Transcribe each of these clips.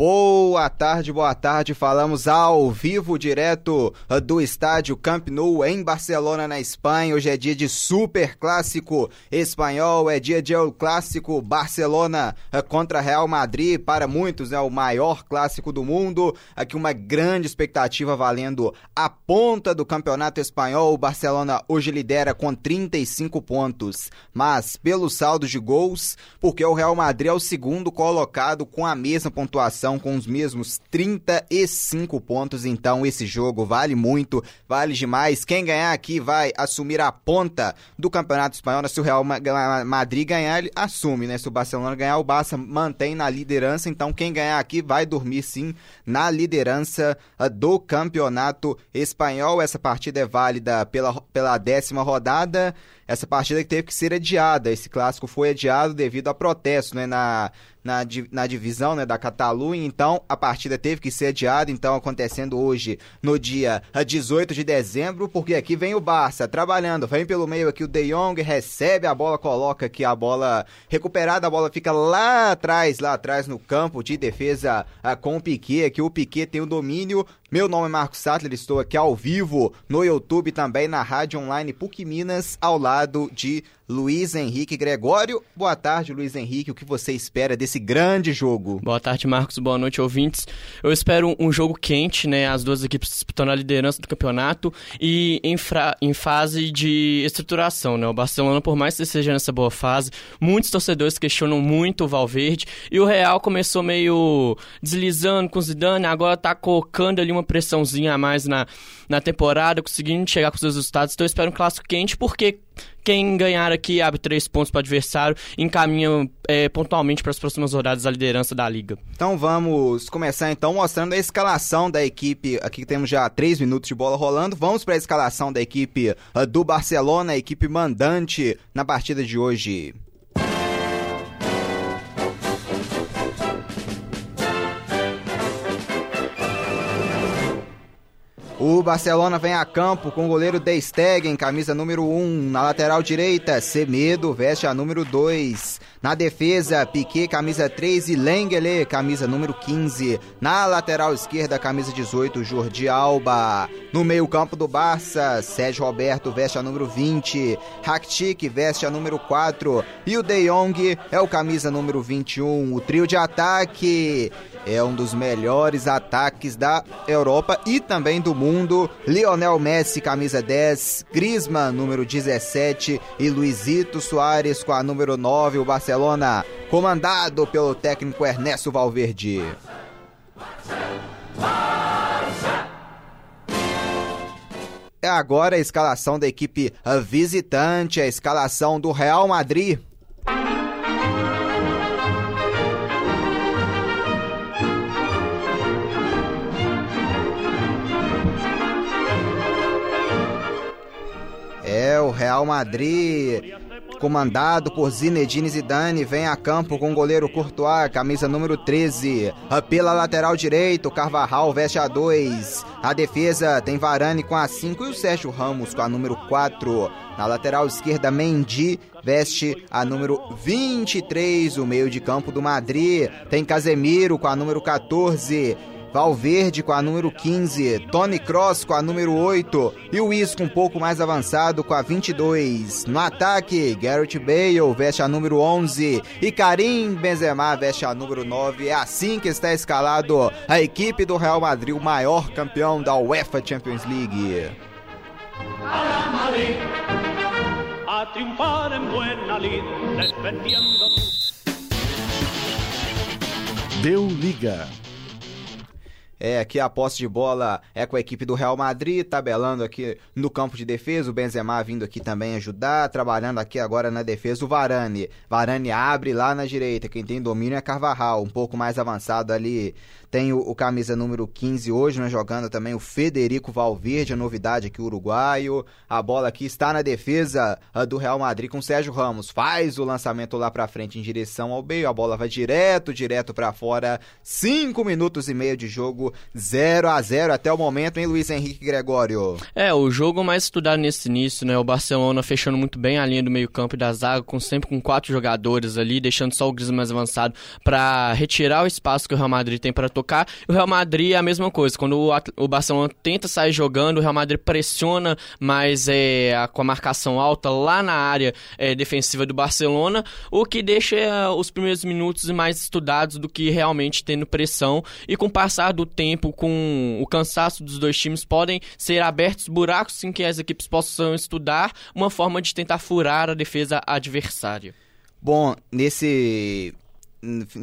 Boa tarde, boa tarde. Falamos ao vivo, direto uh, do estádio Camp Nou em Barcelona, na Espanha. Hoje é dia de super clássico espanhol, é dia de Clássico Barcelona uh, contra Real Madrid. Para muitos, é o maior clássico do mundo. Aqui uma grande expectativa valendo a ponta do campeonato espanhol. O Barcelona hoje lidera com 35 pontos, mas pelo saldo de gols, porque o Real Madrid é o segundo colocado com a mesma pontuação com os mesmos 35 pontos, então esse jogo vale muito, vale demais. Quem ganhar aqui vai assumir a ponta do Campeonato Espanhol. Se o Real Madrid ganhar, ele assume, né? Se o Barcelona ganhar, o Barça mantém na liderança, então quem ganhar aqui vai dormir sim na liderança ah, do Campeonato Espanhol. Essa partida é válida pela, pela décima rodada essa partida que teve que ser adiada. Esse clássico foi adiado devido a protesto né, na, na, na divisão né, da Catalunha. Então, a partida teve que ser adiada. Então, acontecendo hoje, no dia 18 de dezembro, porque aqui vem o Barça trabalhando. Vem pelo meio aqui o De Jong, recebe a bola, coloca aqui a bola recuperada. A bola fica lá atrás, lá atrás no campo de defesa ah, com o Piquet. Aqui o Piquet tem o domínio. Meu nome é Marcos Sattler, estou aqui ao vivo no YouTube também na Rádio Online PUC Minas, ao lado de Luiz Henrique Gregório. Boa tarde, Luiz Henrique. O que você espera desse grande jogo? Boa tarde, Marcos. Boa noite, ouvintes. Eu espero um jogo quente, né? As duas equipes disputando a liderança do campeonato e em, em fase de estruturação, né? O Barcelona, por mais que esteja nessa boa fase, muitos torcedores questionam muito o Valverde e o Real começou meio deslizando com o Zidane, agora tá colocando ali uma pressãozinha a mais na, na temporada, conseguindo chegar com os resultados. Então eu espero um clássico quente porque quem ganhar aqui abre três pontos para o adversário encaminha é, pontualmente para as próximas rodadas a liderança da liga. Então vamos começar então mostrando a escalação da equipe. Aqui temos já três minutos de bola rolando. Vamos para a escalação da equipe uh, do Barcelona, a equipe mandante na partida de hoje. O Barcelona vem a campo com o goleiro De Stegen, camisa número 1. Na lateral direita, Semedo veste a número 2. Na defesa, Piquet, camisa 3 e Lengele, camisa número 15. Na lateral esquerda, camisa 18, Jordi Alba. No meio campo do Barça, Sérgio Roberto veste a número 20. Rakitic veste a número 4. E o De Jong é o camisa número 21. O trio de ataque é um dos melhores ataques da Europa e também do mundo. Lionel Messi, camisa 10, Griezmann, número 17 e Luizito Soares com a número 9, o Barcelona, comandado pelo técnico Ernesto Valverde. É agora a escalação da equipe visitante, a escalação do Real Madrid. O Real Madrid, comandado por Zinedine Zidane, vem a campo com o goleiro Courtois, camisa número 13. Pela lateral direito, Carvajal veste a 2. A defesa tem Varane com a 5 e o Sérgio Ramos com a número 4. Na lateral esquerda, Mendy veste a número 23. O meio de campo do Madrid tem Casemiro com a número 14. Valverde com a número 15, Tony Cross com a número 8 e o Isco um pouco mais avançado com a 22. No ataque, Garrett Bale veste a número 11 e Karim Benzema veste a número 9. É assim que está escalado a equipe do Real Madrid, o maior campeão da UEFA Champions League. A triunfar en buena lid, Deu liga. É, aqui a posse de bola é com a equipe do Real Madrid, tabelando aqui no campo de defesa. O Benzema vindo aqui também ajudar, trabalhando aqui agora na defesa o Varane. Varane abre lá na direita. Quem tem domínio é Carvajal, um pouco mais avançado ali. Tem o, o camisa número 15 hoje, né, jogando também o Federico Valverde, a novidade aqui, o uruguaio. A bola aqui está na defesa uh, do Real Madrid com o Sérgio Ramos. Faz o lançamento lá para frente em direção ao meio. A bola vai direto, direto para fora. Cinco minutos e meio de jogo jogo 0 a 0 até o momento, hein, Luiz Henrique Gregório? É, o jogo mais estudado nesse início, né? O Barcelona fechando muito bem a linha do meio-campo e da zaga, com sempre com quatro jogadores ali, deixando só o Griezmann mais avançado para retirar o espaço que o Real Madrid tem para tocar. O Real Madrid é a mesma coisa. Quando o, o Barcelona tenta sair jogando, o Real Madrid pressiona mais é, com a marcação alta lá na área é, defensiva do Barcelona, o que deixa é, os primeiros minutos mais estudados do que realmente tendo pressão. E com o passar do tempo, com o cansaço dos dois times, podem ser abertos buracos em que as equipes possam estudar uma forma de tentar furar a defesa adversária. Bom, nesse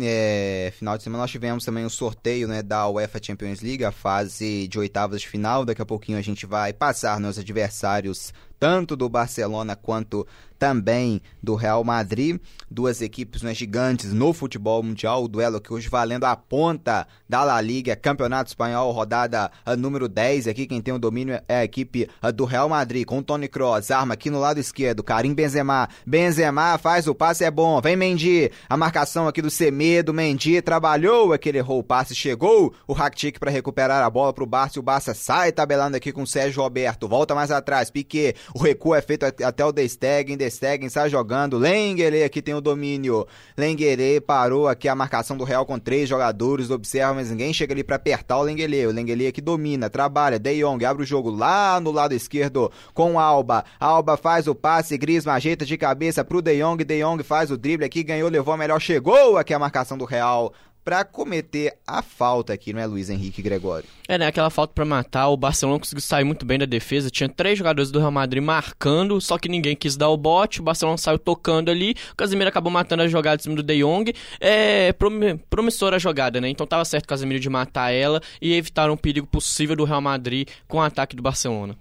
é, final de semana nós tivemos também o um sorteio né, da UEFA Champions League, a fase de oitavas de final. Daqui a pouquinho a gente vai passar nos adversários tanto do Barcelona quanto também do Real Madrid, duas equipes né, gigantes no futebol mundial, o duelo que hoje valendo a ponta da La Liga, Campeonato Espanhol, rodada ah, número 10, aqui quem tem o domínio é a equipe ah, do Real Madrid, com Tony Kroos, arma aqui no lado esquerdo, Karim Benzema, Benzema faz o passe, é bom, vem Mendy, a marcação aqui do Semedo, Mendy. Trabalhou, aquele errou o passe, chegou. O Rakitic para recuperar a bola pro Barça, e o Barça sai tabelando aqui com o Sérgio Roberto, volta mais atrás, Piquet, o recuo é feito até o De Stegen, De Stegen sai jogando. Lengele aqui tem o domínio. Lengele parou aqui a marcação do Real com três jogadores. Observa, mas ninguém chega ali para apertar o Lengele. O Lengele aqui domina, trabalha. De Jong abre o jogo lá no lado esquerdo com Alba. Alba faz o passe. Griezmann ajeita de cabeça pro De Jong. De Jong faz o drible aqui, ganhou, levou a melhor. Chegou aqui a marcação do Real para cometer a falta aqui, não é, Luiz Henrique Gregório? É, né? Aquela falta para matar. O Barcelona conseguiu sair muito bem da defesa. Tinha três jogadores do Real Madrid marcando, só que ninguém quis dar o bote. O Barcelona saiu tocando ali. O Casemiro acabou matando a jogada em cima do De Jong. É promissora a jogada, né? Então tava certo o Casemiro de matar ela e evitar um perigo possível do Real Madrid com o ataque do Barcelona.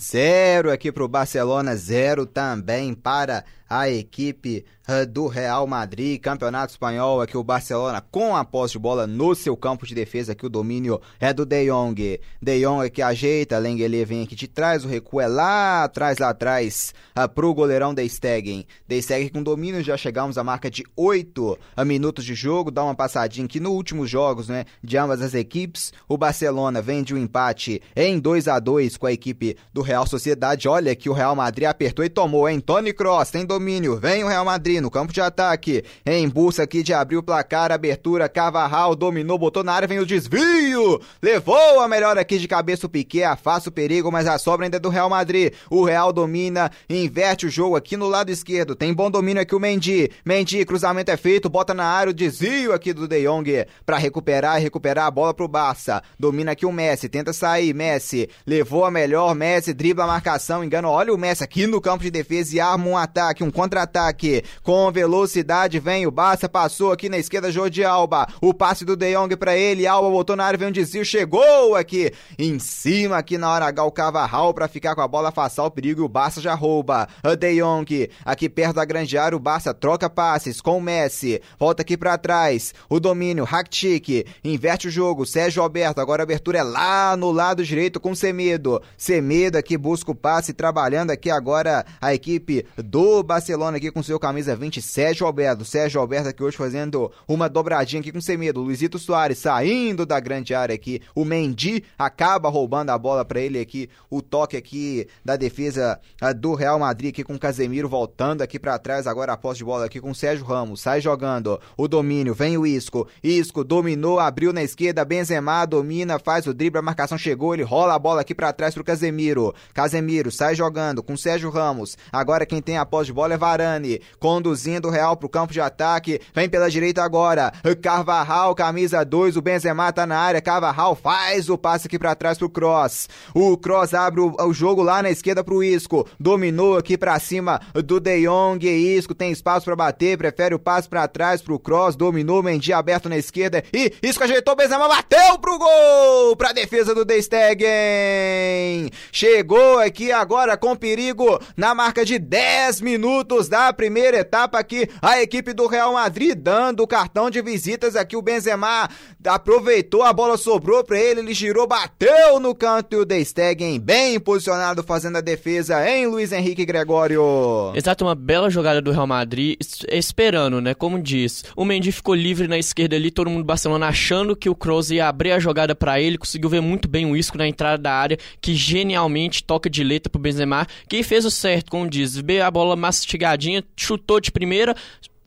Zero aqui para o Barcelona, zero também para a equipe do Real Madrid, Campeonato Espanhol, aqui o Barcelona com a posse de bola no seu campo de defesa, aqui o domínio é do De Jong. De Jong que ajeita, Lengele vem aqui de trás, o recuo é lá atrás, lá atrás, uh, pro goleirão De Stegen. De Stegen com domínio, já chegamos à marca de 8 minutos de jogo, dá uma passadinha aqui nos últimos jogos, né, de ambas as equipes. O Barcelona vem de um empate em 2 a 2 com a equipe do Real Sociedade. Olha que o Real Madrid apertou e tomou, hein? Tony Cross tem domínio, vem o Real Madrid no campo de ataque. Em busca aqui de abrir o placar, abertura, Cavarral dominou, botou na área, vem o desvio. Levou a melhor aqui de cabeça o Piquet, afasta o perigo, mas a sobra ainda é do Real Madrid. O Real domina, inverte o jogo aqui no lado esquerdo. Tem bom domínio aqui o Mendy. Mendy, cruzamento é feito, bota na área o desvio aqui do De Jong para recuperar e recuperar a bola pro Barça. Domina aqui o Messi, tenta sair, Messi levou a melhor, Messi dribla a marcação, engano. Olha o Messi aqui no campo de defesa e arma um ataque, um contra-ataque com velocidade, vem o Barça, passou aqui na esquerda, Jordi Alba. O passe do De Jong pra ele, Alba botou na área, vem um desvio, chegou aqui em cima, aqui na hora H, o Cavarral pra ficar com a bola, afastar o perigo e o Barça já rouba. O De Jong, aqui perto da grande área, o Barça troca passes com o Messi, volta aqui pra trás, o domínio, Rakitic, inverte o jogo, Sérgio Alberto, agora a abertura é lá no lado direito com Semedo. Semedo aqui busca o passe, trabalhando aqui agora a equipe do Barcelona aqui com seu camisa 20, Sérgio Alberto. Sérgio Alberto aqui hoje fazendo uma dobradinha aqui com sem medo. Luizito Soares saindo da grande área aqui. O Mendy acaba roubando a bola para ele aqui. O toque aqui da defesa ah, do Real Madrid aqui com o Casemiro voltando aqui para trás. Agora a posse de bola aqui com o Sérgio Ramos. Sai jogando. O domínio. Vem o Isco. Isco dominou, abriu na esquerda. Benzema domina, faz o drible. A marcação chegou. Ele rola a bola aqui para trás pro Casemiro. Casemiro sai jogando com o Sérgio Ramos. Agora quem tem a posse de bola é Varane. Conduzindo do Real pro campo de ataque. Vem pela direita agora. Carvajal, camisa 2. O Benzema tá na área. Carvajal faz o passe aqui para trás pro Cross. O Cross abre o, o, jogo lá na esquerda pro Isco. Dominou aqui para cima do De Jong. Isco tem espaço para bater. Prefere o passe para trás pro Cross. Dominou. Mendy aberto na esquerda. E Isco ajeitou. Benzema bateu pro gol. Pra defesa do De Stegen. Chegou aqui agora com perigo na marca de 10 minutos da primeira etapa aqui, a equipe do Real Madrid dando o cartão de visitas aqui, o Benzema aproveitou, a bola sobrou para ele, ele girou, bateu no canto e o De Stegen bem posicionado fazendo a defesa em Luiz Henrique Gregório. Exato, uma bela jogada do Real Madrid, esperando, né, como diz. O Mendy ficou livre na esquerda ali, todo mundo do Barcelona achando que o Kroos ia abrir a jogada para ele, conseguiu ver muito bem o Isco na entrada da área, que genialmente toca de letra pro Benzema, que fez o certo, como diz, a bola mastigadinha, chutou de primeira,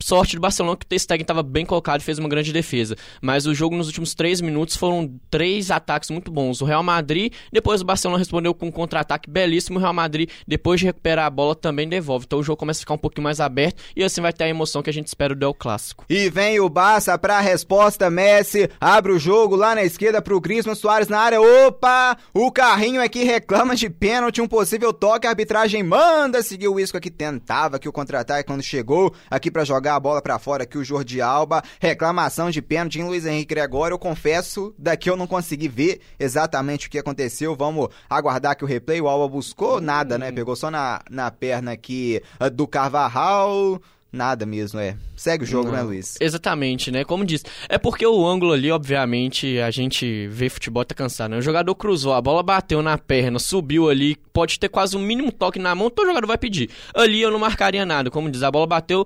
sorte do Barcelona que o Ter Stegen estava bem colocado e fez uma grande defesa. Mas o jogo nos últimos três minutos foram três ataques muito bons. O Real Madrid, depois o Barcelona respondeu com um contra-ataque belíssimo. O Real Madrid, depois de recuperar a bola, também devolve. Então o jogo começa a ficar um pouquinho mais aberto e assim vai ter a emoção que a gente espera do El Clássico. E vem o Barça para a resposta. Messi abre o jogo lá na esquerda para o Griezmann Soares na área. Opa! O carrinho aqui reclama de pênalti, um possível toque. A arbitragem manda seguir o Isco aqui. Tentava que o contra-ataque quando chegou aqui para jogar jogar a bola para fora aqui o Jordi Alba. Reclamação de pênalti em Luiz Henrique Gregório. Eu confesso, daqui eu não consegui ver exatamente o que aconteceu. Vamos aguardar que o replay. O Alba buscou nada, né? Pegou só na, na perna aqui ah, do Carvajal. Nada mesmo, é. Segue o jogo, né, Não. né, Luiz? Exatamente, né? Como disse. É porque o ângulo ali, obviamente, a gente vê futebol tá cansado, né? O jogador cruzou, a bola bateu na perna, subiu ali, pode ter quase um mínimo toque na mão, todo jogador vai pedir. Ali eu não marcaria nada, como diz, a bola bateu,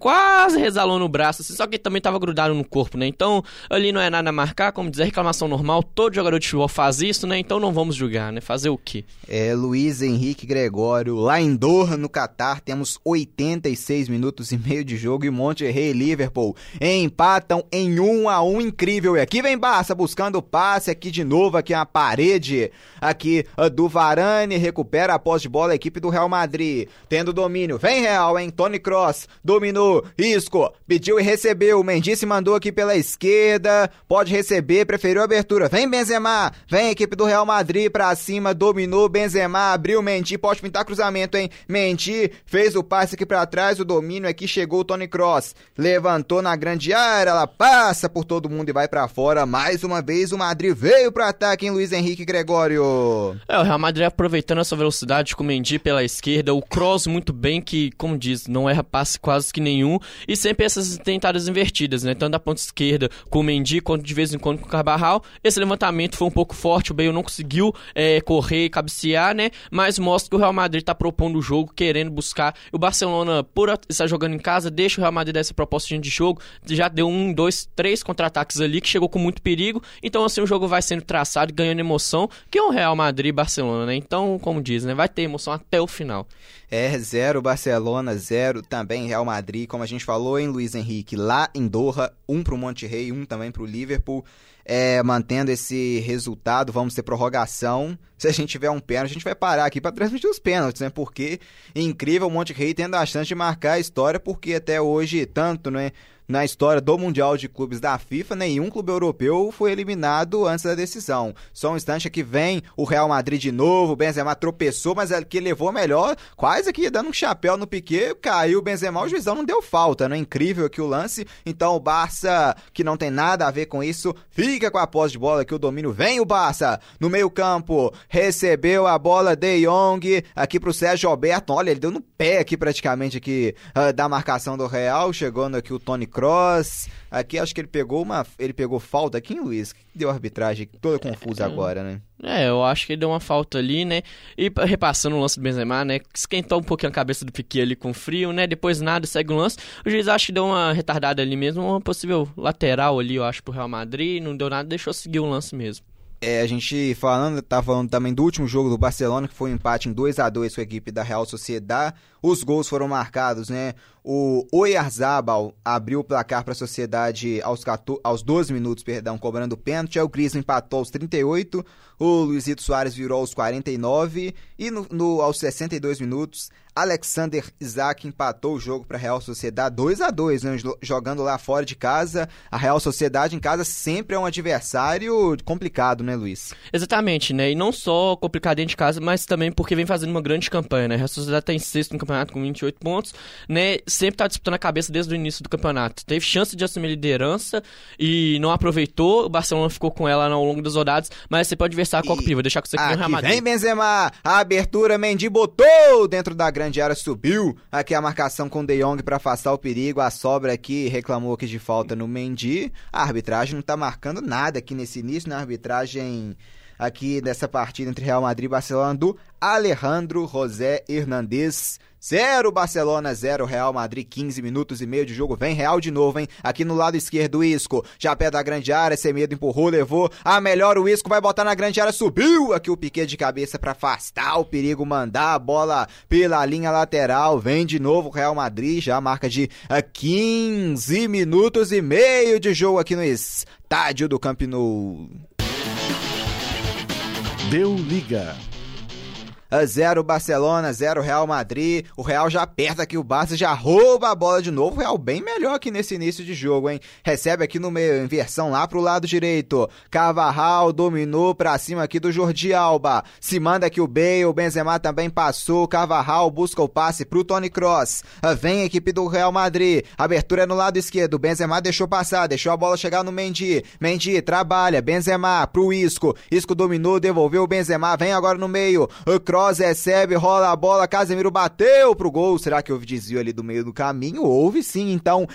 quase resalou no braço, assim, só que também tava grudado no corpo, né? Então, ali não é nada a marcar, como dizer, reclamação normal, todo jogador de futebol faz isso, né? Então não vamos julgar, né? Fazer o quê? É, Luiz Henrique Gregório, lá em Doha, no Catar, temos 86 minutos minutos e meio de jogo e Monterrey e Liverpool empatam em 1 a 1 incrível. E aqui vem Barça buscando o passe aqui de novo, aqui a parede aqui ah, do Varane, recupera a posse de bola a equipe do Real Madrid, tendo domínio. Vem Real, hein? Tony Cross dominou, Isco pediu e recebeu. Mendy se mandou aqui pela esquerda, pode receber, preferiu a abertura. Vem Benzema, vem equipe do Real Madrid pra cima, dominou Benzema, abriu Mendy, pode pintar cruzamento, hein? Mendy fez o passe aqui para trás, o domínio domínio aqui chegou o Tony Cross. Levantou na grande área, ela passa por todo mundo e vai para fora. Mais uma vez o Madrid veio pro ataque em Luiz Henrique Gregório. É, o Real Madrid aproveitando essa velocidade com o Mendy pela esquerda, o Cross muito bem, que, como diz, não erra passe quase que nenhum. E sempre essas tentadas invertidas, né? Tanto da ponta esquerda com o Mendy, quanto de vez em quando com o Carbarral. Esse levantamento foi um pouco forte, o Bale não conseguiu é, correr e cabecear, né? Mas mostra que o Real Madrid tá propondo o jogo, querendo buscar. O Barcelona, por essa jogando em casa, deixa o Real Madrid dessa proposta de jogo. Já deu um, dois, três contra-ataques ali que chegou com muito perigo. Então, assim, o jogo vai sendo traçado, ganhando emoção, que é o Real Madrid e Barcelona, né? Então, como diz, né? Vai ter emoção até o final. É, zero Barcelona, zero também Real Madrid, como a gente falou em Luiz Henrique, lá em Doha, um pro Monte Rei, um também pro Liverpool é, mantendo esse resultado, vamos ter prorrogação. Se a gente tiver um pênalti, a gente vai parar aqui para transmitir os pênaltis, né? Porque incrível o Monte Rei tendo a chance de marcar a história, porque até hoje, tanto, né? Na história do Mundial de Clubes da FIFA, nenhum clube europeu foi eliminado antes da decisão. Só um instante aqui vem o Real Madrid de novo, o Benzema tropeçou, mas é que levou melhor, quase aqui dando um chapéu no Piquet, caiu o Benzema, o juizão não deu falta, né? Incrível aqui o lance. Então o Barça, que não tem nada a ver com isso, fica com a posse de bola aqui, o domínio vem o Barça no meio-campo, recebeu a bola De Jong aqui pro Sérgio Alberto. Olha, ele deu no pé aqui praticamente aqui uh, da marcação do Real, chegando aqui o Tony Cross. Aqui acho que ele pegou uma. Ele pegou falta aqui, hein, Luiz? Que deu arbitragem toda confusa é, agora, né? É, eu acho que ele deu uma falta ali, né? E repassando o lance do Benzema, né? Esquentou um pouquinho a cabeça do Piquet ali com frio, né? Depois nada, segue o lance. O juiz acho que deu uma retardada ali mesmo, uma possível lateral ali, eu acho, pro Real Madrid. Não deu nada, deixou seguir o lance mesmo. É, a gente falando, tá falando também do último jogo do Barcelona, que foi um empate em 2 a 2 com a equipe da Real Sociedad. Os gols foram marcados, né? O Oyarzabal abriu o placar para a Sociedade aos, 14, aos 12 minutos, perdão, cobrando pênalti. O Cris empatou aos 38. O Luizito Soares virou aos 49. E no, no, aos 62 minutos, Alexander Isaac empatou o jogo para a Real Sociedade 2 a 2 né? jogando lá fora de casa. A Real Sociedade em casa sempre é um adversário complicado, né, Luiz? Exatamente, né? E não só complicado dentro de casa, mas também porque vem fazendo uma grande campanha, né? A Real Sociedade está em sexto no campeonato com 28 pontos, né? Sempre tá disputando a cabeça desde o início do campeonato. Teve chance de assumir liderança e não aproveitou. O Barcelona ficou com ela ao longo das rodadas, mas você pode versar qual que Vou deixar com você aqui no Real Madrid. Vem Benzema, a abertura Mendy botou dentro da grande área, subiu. Aqui a marcação com De Jong para afastar o perigo. A sobra aqui reclamou aqui de falta no Mendy. A arbitragem não tá marcando nada aqui nesse início na arbitragem aqui dessa partida entre Real Madrid e Barcelona do Alejandro José Hernandes. 0 Barcelona, 0 Real Madrid, 15 minutos e meio de jogo. Vem Real de novo, hein? Aqui no lado esquerdo, o Isco. Já pé da grande área, sem medo, empurrou, levou. A melhor, o Isco vai botar na grande área, subiu. Aqui o Piquet de cabeça para afastar o perigo, mandar a bola pela linha lateral. Vem de novo Real Madrid, já marca de 15 minutos e meio de jogo aqui no estádio do Camp Nou. Deu liga. 0 Barcelona, 0 Real Madrid. O Real já aperta aqui o Barça, já rouba a bola de novo. O Real bem melhor aqui nesse início de jogo, hein? Recebe aqui no meio, inversão lá pro lado direito. Carvajal dominou pra cima aqui do Jordi Alba. Se manda aqui o Bale, o Benzema também passou. Carvajal busca o passe pro Tony Cross. Vem a equipe do Real Madrid. Abertura no lado esquerdo. Benzema deixou passar, deixou a bola chegar no Mendy. Mendy trabalha, Benzema pro Isco. Isco dominou, devolveu o Benzema. Vem agora no meio. O Cross Kroos recebe, rola a bola, Casemiro bateu pro gol. Será que houve desvio ali do meio do caminho? Houve sim, então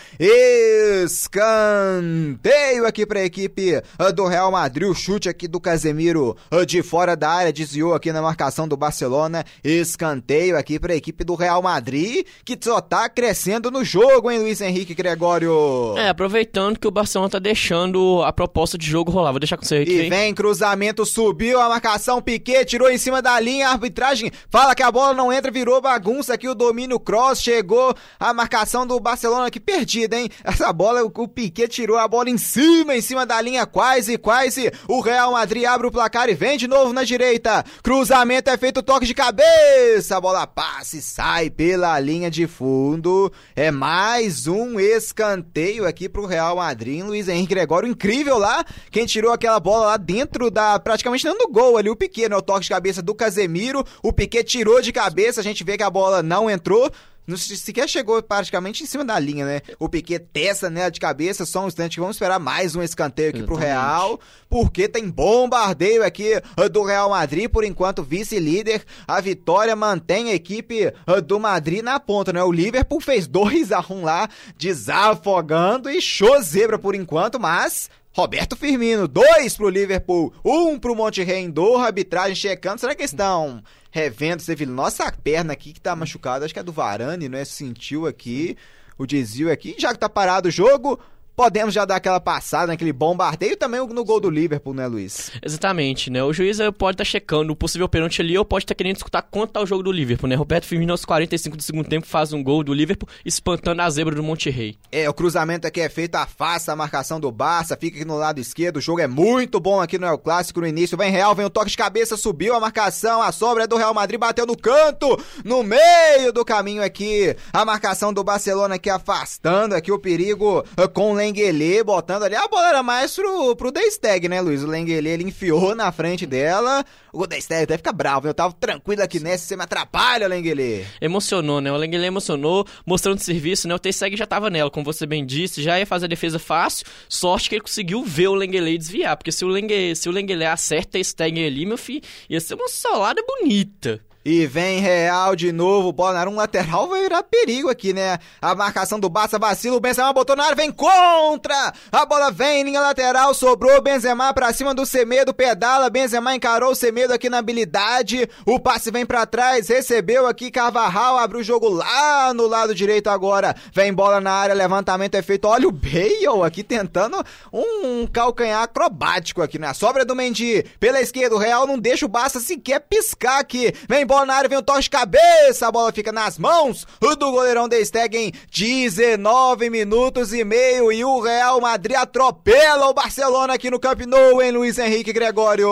escanteio aqui para a equipe ah, do Real Madrid. O chute aqui do Casemiro ah, de fora da área desviou aqui na marcação do Barcelona. Escanteio aqui para a equipe do Real Madrid, que só tá crescendo no jogo, hein, Luiz Henrique Gregório? É, aproveitando que o Barcelona tá deixando a proposta de jogo rolar. Vou deixar com você aqui. E vem cruzamento, subiu a marcação, Piquet tirou em cima da linha, árbitro arbitragem fala que a bola não entra, virou bagunça aqui o domínio cross, chegou a marcação do Barcelona aqui perdida, hein? Essa bola, o Piquet tirou a bola em cima, em cima da linha, quase, quase. O Real Madrid abre o placar e vem de novo na direita. Cruzamento é feito, toque de cabeça, a bola passa e sai pela linha de fundo. É mais um escanteio aqui pro Real Madrid, Luiz Henrique Gregório, incrível lá. Quem tirou aquela bola lá dentro da, praticamente dando gol ali, o Piquet, né? O toque de cabeça do Casemiro. O Piquet tirou de cabeça, a gente vê que a bola não entrou. Não sequer chegou praticamente em cima da linha, né? O Piquet testa nela de cabeça, só um instante. Vamos esperar mais um escanteio aqui Exatamente. pro Real, porque tem bombardeio aqui uh, do Real Madrid, por enquanto vice-líder. A vitória mantém a equipe uh, do Madrid na ponta, né? O Liverpool fez 2 a 1 lá, desafogando e show zebra por enquanto, mas Roberto Firmino, dois pro Liverpool, um pro Monte Rendor, arbitragem checando. Será que estão revendo, você viu, nossa perna aqui que tá machucada, acho que é do Varane, não é? Sentiu aqui o desvio aqui, já que tá parado o jogo, podemos já dar aquela passada naquele bombardeio também no gol do Liverpool, né, Luiz? Exatamente, né? O juiz eh, pode estar tá checando o possível pênalti ali ou pode estar tá querendo escutar quanto tá o jogo do Liverpool, né? Roberto Firmino aos 45 do segundo tempo faz um gol do Liverpool, espantando a zebra do Monte Rei. É, o cruzamento aqui é feito, afasta a marcação do Barça, fica aqui no lado esquerdo, o jogo é muito bom aqui no El Clássico no início, vem Real, vem o toque de cabeça, subiu a marcação, a sobra é do Real Madrid, bateu no canto, no meio do caminho aqui, a marcação do Barcelona aqui afastando aqui o perigo eh, com o Lenglet, botando ali. A bola era mais pro, pro Steg, né, Luiz? O Lengele, ele enfiou na frente dela. O Steg até fica bravo, eu tava tranquilo aqui nessa, você me atrapalha, Lengele. Emocionou, né? O Lengele emocionou, mostrando serviço, né? O Steg já tava nela, como você bem disse, já ia fazer a defesa fácil. Sorte que ele conseguiu ver o Lengele desviar, porque se o Lengele, se o acerta o Steg ali, meu filho, ia ser uma solada bonita. E vem Real de novo, bola na um lateral vai virar perigo aqui, né? A marcação do Barça vacila, o Benzema botou na área, vem contra! A bola vem, linha lateral, sobrou Benzema pra cima do Semedo, pedala, Benzema encarou o Semedo aqui na habilidade, o passe vem pra trás, recebeu aqui Carvajal, abre o jogo lá no lado direito agora, vem bola na área, levantamento é feito, olha o Bale aqui tentando um calcanhar acrobático aqui, né? A sobra do Mendy, pela esquerda, o Real não deixa o Barça sequer piscar aqui, vem bola bola na área, vem o toque de cabeça, a bola fica nas mãos do goleirão de Stegen, 19 minutos e meio e o Real Madrid atropela o Barcelona aqui no Camp Nou, hein, Luiz Henrique Gregório?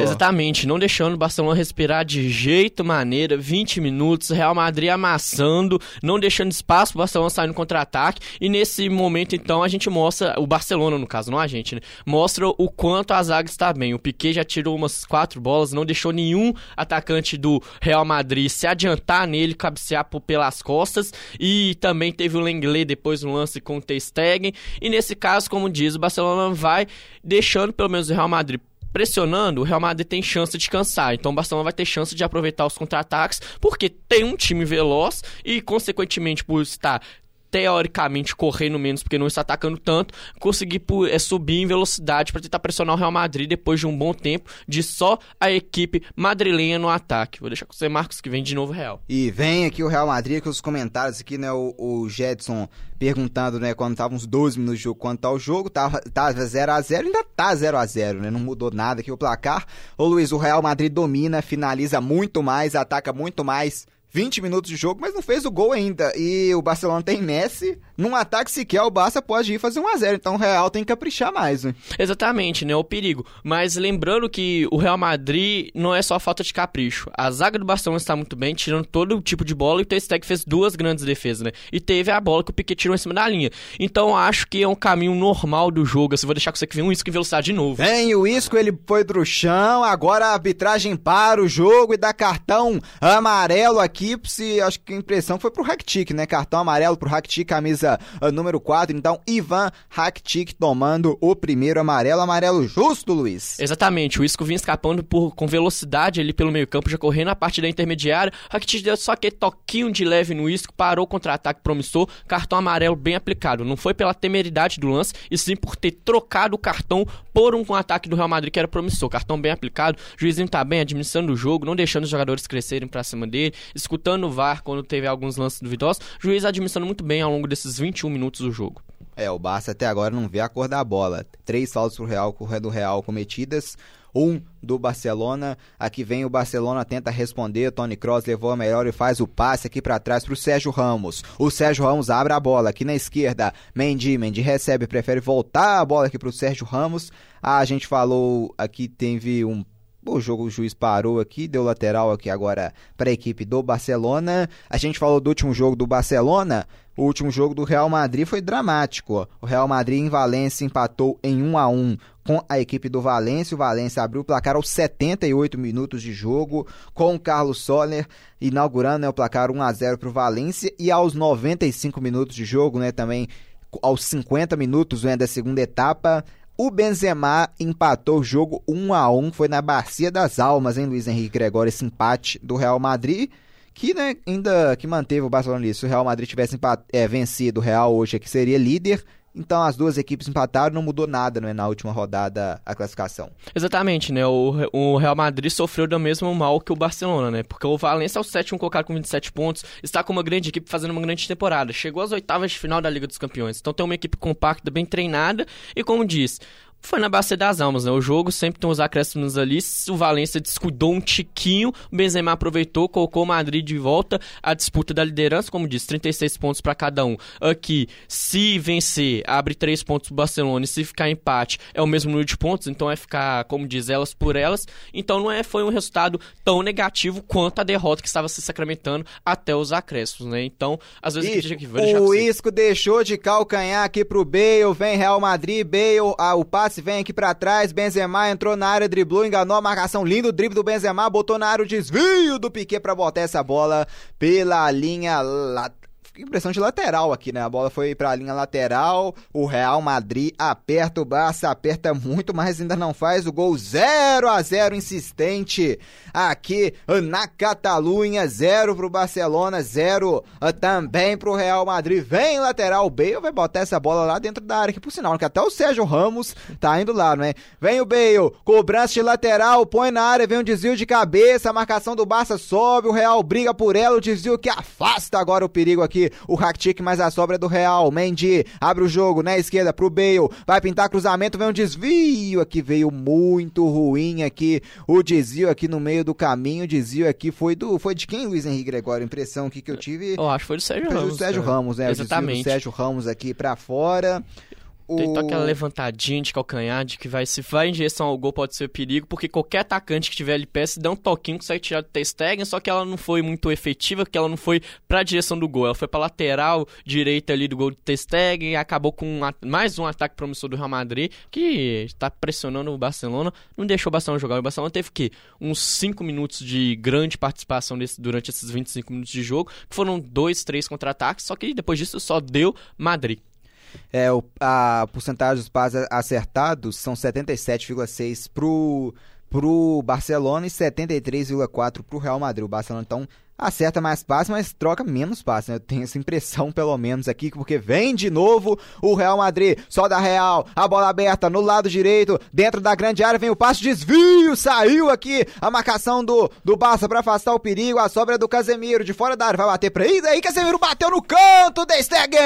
Exatamente, não deixando o Barcelona respirar de jeito maneira, 20 minutos, Real Madrid amassando, não deixando espaço pro Barcelona sair no contra-ataque e nesse momento então a gente mostra, o Barcelona no caso, não a gente, né? Mostra o quanto a zaga está bem, o Piquet já tirou umas quatro bolas, não deixou nenhum atacante do Real Madrid se adiantar nele, cabecear por, pelas costas e também teve o Lenglet depois no lance com o Stegen e nesse caso, como diz, o Barcelona vai deixando pelo menos o Real Madrid pressionando, o Real Madrid tem chance de cansar. Então o Barcelona vai ter chance de aproveitar os contra-ataques, porque tem um time veloz e, consequentemente, por estar teoricamente correndo menos porque não está atacando tanto, conseguir é, subir em velocidade para tentar pressionar o Real Madrid depois de um bom tempo de só a equipe madrilenha no ataque. Vou deixar com você, Marcos, que vem de novo Real. E vem aqui o Real Madrid, que os comentários aqui, né, o, o Jetson perguntando, né, quando tava uns 12 minutos de jogo, quanto tá o jogo, tava, tava 0 a 0 ainda tá 0 a 0 né, não mudou nada aqui o placar. Ô Luiz, o Real Madrid domina, finaliza muito mais, ataca muito mais, 20 minutos de jogo, mas não fez o gol ainda. E o Barcelona tem Messi. Num ataque sequer, o Barça pode ir fazer 1x0. Então o Real tem que caprichar mais, né? Exatamente, né? O perigo. Mas lembrando que o Real Madrid não é só falta de capricho. A zaga do Barcelona está muito bem, tirando todo tipo de bola. E o Ter Stegen fez duas grandes defesas, né? E teve a bola que o Piquet tirou em cima da linha. Então acho que é um caminho normal do jogo. Assim, vou deixar com você que vem um Isco em velocidade de novo. Vem o Isco, ele foi pro chão. Agora a arbitragem para o jogo e dá cartão amarelo aqui. Se acho que a impressão foi pro Rakitic, né? Cartão amarelo pro Rakitic, camisa uh, número 4. Então, Ivan Rakitic tomando o primeiro amarelo. Amarelo justo, Luiz. Exatamente. O Isco vinha escapando por, com velocidade ali pelo meio campo, já correndo a parte da intermediária. Rakitic deu só aquele toquinho de leve no Isco, parou o contra-ataque promissor. Cartão amarelo bem aplicado. Não foi pela temeridade do lance, e sim por ter trocado o cartão por um ataque do Real Madrid que era promissor. Cartão bem aplicado. O juizinho tá bem administrando o jogo, não deixando os jogadores crescerem pra cima dele, escutando o VAR quando teve alguns lances duvidosos. Juiz administrando muito bem ao longo desses 21 minutos do jogo. É, o Barça até agora não vê a cor da bola. Três faltas pro Real, do Real cometidas, um do Barcelona. Aqui vem o Barcelona, tenta responder. Tony Kroos levou a melhor e faz o passe aqui para trás pro Sérgio Ramos. O Sérgio Ramos abre a bola aqui na esquerda. Mendy, Mendy recebe, prefere voltar a bola aqui pro Sérgio Ramos. Ah, a gente falou aqui, teve um o jogo o juiz parou aqui, deu lateral aqui agora para a equipe do Barcelona. A gente falou do último jogo do Barcelona. O último jogo do Real Madrid foi dramático. O Real Madrid em Valência empatou em 1 a 1 com a equipe do Valência. O Valência abriu o placar aos 78 minutos de jogo, com o Carlos Soler inaugurando né, o placar 1 a 0 para o Valência. E aos 95 minutos de jogo, né, também aos 50 minutos né, da segunda etapa, o Benzema empatou o jogo 1 a 1 foi na Bacia das Almas, hein, Luiz Henrique Gregório, esse empate do Real Madrid, que né, ainda que manteve o Barcelona ali. Se o Real Madrid tivesse é, vencido o Real hoje, aqui seria líder, então as duas equipes empataram, não mudou nada né, na última rodada a classificação. Exatamente, né? O, o Real Madrid sofreu do mesmo mal que o Barcelona, né? Porque o Valencia é o sétimo colocado com 27 pontos, está com uma grande equipe fazendo uma grande temporada. Chegou às oitavas de final da Liga dos Campeões. Então tem uma equipe compacta, bem treinada e como diz, foi na base das almas, né? O jogo sempre tem uns acréscimos ali. O Valência descuidou um tiquinho, o Benzema aproveitou, colocou o Madrid de volta à disputa da liderança, como disse, 36 pontos para cada um. Aqui, se vencer, abre 3 pontos pro Barcelona, e se ficar empate, é o mesmo número de pontos, então é ficar, como diz, elas por elas. Então não é foi um resultado tão negativo quanto a derrota que estava se sacramentando até os acréscimos, né? Então, às vezes e que, o Isco deixou de calcanhar aqui pro Bale, vem Real Madrid, Bale, ah, o passe passe, vem aqui para trás, Benzema entrou na área, driblou, enganou a marcação, lindo drible do Benzema, botou na área o desvio do Piquet para botar essa bola pela linha lateral impressão de lateral aqui, né? A bola foi para a linha lateral. O Real Madrid aperta o Barça, aperta muito, mas ainda não faz o gol 0 a 0 insistente aqui na Catalunha, 0 pro Barcelona, 0 ah, também pro Real Madrid. Vem lateral, o Bale vai botar essa bola lá dentro da área, que por sinal, que até o Sérgio Ramos tá indo lá, né? Vem o Bale, cobrança de lateral, põe na área, vem um desvio de cabeça, a marcação do Barça sobe, o Real briga por ela, o desvio que afasta agora o perigo aqui o Rakitic mais a sobra do Real. Mendy abre o jogo na esquerda pro Bale. Vai pintar cruzamento, vem um desvio aqui, veio muito ruim aqui. O desvio aqui no meio do caminho, o desvio aqui foi do foi de quem, Luiz Henrique Gregório? Impressão aqui que eu tive. Eu acho que foi do Sérgio Ramos. Do Sérgio Ramos, né? Exatamente. O desvio do Sérgio Ramos aqui para fora. O... Tentou aquela levantadinha de calcanhar, de que vai, se vai em direção ao gol pode ser perigo, porque qualquer atacante que tiver ali pé, se der um toquinho, consegue tirar do Testegen, só que ela não foi muito efetiva, porque ela não foi pra direção do gol, ela foi pra lateral direita ali do gol do Testegen e acabou com um, mais um ataque promissor do Real Madrid, que está pressionando o Barcelona, não deixou o Barcelona jogar. O Barcelona teve que uns 5 minutos de grande participação durante esses 25 minutos de jogo, que foram dois, três contra-ataques, só que depois disso só deu Madrid. É, o, a porcentagem dos passes acertados são 77,6 pro pro Barcelona e 73,4 pro Real Madrid. O Barcelona então acerta mais passes, mas troca menos passes. Né? Eu tenho essa impressão, pelo menos, aqui, porque vem de novo o Real Madrid. Só da Real, a bola aberta no lado direito, dentro da grande área, vem o passe, desvio, saiu aqui a marcação do, do Barça para afastar o perigo, a sobra do Casemiro, de fora da área, vai bater pra aí, daí Casemiro bateu no canto, De Stegen!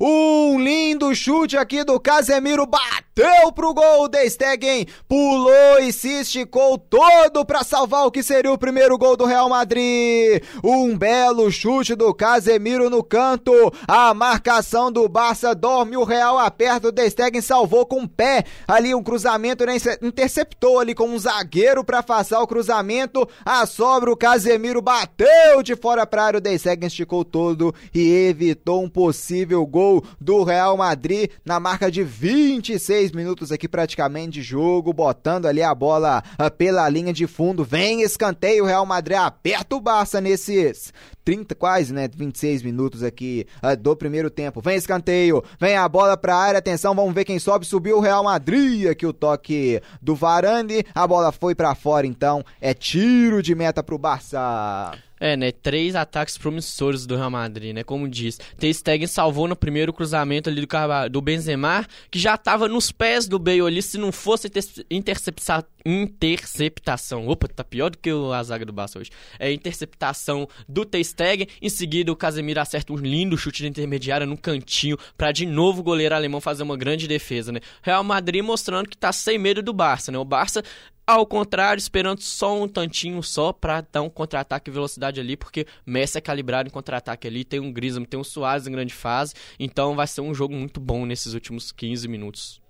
Um lindo chute aqui do Casemiro, bateu pro gol, De Stegen pulou e se esticou todo para salvar o que seria o primeiro gol do Real Madrid. Um belo chute do Casemiro no canto. A marcação do Barça dorme o Real aperta. O Destegen salvou com o pé ali um cruzamento, né? interceptou ali com um zagueiro para afastar o cruzamento. A sobra o Casemiro bateu de fora para área. O Destegen esticou todo e evitou um possível gol do Real Madrid na marca de 26 minutos aqui praticamente de jogo, botando ali a bola ah, pela linha de fundo. Vem escanteio Real Madrid aperta o Barça nesses 30, quase, né? 26 minutos aqui uh, do primeiro tempo. Vem escanteio, vem a bola pra área, atenção, vamos ver quem sobe. Subiu o Real Madrid, aqui o toque do Varane. A bola foi para fora, então é tiro de meta pro Barça. É, né? Três ataques promissores do Real Madrid, né? Como diz. Ter Stegen salvou no primeiro cruzamento ali do, do Benzema, que já tava nos pés do Bale ali, se não fosse interceptação. Interceptação. Opa, tá pior do que a zaga do Barça hoje. É interceptação do Ter Stegen. Em seguida, o Casemiro acerta um lindo chute de intermediária no cantinho para de novo o goleiro alemão fazer uma grande defesa, né? Real Madrid mostrando que tá sem medo do Barça, né? O Barça ao contrário, esperando só um tantinho só para dar um contra-ataque e velocidade ali, porque Messi é calibrado em contra-ataque ali, tem um Griezmann, tem um Soares em grande fase, então vai ser um jogo muito bom nesses últimos 15 minutos.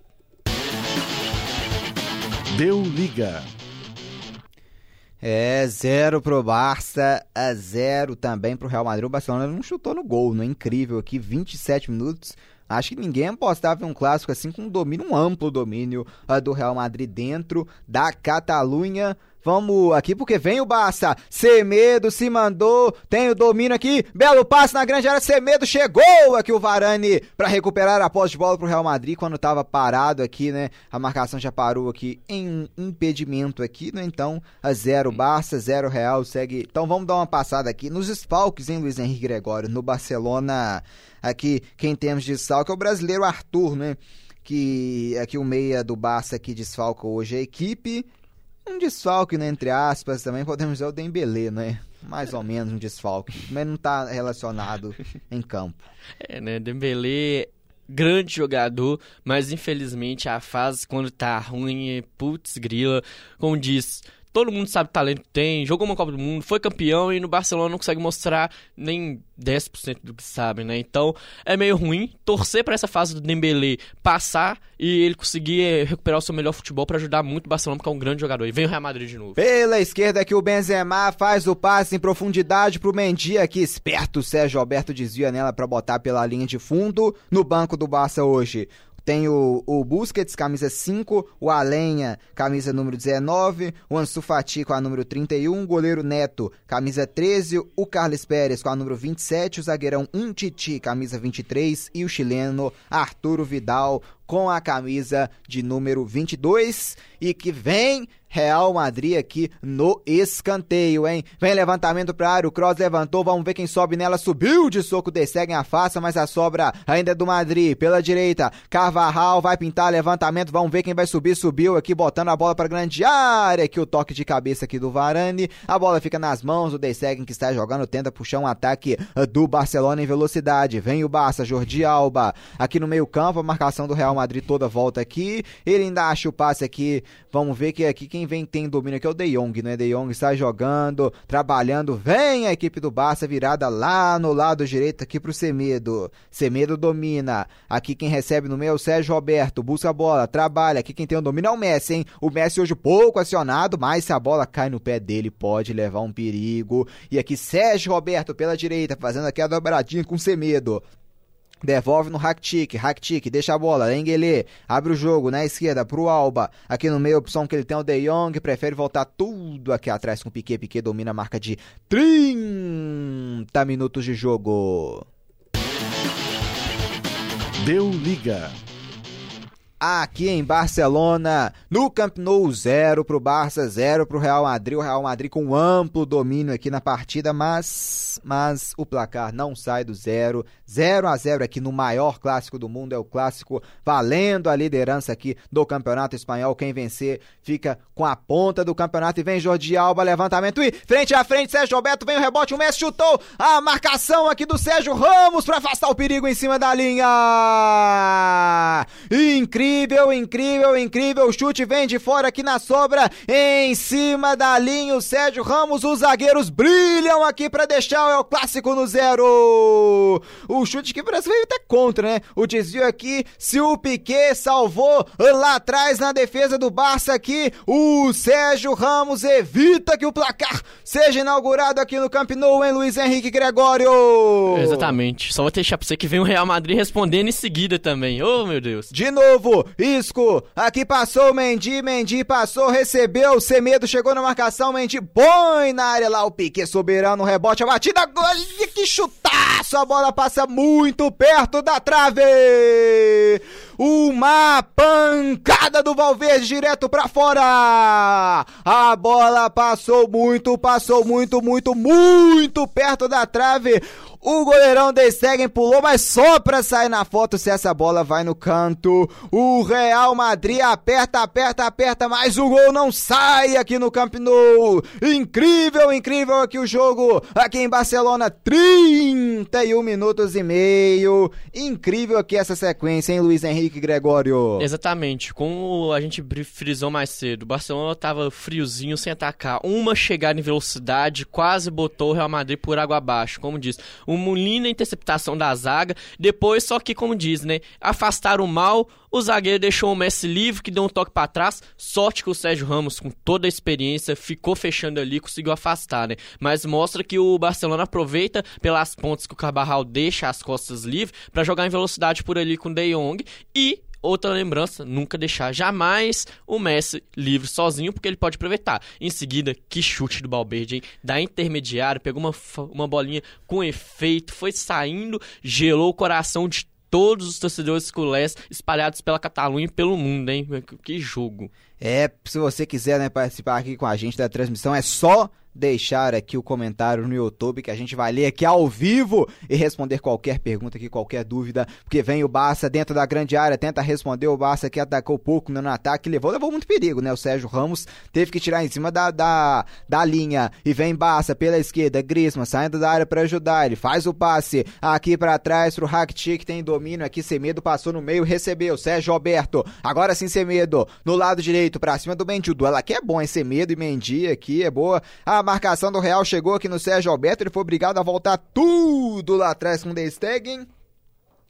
Deu liga. É, zero pro Barça, a zero também pro Real Madrid. O Barcelona não chutou no gol, não é incrível aqui, 27 minutos. Acho que ninguém apostava em um clássico assim com um domínio, um amplo domínio uh, do Real Madrid dentro da Catalunha. Vamos aqui porque vem o Barça. Semedo se mandou, tem o domínio aqui. Belo passe na grande área. Semedo chegou aqui o Varane para recuperar a posse de bola pro Real Madrid quando estava parado aqui, né? A marcação já parou aqui em um impedimento aqui, né? Então, a zero Barça, zero Real segue. Então vamos dar uma passada aqui nos desfalques, hein, Luiz Henrique Gregório, no Barcelona. Aqui quem temos de desfalque é o brasileiro Arthur, né? que aqui o meia do Barça que desfalca hoje a equipe um desfalque, né, entre aspas, também podemos dizer o Dembélé, né? Mais ou menos um desfalque, mas não está relacionado em campo. É, né, Dembélé grande jogador, mas infelizmente a fase quando tá ruim, putz, grila, como diz, todo mundo sabe o talento que tem, jogou uma Copa do Mundo, foi campeão e no Barcelona não consegue mostrar nem 10% do que sabe, né? Então é meio ruim torcer para essa fase do Dembélé passar e ele conseguir recuperar o seu melhor futebol para ajudar muito o Barcelona, porque é um grande jogador. E vem o Real Madrid de novo. Pela esquerda que o Benzema faz o passe em profundidade pro Mendy aqui, esperto o Sérgio Alberto desvia nela para botar pela linha de fundo no banco do Barça hoje. Tem o, o Busquets, camisa 5, o Alenha, camisa número 19, o Ansu Fati com a número 31, o goleiro Neto, camisa 13, o Carlos Pérez com a número 27, o zagueirão Untiti, camisa 23 e o chileno Arturo Vidal com a camisa de número 22 e que vem Real Madrid aqui no escanteio, hein? Vem levantamento para área, o Cross levantou, vamos ver quem sobe nela, subiu de soco, dessegue a faça, mas a sobra ainda é do Madrid, pela direita, Carvajal vai pintar levantamento, vamos ver quem vai subir, subiu aqui, botando a bola para grande área, aqui o toque de cabeça aqui do Varane, a bola fica nas mãos do Desseguen que está jogando, tenta puxar um ataque do Barcelona em velocidade, vem o Barça, Jordi Alba, aqui no meio campo, a marcação do Real Madrid toda volta aqui, ele ainda acha o passe aqui, vamos ver que aqui quem quem vem tem domínio aqui é o De Jong, né? De Jong está jogando, trabalhando, vem a equipe do Barça virada lá no lado direito aqui pro Semedo. Semedo domina. Aqui quem recebe no meio é o Sérgio Roberto, busca a bola, trabalha. Aqui quem tem o domínio é o Messi, hein? O Messi hoje pouco acionado, mas se a bola cai no pé dele pode levar um perigo. E aqui Sérgio Roberto pela direita, fazendo aqui a dobradinha com Semedo. Devolve no Rakitic, Rakitic, deixa a bola, Lengele, abre o jogo na esquerda pro Alba, aqui no meio, opção que ele tem é o De Jong, prefere voltar tudo aqui atrás com o Piquet, Piquet domina a marca de 30 minutos de jogo. Deu liga. Aqui em Barcelona, no Camp Nou 0 pro Barça, 0 pro Real Madrid, o Real Madrid com amplo domínio aqui na partida, mas mas o placar não sai do zero, 0 a 0 aqui no maior clássico do mundo, é o clássico valendo a liderança aqui do Campeonato Espanhol, quem vencer fica com a ponta do campeonato. E vem Jordi Alba, levantamento. E frente a frente, Sérgio Roberto, vem o rebote, o Messi chutou, a marcação aqui do Sérgio Ramos para afastar o perigo em cima da linha. Incrível Incrível, incrível, incrível. O chute vem de fora aqui na sobra. Em cima da linha, o Sérgio Ramos. Os zagueiros brilham aqui para deixar o clássico no zero. O chute que parece veio até contra, né? O desvio aqui. Se o Piquet salvou lá atrás na defesa do Barça aqui, o Sérgio Ramos evita que o placar seja inaugurado aqui no Camp Nou, em Luiz Henrique Gregório. Exatamente. Só vou deixar pra você que vem o Real Madrid respondendo em seguida também. Oh, meu Deus. De novo, Isco, aqui passou o Mendy, Mendy passou, recebeu, Semedo chegou na marcação, Mendy põe na área lá o Pique soberano, rebote, a batida, gol, que chutaço, a bola passa muito perto da trave. Uma pancada do Valverde direto para fora. A bola passou muito, passou muito, muito, muito perto da trave. O goleirão de Stegen pulou, mas só pra sair na foto se essa bola vai no canto. O Real Madrid aperta, aperta, aperta, mas o gol não sai aqui no Camp Nou. Incrível, incrível aqui o jogo. Aqui em Barcelona, 31 minutos e meio. Incrível aqui essa sequência, hein, Luiz Henrique Gregório? Exatamente. Como a gente frisou mais cedo, o Barcelona tava friozinho sem atacar. Uma chegada em velocidade quase botou o Real Madrid por água abaixo. Como diz, uma linda interceptação da zaga. Depois, só que, como diz, né? Afastaram o mal. O zagueiro deixou o Messi livre, que deu um toque para trás. Sorte que o Sérgio Ramos, com toda a experiência, ficou fechando ali conseguiu afastar, né? Mas mostra que o Barcelona aproveita pelas pontes que o Carbarral deixa as costas livres para jogar em velocidade por ali com o De Jong e Outra lembrança, nunca deixar jamais o Messi livre sozinho, porque ele pode aproveitar. Em seguida, que chute do Balberde, hein? Da intermediária, pegou uma, uma bolinha com efeito, foi saindo, gelou o coração de todos os torcedores culés espalhados pela Catalunha e pelo mundo, hein? Que jogo. É, se você quiser né, participar aqui com a gente da transmissão, é só deixar aqui o comentário no YouTube que a gente vai ler aqui ao vivo e responder qualquer pergunta aqui, qualquer dúvida, porque vem o Barça dentro da grande área, tenta responder o Barça que atacou pouco no ataque, levou, levou muito perigo, né? O Sérgio Ramos teve que tirar em cima da, da, da linha e vem Barça pela esquerda, Griezmann saindo da área para ajudar, ele faz o passe aqui para trás pro Rakitic que tem domínio aqui, Semedo passou no meio, recebeu, Sérgio Roberto, agora sim Semedo, no lado direito para cima do Mendy, o duelo aqui é bom, hein? Semedo e Mendy aqui é boa, a a marcação do Real chegou aqui no Sérgio Alberto, ele foi obrigado a voltar tudo lá atrás com o De Stegen.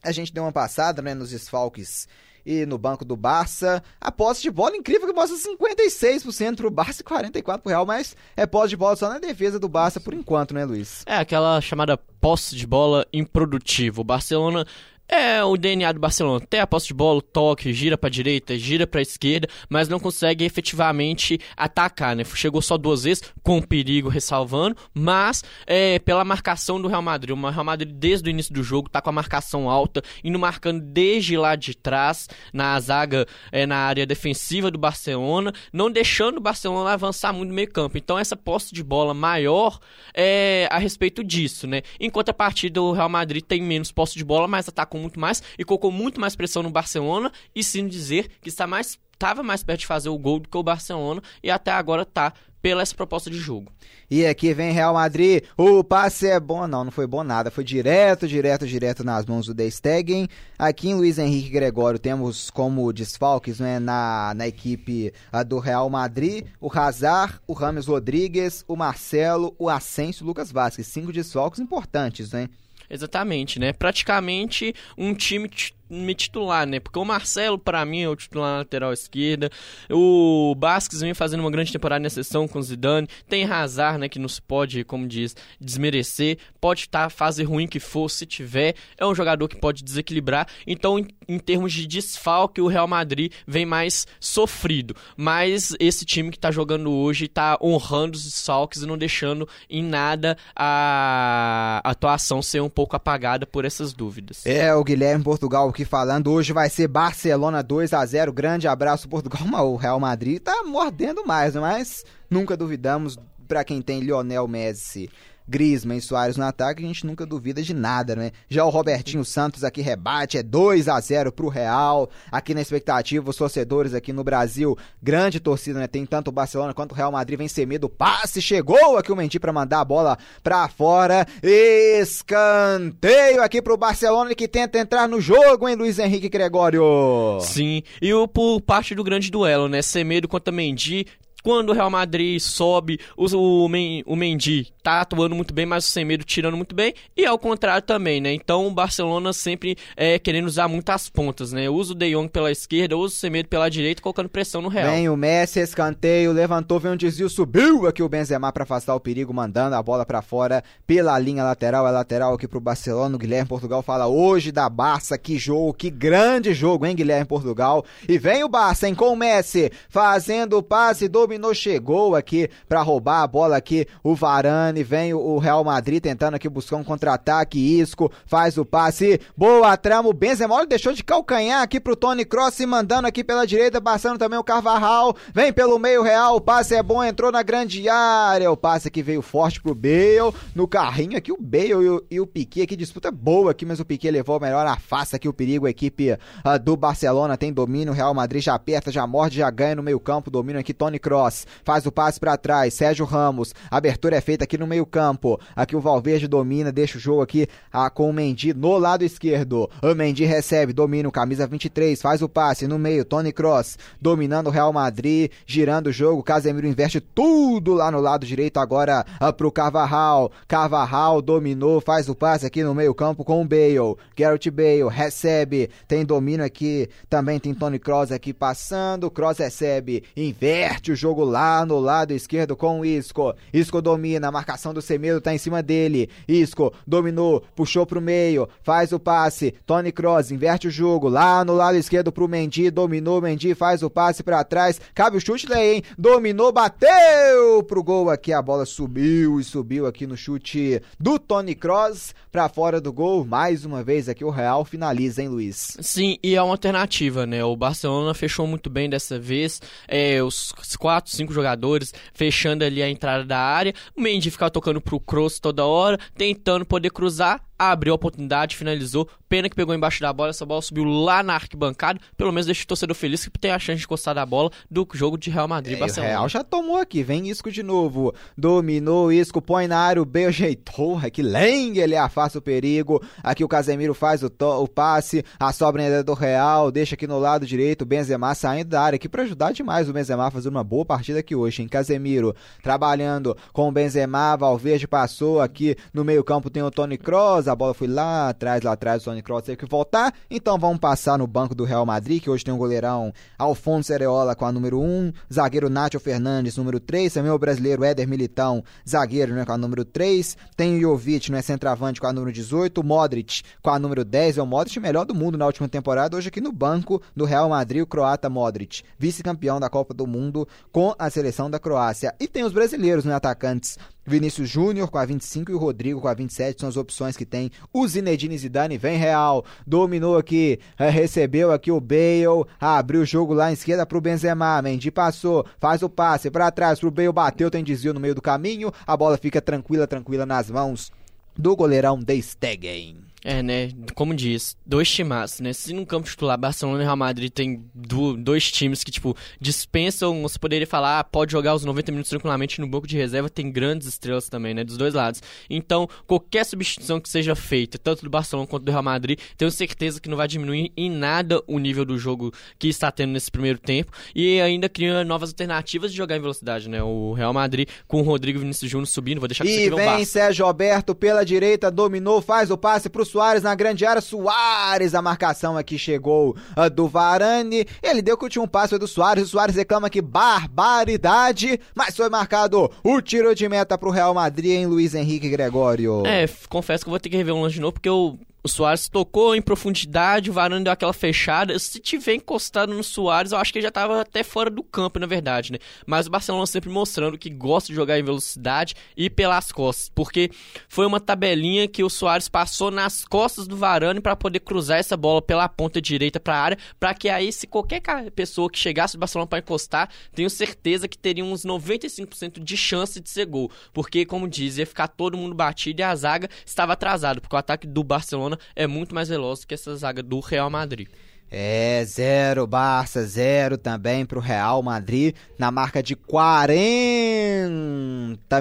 A gente deu uma passada, né, nos desfalques e no banco do Barça. A posse de bola incrível que mostra 56% pro Barça e 44% pro Real, mas é posse de bola só na defesa do Barça por enquanto, né, Luiz? É aquela chamada posse de bola improdutiva. O Barcelona é o DNA do Barcelona. Tem a posse de bola, toque, gira para direita, gira para esquerda, mas não consegue efetivamente atacar, né? Chegou só duas vezes, com perigo ressalvando, mas é, pela marcação do Real Madrid. O Real Madrid, desde o início do jogo, tá com a marcação alta, indo marcando desde lá de trás, na zaga, é, na área defensiva do Barcelona, não deixando o Barcelona avançar muito no meio campo. Então, essa posse de bola maior é a respeito disso, né? Enquanto a partida, o Real Madrid tem menos posse de bola, mas ataca muito mais e colocou muito mais pressão no Barcelona e sim dizer que está mais estava mais perto de fazer o gol do que o Barcelona e até agora está pela essa proposta de jogo. E aqui vem Real Madrid, o passe é bom, não, não foi bom nada, foi direto, direto, direto nas mãos do De Stegen. Aqui em Luiz Henrique Gregório temos como desfalques né, na, na equipe do Real Madrid o Hazard, o Rames Rodrigues, o Marcelo, o Asensio, o Lucas Vasquez, cinco desfalques importantes, né? Exatamente, né? Praticamente um time me titular, né? Porque o Marcelo, para mim, é o titular lateral esquerda. O Basques vem fazendo uma grande temporada na sessão com o Zidane. Tem Hazard, né? Que não se pode, como diz, desmerecer. Pode estar tá, fase ruim que for, se tiver. É um jogador que pode desequilibrar. Então, em, em termos de desfalque, o Real Madrid vem mais sofrido. Mas esse time que tá jogando hoje tá honrando os desfalques e não deixando em nada a atuação ser um pouco apagada por essas dúvidas. É, o Guilherme Portugal que aqui falando. Hoje vai ser Barcelona 2 a 0 Grande abraço, Portugal. Mas o Real Madrid tá mordendo mais, mas nunca duvidamos para quem tem Lionel Messi Griezmann e Soares no ataque, a gente nunca duvida de nada, né? Já o Robertinho Santos aqui rebate, é 2 a 0 pro Real. Aqui na expectativa, os torcedores aqui no Brasil, grande torcida, né? Tem tanto o Barcelona quanto o Real Madrid vem ser medo. Passe chegou aqui o Mendy para mandar a bola pra fora. Escanteio aqui pro Barcelona que tenta entrar no jogo, hein, Luiz Henrique Gregório? Sim, e o, por parte do grande duelo, né? Semedo contra Mendy quando o Real Madrid sobe, o, o, o Mendy tá atuando muito bem, mas o Semedo tirando muito bem. E ao contrário também, né? Então o Barcelona sempre é querendo usar muitas pontas, né? Usa o De Jong pela esquerda, usa o Semedo pela direita, colocando pressão no Real. Vem o Messi, escanteio, levantou, vem um desvio, subiu aqui o Benzema para afastar o perigo, mandando a bola para fora pela linha lateral. É lateral aqui pro Barcelona. O Guilherme Portugal fala hoje da Barça, que jogo, que grande jogo, hein, Guilherme Portugal? E vem o Barça, hein, com o Messi, fazendo o passe, do dominou, chegou aqui para roubar a bola aqui o Varane, vem o Real Madrid tentando aqui buscar um contra-ataque, Isco faz o passe, boa trama, o Benzema deixou de calcanhar aqui pro Tony Cross mandando aqui pela direita, passando também o Carvajal, vem pelo meio Real, o passe é bom, entrou na grande área, o passe aqui veio forte pro Bale, no carrinho aqui o Bale e o, e o Piquet aqui, disputa boa aqui, mas o Piquet levou melhor, afasta aqui o perigo, a equipe uh, do Barcelona tem domínio, Real Madrid já aperta, já morde, já ganha no meio campo, domínio aqui Tony Cross, faz o passe para trás, Sérgio Ramos, abertura é feita aqui no meio campo, aqui o Valverde domina, deixa o jogo aqui ah, com o Mendy no lado esquerdo, o Mendy recebe, domina o camisa 23, faz o passe no meio, Tony Cross, dominando o Real Madrid, girando o jogo, Casemiro investe tudo lá no lado direito agora ah, pro Carvajal, Carvajal dominou, faz o passe aqui no meio campo com o Bale, Garrett Bale recebe, tem domínio aqui, também tem Tony Cross aqui passando, Cross recebe, inverte o jogo lá no lado esquerdo com o Isco. Isco domina, a marcação do Semedo tá em cima dele. Isco dominou, puxou pro meio, faz o passe. Tony Kroos inverte o jogo lá no lado esquerdo pro Mendy, dominou, Mendy faz o passe para trás. Cabe o chute daí, hein? Dominou, bateu pro gol aqui, a bola subiu e subiu aqui no chute do Tony Kroos para fora do gol. Mais uma vez aqui o Real finaliza, hein, Luiz? Sim, e é uma alternativa, né? O Barcelona fechou muito bem dessa vez. É, os quatro cinco jogadores, fechando ali a entrada da área. O Mendy ficava tocando pro Kroos toda hora, tentando poder cruzar abriu a oportunidade, finalizou. Pena que pegou embaixo da bola, essa bola subiu lá na arquibancada. Pelo menos deixa o torcedor feliz que tem a chance de encostar da bola do jogo de Real Madrid é, Barcelona. O Real já tomou aqui, vem Isco de novo. Dominou Isco, põe na área, o B ajeitou. Aqui Leng, ele afasta o perigo. Aqui o Casemiro faz o, o passe, a sobra ainda é do Real, deixa aqui no lado direito o Benzema saindo da área aqui para ajudar demais o Benzema fazendo uma boa partida aqui hoje, hein? Casemiro trabalhando com o Benzema, Valverde passou aqui no meio-campo tem o Tony Kroos, a bola foi lá atrás, lá atrás, o Tony Kroos teve que voltar. Então vamos passar no banco do Real Madrid, que hoje tem o um goleirão Alfonso Areola com a número 1, zagueiro Nacho Fernandes, número 3, também o brasileiro Éder Militão, zagueiro, né, com a número 3. Tem o Jovic, né, centroavante com a número 18, Modric com a número 10, é o Modric melhor do mundo na última temporada, hoje aqui no banco do Real Madrid, o croata Modric, vice-campeão da Copa do Mundo com a seleção da Croácia. E tem os brasileiros, né, atacantes Vinícius Júnior com a 25 e o Rodrigo com a 27 são as opções que tem. O Zinedine Zidane vem real, dominou aqui, eh, recebeu aqui o Bale, abriu o jogo lá em esquerda pro Benzema, Mendy passou, faz o passe para trás pro Bale, bateu, tem desvio no meio do caminho, a bola fica tranquila, tranquila nas mãos do goleirão De Stegen. É, né? Como diz, dois timaços, né? Se no campo titular Barcelona e Real Madrid tem do, dois times que, tipo, dispensam, você poderia falar, ah, pode jogar os 90 minutos tranquilamente no banco de reserva, tem grandes estrelas também, né? Dos dois lados. Então, qualquer substituição que seja feita, tanto do Barcelona quanto do Real Madrid, tenho certeza que não vai diminuir em nada o nível do jogo que está tendo nesse primeiro tempo e ainda cria novas alternativas de jogar em velocidade, né? O Real Madrid com o Rodrigo Vinícius Júnior subindo, vou deixar que E vem Sérgio Alberto pela direita, dominou, faz o passe pro Soares na grande área. Soares, a marcação aqui chegou uh, do Varane. Ele deu que tinha um passe do Soares. O Soares reclama que barbaridade, mas foi marcado o tiro de meta pro Real Madrid em Luiz Henrique Gregório. É, confesso que eu vou ter que rever um lance de novo porque eu o Soares tocou em profundidade, o Varane deu aquela fechada. Se tiver encostado no Soares, eu acho que ele já estava até fora do campo, na verdade, né? Mas o Barcelona sempre mostrando que gosta de jogar em velocidade e pelas costas, porque foi uma tabelinha que o Soares passou nas costas do Varane para poder cruzar essa bola pela ponta direita para a área, para que aí se qualquer pessoa que chegasse do Barcelona para encostar, tenho certeza que teria uns 95% de chance de ser gol, porque como diz, ia ficar todo mundo batido e a zaga estava atrasada, porque o ataque do Barcelona Barcelona é muito mais veloz que essa zaga do Real Madrid. É, zero Barça, zero também para o Real Madrid na marca de 40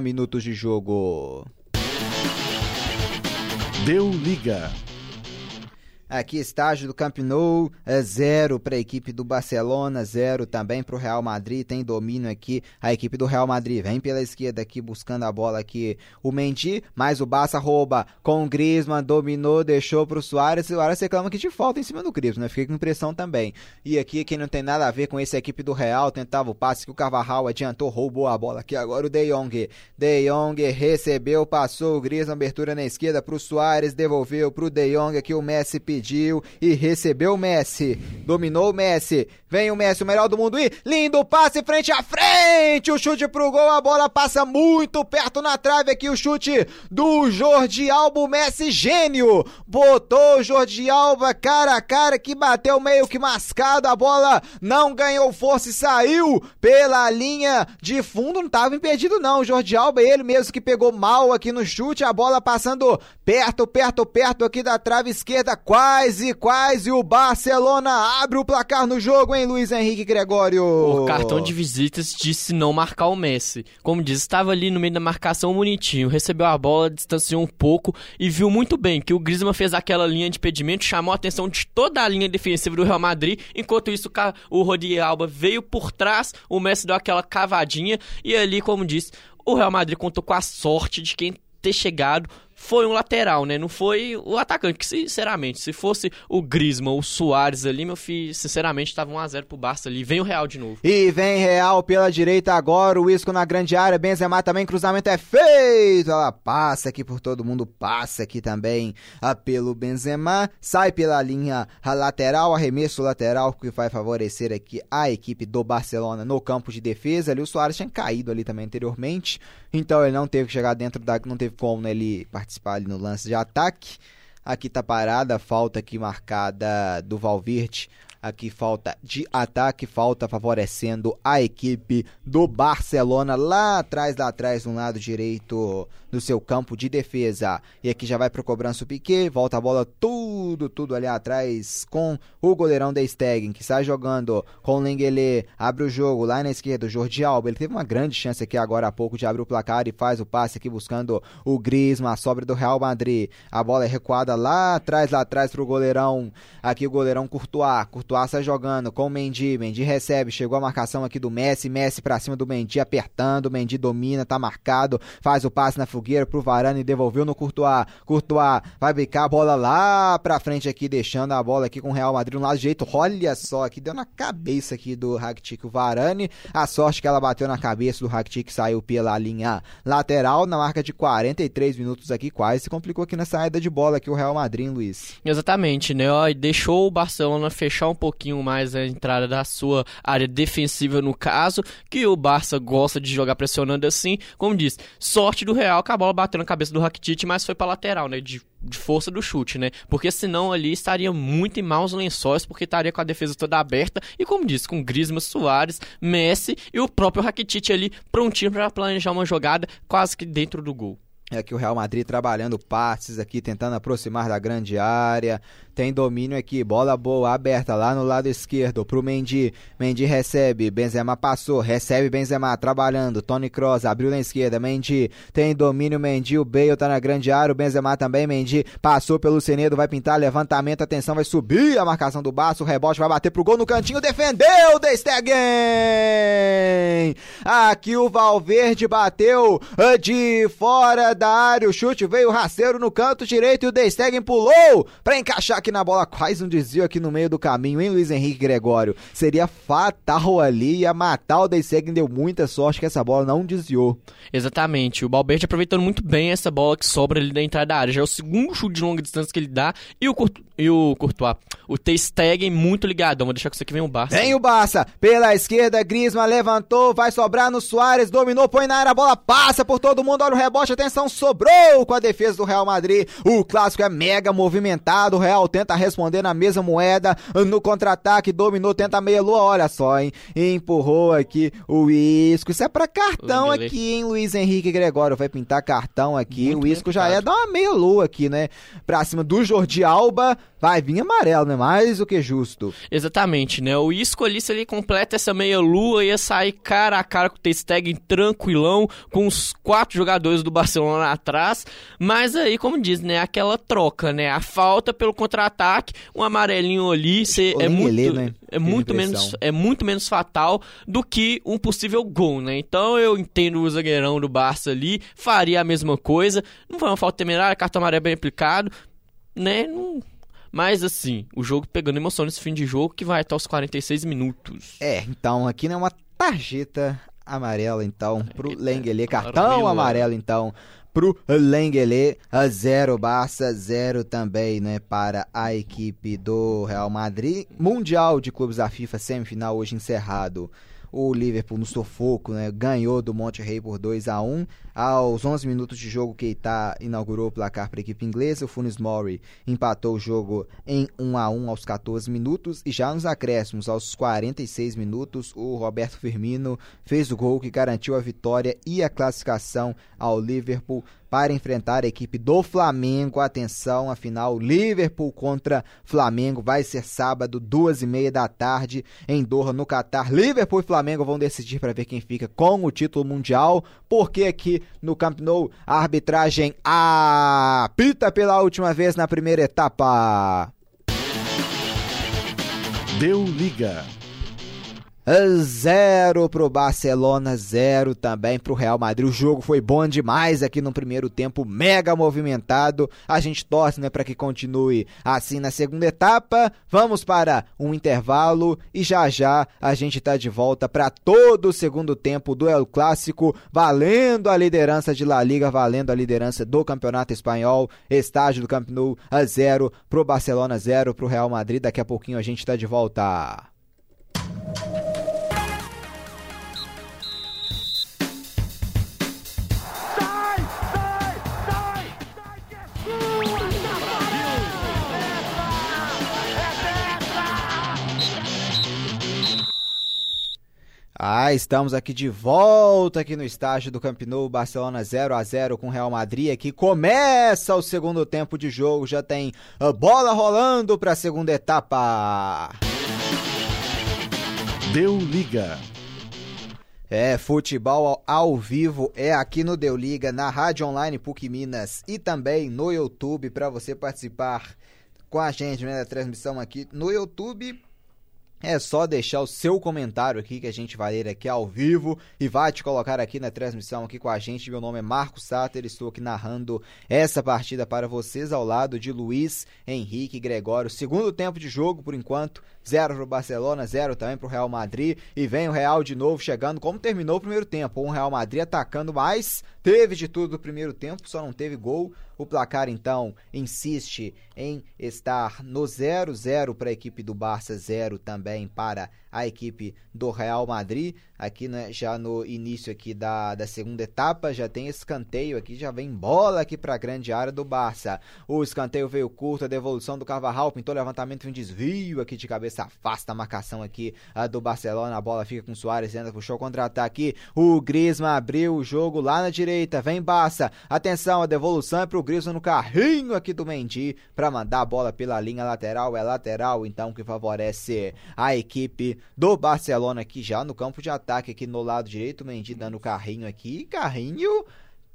minutos de jogo. Deu liga. Aqui estágio do Camp Nou, é zero para a equipe do Barcelona, zero também para o Real Madrid. Tem domínio aqui a equipe do Real Madrid. Vem pela esquerda aqui buscando a bola aqui o Mendy, mas o Barça rouba com o Griezmann, dominou, deixou para o Soares. O Soares reclama que de falta em cima do Griezmann, né? Fiquei com impressão também. E aqui quem não tem nada a ver com essa equipe do Real, tentava o passe que o Carvajal adiantou, roubou a bola aqui agora o De Jong. De Jong recebeu, passou o Griezmann, abertura na esquerda para o Soares, devolveu para o De Jong aqui o Messi pediu pediu e recebeu o Messi. Dominou o Messi. Vem o Messi, o melhor do mundo. E lindo passe frente a frente. O chute pro gol. A bola passa muito perto na trave aqui. O chute do Jordi Alba. O Messi gênio. Botou o Jordi Alba cara a cara que bateu meio que mascado. A bola não ganhou força e saiu pela linha de fundo. Não estava impedido, não. O Jordi Alba, ele mesmo que pegou mal aqui no chute. A bola passando perto, perto, perto aqui da trave esquerda. Quase Quase, quase o Barcelona abre o placar no jogo, hein, Luiz Henrique Gregório? O cartão de visitas disse não marcar o Messi. Como diz, estava ali no meio da marcação bonitinho, recebeu a bola, distanciou um pouco e viu muito bem que o Griezmann fez aquela linha de impedimento, chamou a atenção de toda a linha defensiva do Real Madrid. Enquanto isso, o Rodi Alba veio por trás, o Messi deu aquela cavadinha e ali, como disse, o Real Madrid contou com a sorte de quem ter chegado foi um lateral, né? Não foi o atacante, que sinceramente, se fosse o Griezmann, o Soares ali, meu filho, sinceramente, tava 1x0 pro Barça ali. Vem o Real de novo. E vem Real pela direita agora, o Isco na grande área, Benzema também, cruzamento é feito, ela passa aqui por todo mundo, passa aqui também ah, pelo Benzema, sai pela linha lateral, arremesso lateral que vai favorecer aqui a equipe do Barcelona no campo de defesa, ali o Soares tinha caído ali também anteriormente, então ele não teve que chegar dentro da, não teve como né, ele participar participar ali no lance de ataque. Aqui tá parada, falta aqui marcada do Valverde Aqui falta de ataque, falta favorecendo a equipe do Barcelona lá atrás, lá atrás, no lado direito do seu campo de defesa. E aqui já vai pro cobrança o Piquet, volta a bola tudo, tudo ali atrás com o goleirão da Stegen, que sai jogando com o Lengele, abre o jogo lá na esquerda, o Jordi Alba, ele teve uma grande chance aqui agora há pouco de abrir o placar e faz o passe aqui buscando o Griezmann, a sobra do Real Madrid. A bola é recuada lá atrás, lá atrás pro goleirão, aqui o goleirão Courtois, Courtois sai jogando com o Mendy, Mendy recebe, chegou a marcação aqui do Messi, Messi pra cima do Mendy, apertando, Mendy domina, tá marcado, faz o passe na fogueira pro Varane devolveu no Courtois, Courtois vai bicar a bola lá pra frente aqui, deixando a bola aqui com o Real Madrid no lado direito, olha só, aqui deu na cabeça aqui do Rakitic o Varane, a sorte que ela bateu na cabeça do Rakitic, saiu pela linha lateral, na marca de 43 minutos aqui, quase se complicou aqui na saída de bola aqui o Real Madrid, Luiz. Exatamente, né, ó, deixou o Barcelona fechar um pouquinho mais a entrada da sua área defensiva no caso, que o Barça gosta de jogar pressionando assim. Como disse, sorte do Real a bola bateu na cabeça do Rakitic, mas foi para lateral, né? De de força do chute, né? Porque senão ali estaria muito em maus lençóis, porque estaria com a defesa toda aberta e como disse, com Griezmann, Soares, Messi e o próprio Rakitic ali prontinho para planejar uma jogada quase que dentro do gol. É aqui o Real Madrid trabalhando passes aqui, tentando aproximar da grande área. Tem domínio aqui, bola boa, aberta lá no lado esquerdo pro Mendy. Mendy recebe, Benzema passou, recebe Benzema trabalhando. Tony Kroos abriu na esquerda, Mendy tem domínio, Mendy, o Bale tá na grande área, o Benzema também, Mendy passou pelo Senedo, vai pintar levantamento, atenção, vai subir a marcação do Baço, o rebote vai bater pro gol no cantinho, defendeu De Stegen! Aqui o Valverde bateu ah, de fora da área, o chute veio rasteiro no canto direito e o De Stegen pulou para encaixar aqui na bola, quase um desvio aqui no meio do caminho, hein, Luiz Henrique Gregório? Seria fatal ali, ia matar o Deisegen, deu muita sorte que essa bola não desviou. Exatamente, o Balbert aproveitando muito bem essa bola que sobra ali da entrada da área. Já é o segundo chute de longa distância que ele dá e o, Courtois, e o Courtois, o Testegen muito ligadão. Vou deixar com você que vem o Barça. Vem o Barça, pela esquerda, Griezmann levantou, vai sobrar no Soares, dominou, põe na área, a bola passa por todo mundo, olha o rebote, atenção, sobrou com a defesa do Real Madrid. O clássico é mega movimentado, o Real tenta responder na mesma moeda, no contra-ataque, dominou, tenta meia lua, olha só, hein? Empurrou aqui o Isco. Isso é pra cartão aqui, hein, Luiz Henrique Gregório? Vai pintar cartão aqui. Muito o Isco já é dar uma meia lua aqui, né? Pra cima do Jordi Alba. Vai vir amarelo, né? Mais do que justo. Exatamente, né? O Isco se ele completa essa meia lua, ia sair cara a cara com o Testegen tranquilão, com os quatro jogadores do Barcelona atrás. Mas aí, como diz, né? Aquela troca, né? A falta pelo contra-ataque, um amarelinho ali, cê, é muito, né? é muito menos é muito menos fatal do que um possível gol, né? Então eu entendo o zagueirão do Barça ali, faria a mesma coisa. Não foi uma falta temerária, cartão amarelo bem aplicado, né? Não mas assim, o jogo pegando emoção nesse fim de jogo que vai até os 46 minutos. É, então aqui não é uma tarjeta amarela então pro Lengele, cartão amarelo então pro Lengele, zero Barça, zero também, né, para a equipe do Real Madrid. Mundial de Clubes da FIFA, semifinal hoje encerrado. O Liverpool no sufoco, né, ganhou do Monte Rei por 2 a 1 Aos 11 minutos de jogo, Keita inaugurou o placar para a equipe inglesa. O Funes Mori empatou o jogo em 1 a 1 aos 14 minutos. E já nos acréscimos, aos 46 minutos, o Roberto Firmino fez o gol que garantiu a vitória e a classificação ao Liverpool para enfrentar a equipe do Flamengo. Atenção, afinal, Liverpool contra Flamengo vai ser sábado, duas e meia da tarde, em Doha, no Catar. Liverpool e Flamengo vão decidir para ver quem fica com o título mundial, porque aqui no Camp Nou a arbitragem apita pela última vez na primeira etapa. Deu liga. Zero pro Barcelona, zero também pro Real Madrid. O jogo foi bom demais aqui no primeiro tempo, mega movimentado. A gente torce, né, para que continue assim na segunda etapa. Vamos para um intervalo e já já a gente tá de volta para todo o segundo tempo do El Clássico, valendo a liderança de La Liga, valendo a liderança do Campeonato Espanhol. Estágio do Camp Nou a zero pro Barcelona, zero pro Real Madrid. Daqui a pouquinho a gente tá de volta. Ah, estamos aqui de volta aqui no estágio do Camp Nou, Barcelona 0 a 0 com o Real Madrid aqui. Começa o segundo tempo de jogo, já tem a bola rolando para a segunda etapa. Deu liga. É, futebol ao vivo é aqui no Deu Liga, na Rádio Online PUC Minas e também no YouTube para você participar com a gente né, da transmissão aqui no YouTube é só deixar o seu comentário aqui que a gente vai ler aqui ao vivo e vai te colocar aqui na transmissão aqui com a gente. Meu nome é Marcos Sater, estou aqui narrando essa partida para vocês ao lado de Luiz Henrique Gregório. Segundo tempo de jogo por enquanto, zero para o Barcelona, zero também para o Real Madrid e vem o Real de novo chegando como terminou o primeiro tempo. Um Real Madrid atacando mais, teve de tudo no primeiro tempo, só não teve gol. O placar então insiste em estar no 0-0 para a equipe do Barça, 0 também para a equipe do Real Madrid. aqui, né, já no início aqui da, da segunda etapa, já tem escanteio aqui, já vem bola aqui para a grande área do Barça. O escanteio veio curto, a devolução do Carvajal, pintou levantamento um desvio aqui de cabeça, afasta a marcação aqui a do Barcelona, a bola fica com o Soares, entra, puxou contra-ataque, o Griezmann abriu o jogo lá na direita, vem Barça, atenção, a devolução é pro Griezmann no carrinho aqui do Mendy, para mandar a bola pela linha lateral, é lateral então que favorece a equipe do Barcelona aqui já no campo de ataque aqui no lado direito, Mendy dando carrinho aqui, carrinho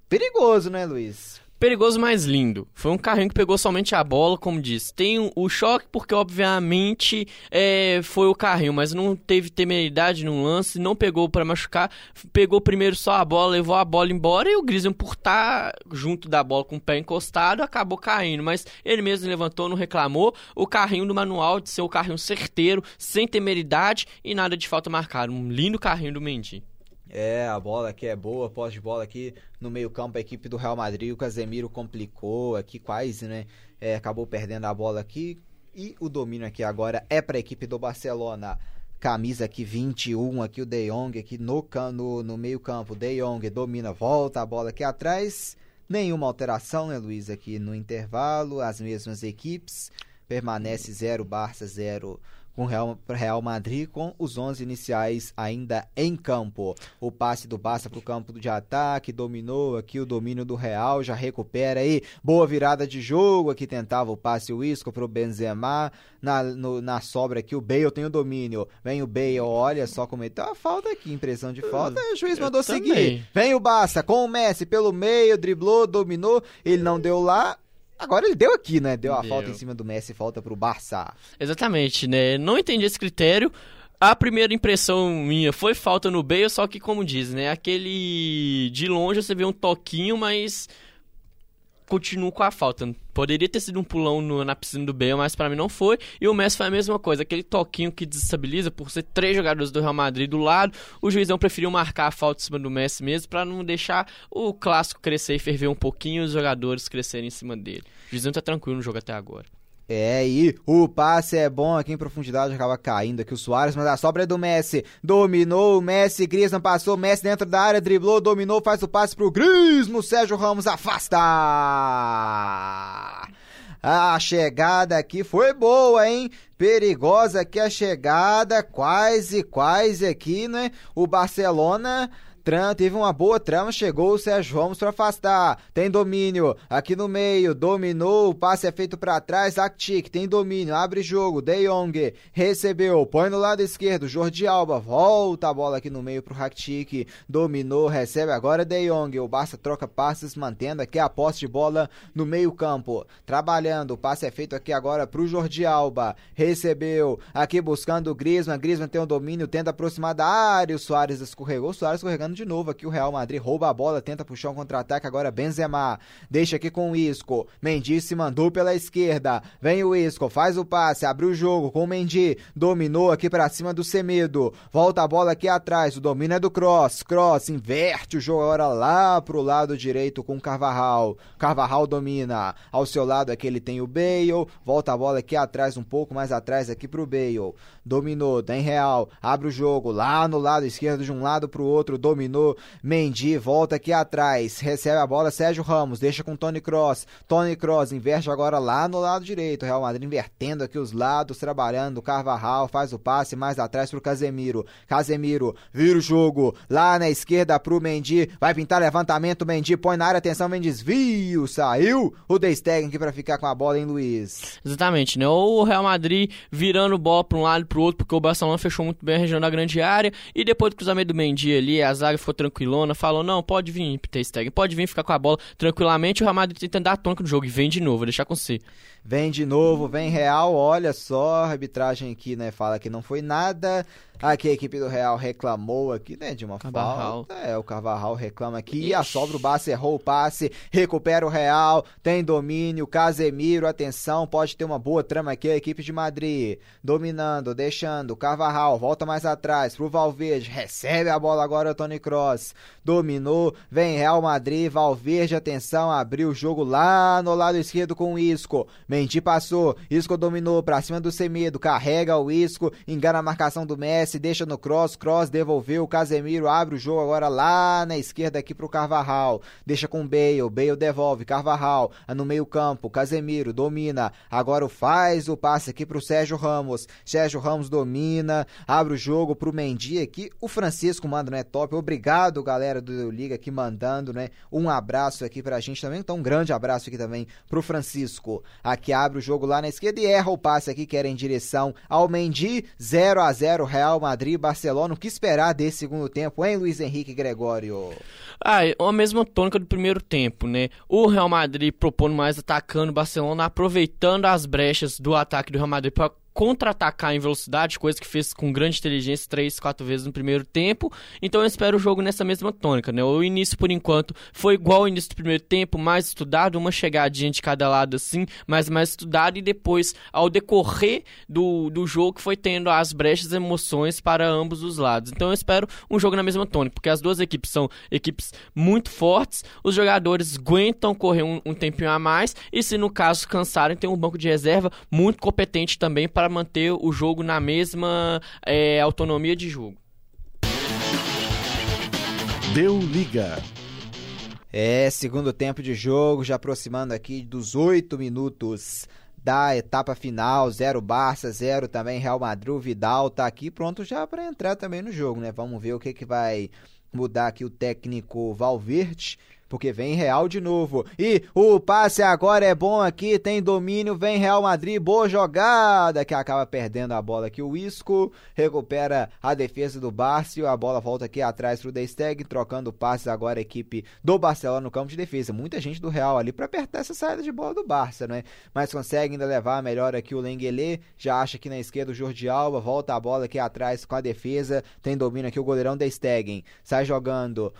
perigoso, né, Luiz? Perigoso mais lindo. Foi um carrinho que pegou somente a bola, como disse. Tem o choque porque, obviamente, é, foi o carrinho, mas não teve temeridade no lance, não pegou para machucar. Pegou primeiro só a bola, levou a bola embora e o Griezmann, por estar tá junto da bola com o pé encostado, acabou caindo. Mas ele mesmo levantou, não reclamou. O carrinho do manual de ser o carrinho certeiro, sem temeridade e nada de falta marcada. Um lindo carrinho do Mendy. É, a bola aqui é boa, pós de bola aqui no meio-campo, a equipe do Real Madrid, o Casemiro complicou aqui quase, né? É, acabou perdendo a bola aqui. E o domínio aqui agora é para a equipe do Barcelona. Camisa aqui 21, aqui o De Jong aqui no, no, no meio-campo. De Jong domina, volta a bola aqui atrás. Nenhuma alteração, né, Luiz? Aqui no intervalo, as mesmas equipes. Permanece 0, Barça 0, com o Real, Real Madrid com os 11 iniciais ainda em campo. O passe do Barça para o campo de ataque, dominou aqui o domínio do Real, já recupera aí. Boa virada de jogo, aqui tentava o passe o Isco para o Benzema. Na, no, na sobra aqui, o Bale tem o domínio. Vem o Bale, olha só, cometeu a falta aqui, impressão de falta. o juiz mandou seguir. Vem o Barça com o Messi pelo meio, driblou, dominou. Ele não deu lá, Agora ele deu aqui, né? Deu a deu. falta em cima do Messi, falta pro Barça. Exatamente, né? Não entendi esse critério. A primeira impressão minha foi falta no Bale, só que como diz, né? Aquele de longe você vê um toquinho, mas continuo com a falta. Poderia ter sido um pulão no, na piscina do Bale, mas para mim não foi. E o Messi foi a mesma coisa, aquele toquinho que desestabiliza por ser três jogadores do Real Madrid do lado. O juizão preferiu marcar a falta em cima do Messi mesmo para não deixar o clássico crescer e ferver um pouquinho e os jogadores crescerem em cima dele. O juizão tá tranquilo no jogo até agora. É, e o passe é bom aqui em profundidade, acaba caindo aqui o Soares, mas a sobra é do Messi. Dominou o Messi, Griezmann passou, Messi dentro da área, driblou, dominou, faz o passe pro Griezmann, Sérgio Ramos afasta. A chegada aqui foi boa, hein? Perigosa aqui a chegada, quase, quase aqui, né? O Barcelona Tran teve uma boa trama, chegou o Sérgio Ramos para afastar. Tem domínio aqui no meio, dominou, o passe é feito para trás. Actic tem domínio, abre jogo. De Jong recebeu, põe no lado esquerdo. Jordi Alba volta a bola aqui no meio pro Actic, dominou, recebe agora De Jong. O Barça troca passes, mantendo aqui a posse de bola no meio-campo. Trabalhando, o passe é feito aqui agora pro Jordi Alba. Recebeu, aqui buscando o Griezmann. Griezmann tem o domínio, tenta aproximar da área. O Soares escorregou, o Soares escorregando de novo aqui o Real Madrid rouba a bola, tenta puxar um contra-ataque agora Benzema, deixa aqui com o Isco, Mendy se mandou pela esquerda, vem o Isco, faz o passe, abriu o jogo com o Mendy, dominou aqui para cima do Semedo, volta a bola aqui atrás, o domínio é do Cross, Cross inverte o jogo agora lá pro lado direito com o Carvajal, Carvajal domina, ao seu lado aqui ele tem o Bale, volta a bola aqui atrás, um pouco mais atrás aqui pro Bale, dominou, tem Real, abre o jogo lá no lado esquerdo de um lado pro outro, dominou dominou. Mendy volta aqui atrás, recebe a bola Sérgio Ramos, deixa com Tony Cross. Tony Cross inverte agora lá no lado direito. Real Madrid invertendo aqui os lados, trabalhando. Carvajal faz o passe mais atrás pro Casemiro. Casemiro vira o jogo lá na esquerda pro Mendy. Vai pintar levantamento. Mendy põe na área, atenção, Mendy desvio. Saiu o De Stegen aqui pra ficar com a bola, hein, Luiz? Exatamente, né? O Real Madrid virando bola pra um lado e pro outro, porque o Barcelona fechou muito bem a região da grande área. E depois do cruzamento do Mendy ali, a zaga ficou tranquilona, falou: não, pode vir, Ter Stegen, pode vir ficar com a bola tranquilamente. O Real Madrid tenta dar tônica no jogo e vem de novo, vou deixar com você. Vem de novo, vem Real, olha só, a arbitragem aqui, né, fala que não foi nada. Aqui a equipe do Real reclamou aqui, né, de uma Carvajal. falta. É, o Carvajal reclama aqui, a sobra o Barça errou o passe, recupera o Real, tem domínio, Casemiro, atenção, pode ter uma boa trama aqui a equipe de Madrid, dominando, deixando, Carvajal, volta mais atrás pro Valverde, recebe a bola agora o Tony Cross dominou, vem Real Madrid, Valverde, atenção, abriu o jogo lá no lado esquerdo com o Isco. Mendy passou, Isco dominou pra cima do Semedo, carrega o Isco, engana a marcação do Messi, deixa no Cross, Cross devolveu, Casemiro abre o jogo agora lá na esquerda aqui pro Carvajal, deixa com Bale, Bale devolve, Carvajal no meio campo, Casemiro domina, agora faz o passe aqui pro Sérgio Ramos, Sérgio Ramos domina, abre o jogo pro Mendy aqui, o Francisco manda, não é top, obrigado galera do Liga aqui mandando, né, um abraço aqui pra gente também, então um grande abraço aqui também pro Francisco, aqui abre o jogo lá na esquerda e erra o passe aqui, que era em direção ao Mendy, 0 a 0 Real Madrid, Barcelona, o que esperar desse segundo tempo, hein Luiz Henrique Gregório? Ah, é a mesma tônica do primeiro tempo, né? O Real Madrid propondo mais atacando o Barcelona, aproveitando as brechas do ataque do Real Madrid para contra-atacar em velocidade, coisa que fez com grande inteligência três, quatro vezes no primeiro tempo. Então eu espero o jogo nessa mesma tônica, né? O início, por enquanto, foi igual ao início do primeiro tempo, mais estudado, uma chegadinha de cada lado assim, mas mais estudado, e depois, ao decorrer do, do jogo, foi tendo as brechas emoções para ambos os lados. Então eu espero um jogo na mesma tônica, porque as duas equipes são equipes muito fortes, os jogadores aguentam correr um, um tempinho a mais, e se no caso cansarem, tem um banco de reserva muito competente também para para manter o jogo na mesma é, autonomia de jogo. Deu liga. É, segundo tempo de jogo, já aproximando aqui dos oito minutos da etapa final, zero Barça, zero também Real Madrid, Vidal tá aqui pronto já para entrar também no jogo, né? Vamos ver o que que vai mudar aqui o técnico Valverde porque vem Real de novo. E o passe agora é bom aqui, tem domínio, vem Real Madrid, boa jogada, que acaba perdendo a bola aqui. O Isco recupera a defesa do Barça e a bola volta aqui atrás pro De Stegen, trocando passes agora a equipe do Barcelona no campo de defesa. Muita gente do Real ali para apertar essa saída de bola do Barça, né? Mas consegue ainda levar melhor aqui o Lenglet, já acha aqui na esquerda o Jordi Alba, volta a bola aqui atrás com a defesa, tem domínio aqui o goleirão De Stegen, sai jogando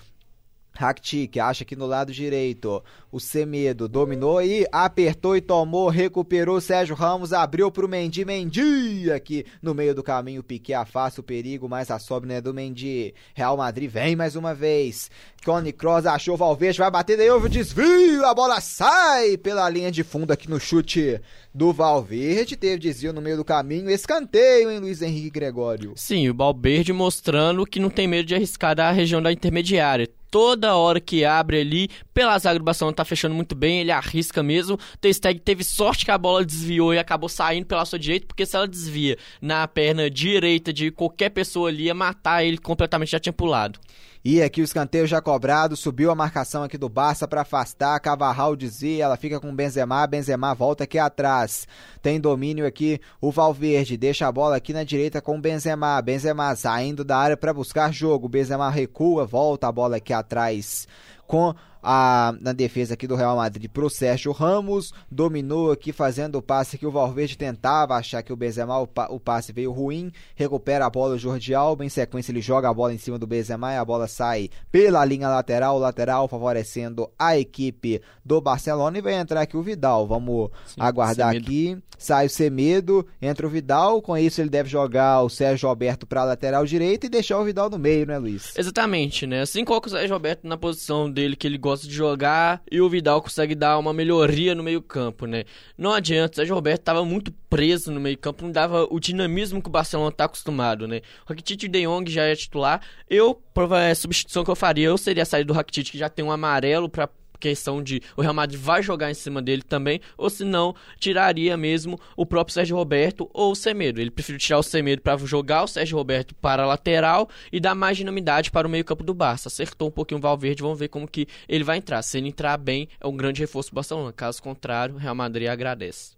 Rakitic acha que no lado direito o Semedo dominou e apertou e tomou, recuperou Sérgio Ramos, abriu pro Mendy, Mendy aqui no meio do caminho, Piquet afasta o perigo, mas a sobra é do Mendy. Real Madrid vem mais uma vez. Cone Cross achou Valverde, vai bater, daí houve o desvio, a bola sai pela linha de fundo aqui no chute do Valverde, teve desvio no meio do caminho, escanteio, em Luiz Henrique Gregório? Sim, o Valverde mostrando que não tem medo de arriscar da região da intermediária toda hora que abre ali, pela Barcelona tá fechando muito bem, ele arrisca mesmo. Testeg teve sorte que a bola desviou e acabou saindo pela sua direita, porque se ela desvia na perna direita de qualquer pessoa ali, ia matar ele completamente, já tinha pulado. E aqui o escanteio já cobrado, subiu a marcação aqui do Barça para afastar, Cavarral dizia, ela fica com Benzema, Benzema volta aqui atrás. Tem domínio aqui o Valverde, deixa a bola aqui na direita com Benzema, Benzema saindo da área para buscar jogo, Benzema recua, volta a bola aqui atrás com a, na defesa aqui do Real Madrid pro Sérgio Ramos, dominou aqui fazendo o passe que o Valverde tentava achar que o Benzema, o, pa, o passe veio ruim, recupera a bola o Jordi Alba, em sequência ele joga a bola em cima do Benzema e a bola sai pela linha lateral, lateral favorecendo a equipe do Barcelona. E vai entrar aqui o Vidal, vamos Sim, aguardar aqui, sai o Semedo, entra o Vidal, com isso ele deve jogar o Sérgio Alberto para lateral direita e deixar o Vidal no meio, né Luiz? Exatamente, né, assim coloca o Sérgio Alberto na posição dele que ele gosta de jogar e o Vidal consegue dar uma melhoria no meio-campo, né? Não adianta, o Sérgio Roberto estava muito preso no meio-campo, não dava o dinamismo que o Barcelona está acostumado, né? O Rakitic De Jong já é titular. Eu, a substituição que eu faria, eu seria sair do Rakitic que já tem um amarelo para questão de o Real Madrid vai jogar em cima dele também, ou se não, tiraria mesmo o próprio Sérgio Roberto ou o Semedo. Ele preferiu tirar o Semedo para jogar o Sérgio Roberto para a lateral e dar mais dinamidade para o meio-campo do Barça. Acertou um pouquinho o Valverde, vamos ver como que ele vai entrar. Se ele entrar bem, é um grande reforço do Barcelona. Caso contrário, o Real Madrid agradece.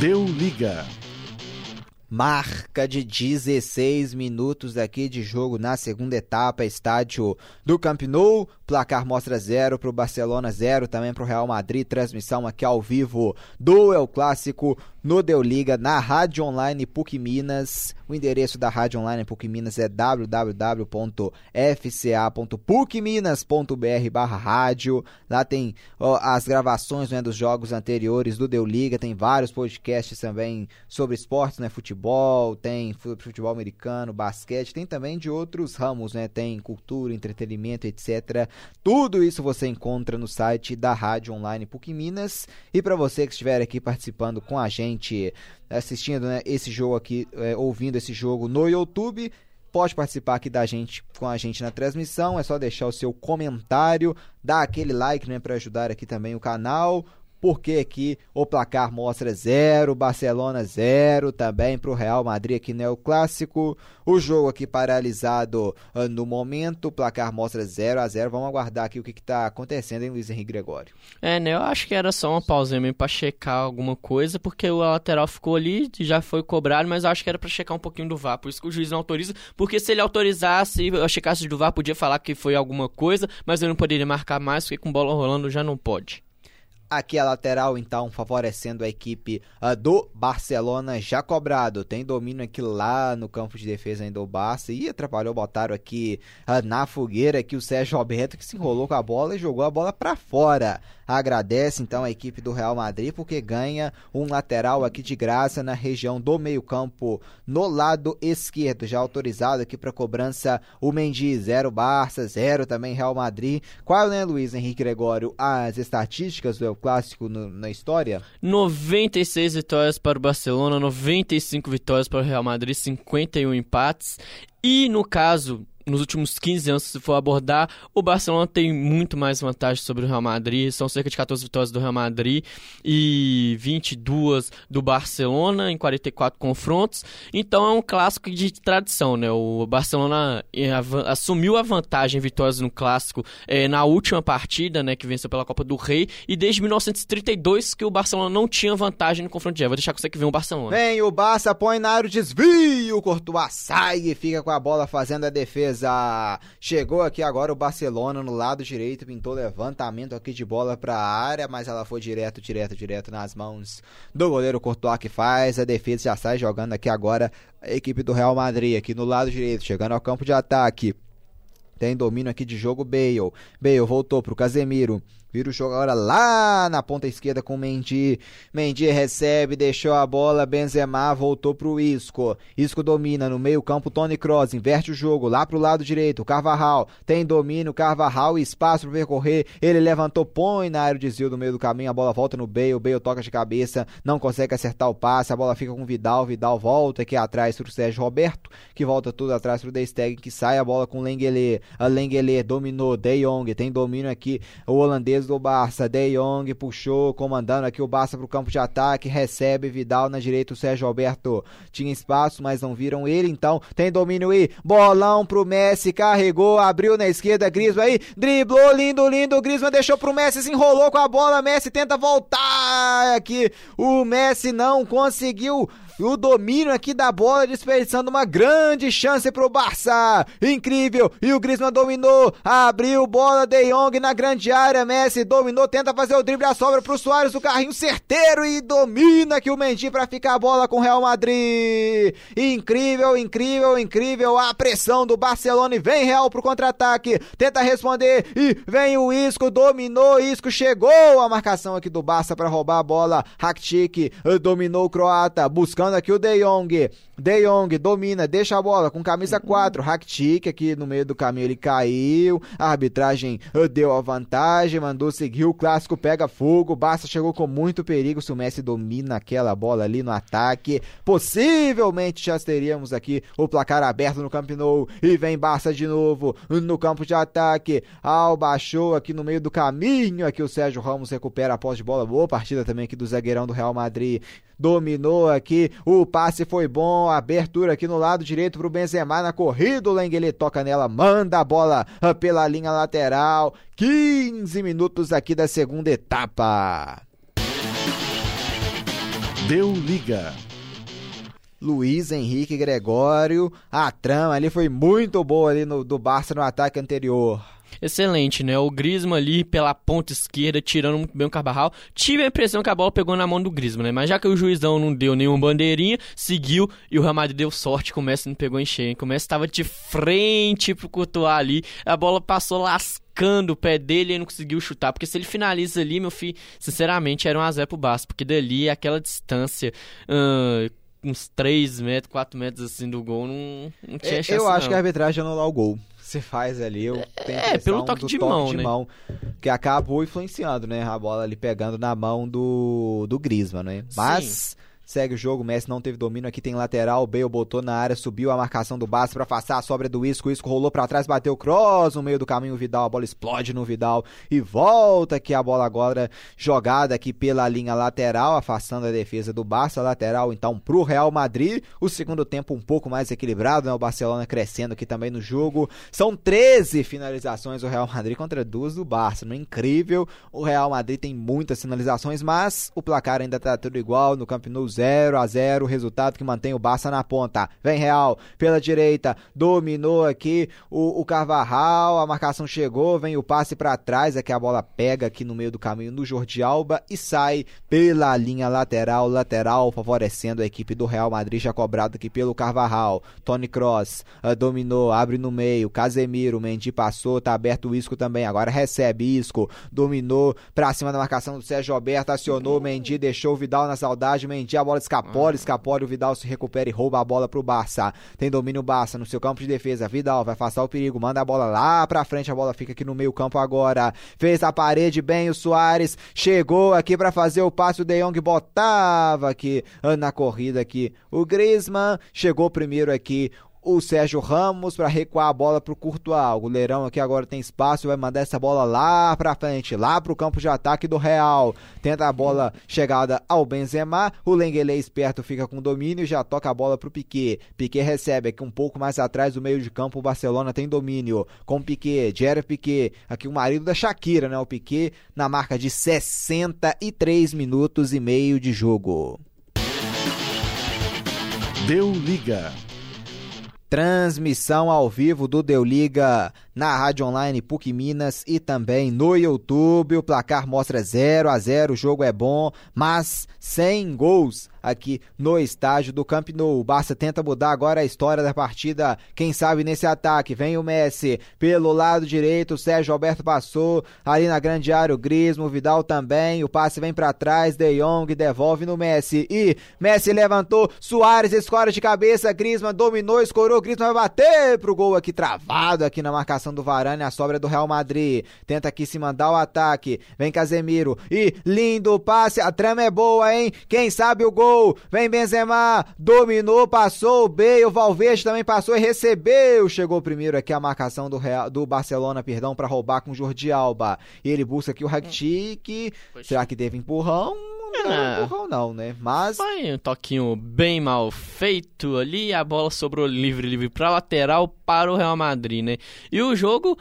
Deu liga. Marca de 16 minutos aqui de jogo na segunda etapa, estádio do Camp Nou. Placar mostra 0 para o Barcelona, 0 também para o Real Madrid. Transmissão aqui ao vivo do El Clássico no Deu Liga, na Rádio Online PUC Minas. O endereço da Rádio Online PUC Minas é www.fca.pucminas.br barra rádio. Lá tem ó, as gravações né, dos jogos anteriores do Deu Liga, tem vários podcasts também sobre esportes, né, futebol, tem futebol americano, basquete, tem também de outros ramos, né, tem cultura, entretenimento, etc. Tudo isso você encontra no site da Rádio Online PUC Minas. E para você que estiver aqui participando com a gente assistindo né, esse jogo aqui, é, ouvindo esse jogo no YouTube, pode participar aqui da gente com a gente na transmissão. É só deixar o seu comentário, dar aquele like né, para ajudar aqui também o canal porque aqui o placar mostra 0, Barcelona 0 também para o Real Madrid aqui no né, clássico. O jogo aqui paralisado uh, no momento, o placar mostra 0 a 0 Vamos aguardar aqui o que está acontecendo, hein, Luiz Henrique Gregório? É, né? Eu acho que era só uma pausa mesmo para checar alguma coisa, porque o lateral ficou ali, já foi cobrado, mas eu acho que era para checar um pouquinho do VAR. Por isso que o juiz não autoriza, porque se ele autorizasse, eu checasse do VAR, podia falar que foi alguma coisa, mas eu não poderia marcar mais, porque com bola rolando já não pode. Aqui a lateral, então, favorecendo a equipe uh, do Barcelona, já cobrado. Tem domínio aqui lá no campo de defesa ainda o Barça. E atrapalhou, botaram aqui uh, na fogueira aqui o Sérgio Roberto, que se enrolou com a bola e jogou a bola para fora. Agradece, então, a equipe do Real Madrid, porque ganha um lateral aqui de graça na região do meio campo, no lado esquerdo. Já autorizado aqui para cobrança o Mendy, zero Barça, zero também Real Madrid. Qual, né, Luiz Henrique Gregório, as estatísticas do clássico no, na história? 96 vitórias para o Barcelona, 95 vitórias para o Real Madrid, 51 empates. E no caso nos últimos 15 anos, se for abordar, o Barcelona tem muito mais vantagem sobre o Real Madrid. São cerca de 14 vitórias do Real Madrid e 22 do Barcelona em 44 confrontos. Então é um clássico de tradição, né? O Barcelona é, assumiu a vantagem em vitórias no clássico é, na última partida, né? Que venceu pela Copa do Rei. E desde 1932 que o Barcelona não tinha vantagem no confronto direto. Vou deixar com você que vem o Barcelona. Vem, o Barça põe na área o desvio. Courtois sai e fica com a bola fazendo a defesa defesa. Chegou aqui agora o Barcelona no lado direito, pintou levantamento aqui de bola para a área, mas ela foi direto, direto, direto nas mãos do goleiro Courtois que faz. A defesa já sai jogando aqui agora a equipe do Real Madrid aqui no lado direito, chegando ao campo de ataque. Tem domínio aqui de jogo Bale. Bale voltou pro Casemiro. Vira o jogo agora lá na ponta esquerda com Mendy. Mendy recebe, deixou a bola. Benzema voltou pro Isco. Isco domina no meio-campo. Tony Kroos inverte o jogo lá pro lado direito. Carvajal tem domínio. Carvajal, espaço para percorrer. Ele levantou, põe na área, desvio do meio do caminho. A bola volta no Bale. Bale toca de cabeça, não consegue acertar o passe. A bola fica com Vidal. Vidal volta aqui atrás pro Sérgio Roberto, que volta tudo atrás pro De Stegen, que sai a bola com Lengele. A Lengele dominou. De Jong tem domínio aqui. O holandês do Barça. De Jong puxou, comandando aqui o Barça para o campo de ataque. Recebe Vidal na direita. O Sérgio Alberto tinha espaço, mas não viram ele. Então tem domínio e bolão pro Messi. Carregou, abriu na esquerda. Griezmann aí, driblou, lindo, lindo. Griezmann deixou pro Messi, se enrolou com a bola. Messi tenta voltar aqui. O Messi não conseguiu o domínio aqui da bola, desperdiçando uma grande chance pro Barça. Incrível. E o Griezmann dominou. Abriu bola de Jong na grande área. Messi dominou, tenta fazer o drible, a sobra pro Soares, o carrinho certeiro e domina aqui o Mendy para ficar a bola com o Real Madrid. Incrível, incrível, incrível a pressão do Barcelona e vem Real pro contra-ataque. Tenta responder e vem o Isco, dominou, Isco chegou a marcação aqui do Barça para roubar a bola. Rakitic dominou o croata, buscando aqui o De Jong. De Jong domina, deixa a bola com camisa 4. Rakitic aqui no meio do caminho ele caiu. A arbitragem eh, deu a vantagem, mandou seguir. O clássico pega fogo. Barça chegou com muito perigo. Se o Messi domina aquela bola ali no ataque, possivelmente já teríamos aqui o placar aberto no Camp Nou. E vem Barça de novo no campo de ataque. Al baixou aqui no meio do caminho. Aqui o Sérgio Ramos recupera a posse de bola. Boa partida também aqui do zagueirão do Real Madrid dominou aqui, o passe foi bom, abertura aqui no lado direito pro Benzema na corrida, o Lengele toca nela, manda a bola ah, pela linha lateral, 15 minutos aqui da segunda etapa. Deu liga. Luiz Henrique Gregório, a trama ali foi muito boa ali no, do Barça no ataque anterior. Excelente, né? O Griezmann ali pela ponta esquerda, tirando muito bem o Carvajal. Tive a impressão que a bola pegou na mão do Griezmann, né? Mas já que o juizão não deu nenhuma bandeirinha, seguiu e o Real Madrid deu sorte o Messi não pegou em cheio. O Messi estava de frente pro Courtois ali, a bola passou lascando o pé dele e não conseguiu chutar. Porque se ele finaliza ali, meu filho, sinceramente, era um azé pro Barça. Porque dali, aquela distância... Uh, uns 3 metros, 4 metros assim do gol, não, não tinha chance. Eu acho não. que a arbitragem anular o gol. Você faz ali, eu tenho É, pelo toque de toque mão, de né? mão, que acabou influenciando, né? A bola ali pegando na mão do, do Griezmann, né? Mas segue o jogo, o Messi não teve domínio, aqui tem lateral, o Bale botou na área, subiu a marcação do Barça pra afastar a sobra do Isco, o Isco rolou pra trás, bateu o cross no meio do caminho, o Vidal, a bola explode no Vidal e volta aqui a bola agora jogada aqui pela linha lateral, afastando a defesa do Barça, lateral então pro Real Madrid, o segundo tempo um pouco mais equilibrado, né? O Barcelona crescendo aqui também no jogo, são 13 finalizações do Real Madrid contra duas do Barça, não é incrível, o Real Madrid tem muitas finalizações, mas o placar ainda tá tudo igual, no Camp Nou 0 a 0 resultado que mantém o Barça na ponta. Vem Real pela direita, dominou aqui o, o Carvajal, a marcação chegou, vem o passe para trás, aqui a bola pega aqui no meio do caminho do Jordi Alba e sai pela linha lateral, lateral, favorecendo a equipe do Real Madrid, já cobrado aqui pelo Carvajal. Tony Cross uh, dominou, abre no meio, Casemiro, Mendy passou, tá aberto o Isco também, agora recebe Isco, dominou pra cima da marcação do Sérgio Alberto, acionou, Mendy deixou o Vidal na saudade, Mendy bola escapole, escapole, o Vidal se recupera e rouba a bola pro Barça. Tem domínio Barça no seu campo de defesa. Vidal vai afastar o perigo, manda a bola lá pra frente, a bola fica aqui no meio campo agora. Fez a parede bem o Soares, chegou aqui pra fazer o passe, o De Jong botava aqui ah, na corrida aqui. O Griezmann chegou primeiro aqui o Sérgio Ramos para recuar a bola pro Courtois. O goleirão aqui agora tem espaço, vai mandar essa bola lá pra frente, lá pro campo de ataque do Real. Tenta a bola chegada ao Benzema, o Lenglet esperto fica com domínio e já toca a bola pro Piquet. Piquet recebe aqui um pouco mais atrás do meio de campo, o Barcelona tem domínio com Piquet, Gerard Piquet, aqui o marido da Shakira, né? O Piquet na marca de 63 minutos e meio de jogo. Deu liga. Transmissão ao vivo do Deu Liga na Rádio Online PUC Minas e também no YouTube. O placar mostra 0 a 0 o jogo é bom, mas sem gols aqui no estádio do Camp Nou. O Barça tenta mudar agora a história da partida, quem sabe nesse ataque. Vem o Messi pelo lado direito, o Sérgio Alberto passou ali na grande área, o Grismo, o Vidal também. O passe vem para trás, De Jong devolve no Messi e Messi levantou, Soares escora de cabeça, Griezmann dominou, escorou, Griezmann vai bater pro gol aqui travado aqui na marcação do Varane, a sobra do Real Madrid. Tenta aqui se mandar o ataque. Vem Casemiro e lindo passe, a trama é boa, hein? Quem sabe o gol Vem Benzema, dominou, passou o Bale, o Valverde também passou e recebeu. Chegou primeiro aqui a marcação do, Real, do Barcelona, perdão, para roubar com o Jordi Alba. E ele busca aqui o Rakitic. Será que teve empurrão? Não É, deu empurrão não, né? Mas Foi um toquinho bem mal feito ali, a bola sobrou livre, livre pra lateral para o Real Madrid, né? E o jogo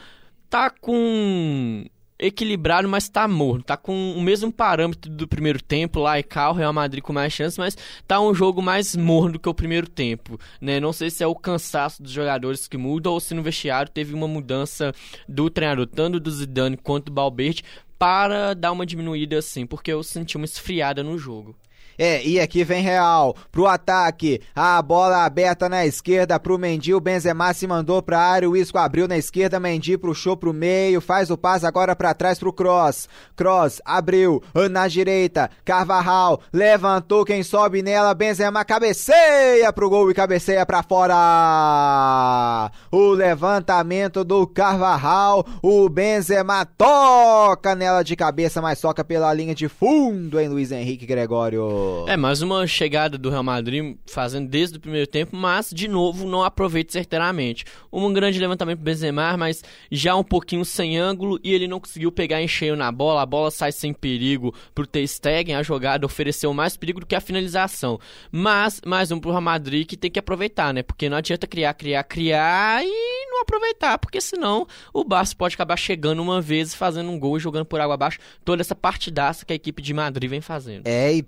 tá com equilibrado, mas tá morno. Tá com o mesmo parâmetro do primeiro tempo, lá e cá, o Real Madrid com mais chances, mas tá um jogo mais morno do que o primeiro tempo, né? Não sei se é o cansaço dos jogadores que muda ou se no vestiário teve uma mudança do treinador, tanto do Zidane quanto do Balbert, para dar uma diminuída assim, porque eu senti uma esfriada no jogo. É, e aqui vem Real pro ataque. A bola aberta na esquerda pro Mendy. O Benzema se mandou pra área. O Isco abriu na esquerda. Mendy puxou pro meio. Faz o passe agora pra trás pro Cross. Cross abriu na direita. Carvajal levantou. Quem sobe nela? Benzema cabeceia pro gol e cabeceia pra fora. O levantamento do Carvajal. O Benzema toca nela de cabeça, mas toca pela linha de fundo, hein, Luiz Henrique Gregório? É, mais uma chegada do Real Madrid fazendo desde o primeiro tempo, mas de novo não aproveita certeiramente. Um grande levantamento pro Benzema, mas já um pouquinho sem ângulo e ele não conseguiu pegar em cheio na bola. A bola sai sem perigo pro Ter Stegen, a jogada ofereceu mais perigo do que a finalização. Mas mais um pro Real Madrid que tem que aproveitar, né? Porque não adianta criar, criar, criar e não aproveitar, porque senão o Barça pode acabar chegando uma vez, fazendo um gol e jogando por água abaixo toda essa partidaça que a equipe de Madrid vem fazendo. É, e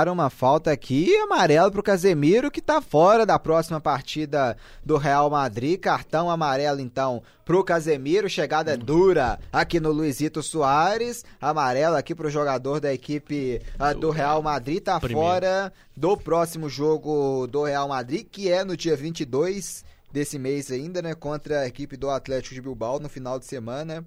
pegaram uma falta aqui, amarelo pro Casemiro, que tá fora da próxima partida do Real Madrid. Cartão amarelo, então, pro Casemiro. Chegada dura aqui no Luizito Soares. Amarelo aqui pro jogador da equipe uh, do Real Madrid. Tá Primeiro. fora do próximo jogo do Real Madrid, que é no dia 22 desse mês ainda, né? Contra a equipe do Atlético de Bilbao no final de semana.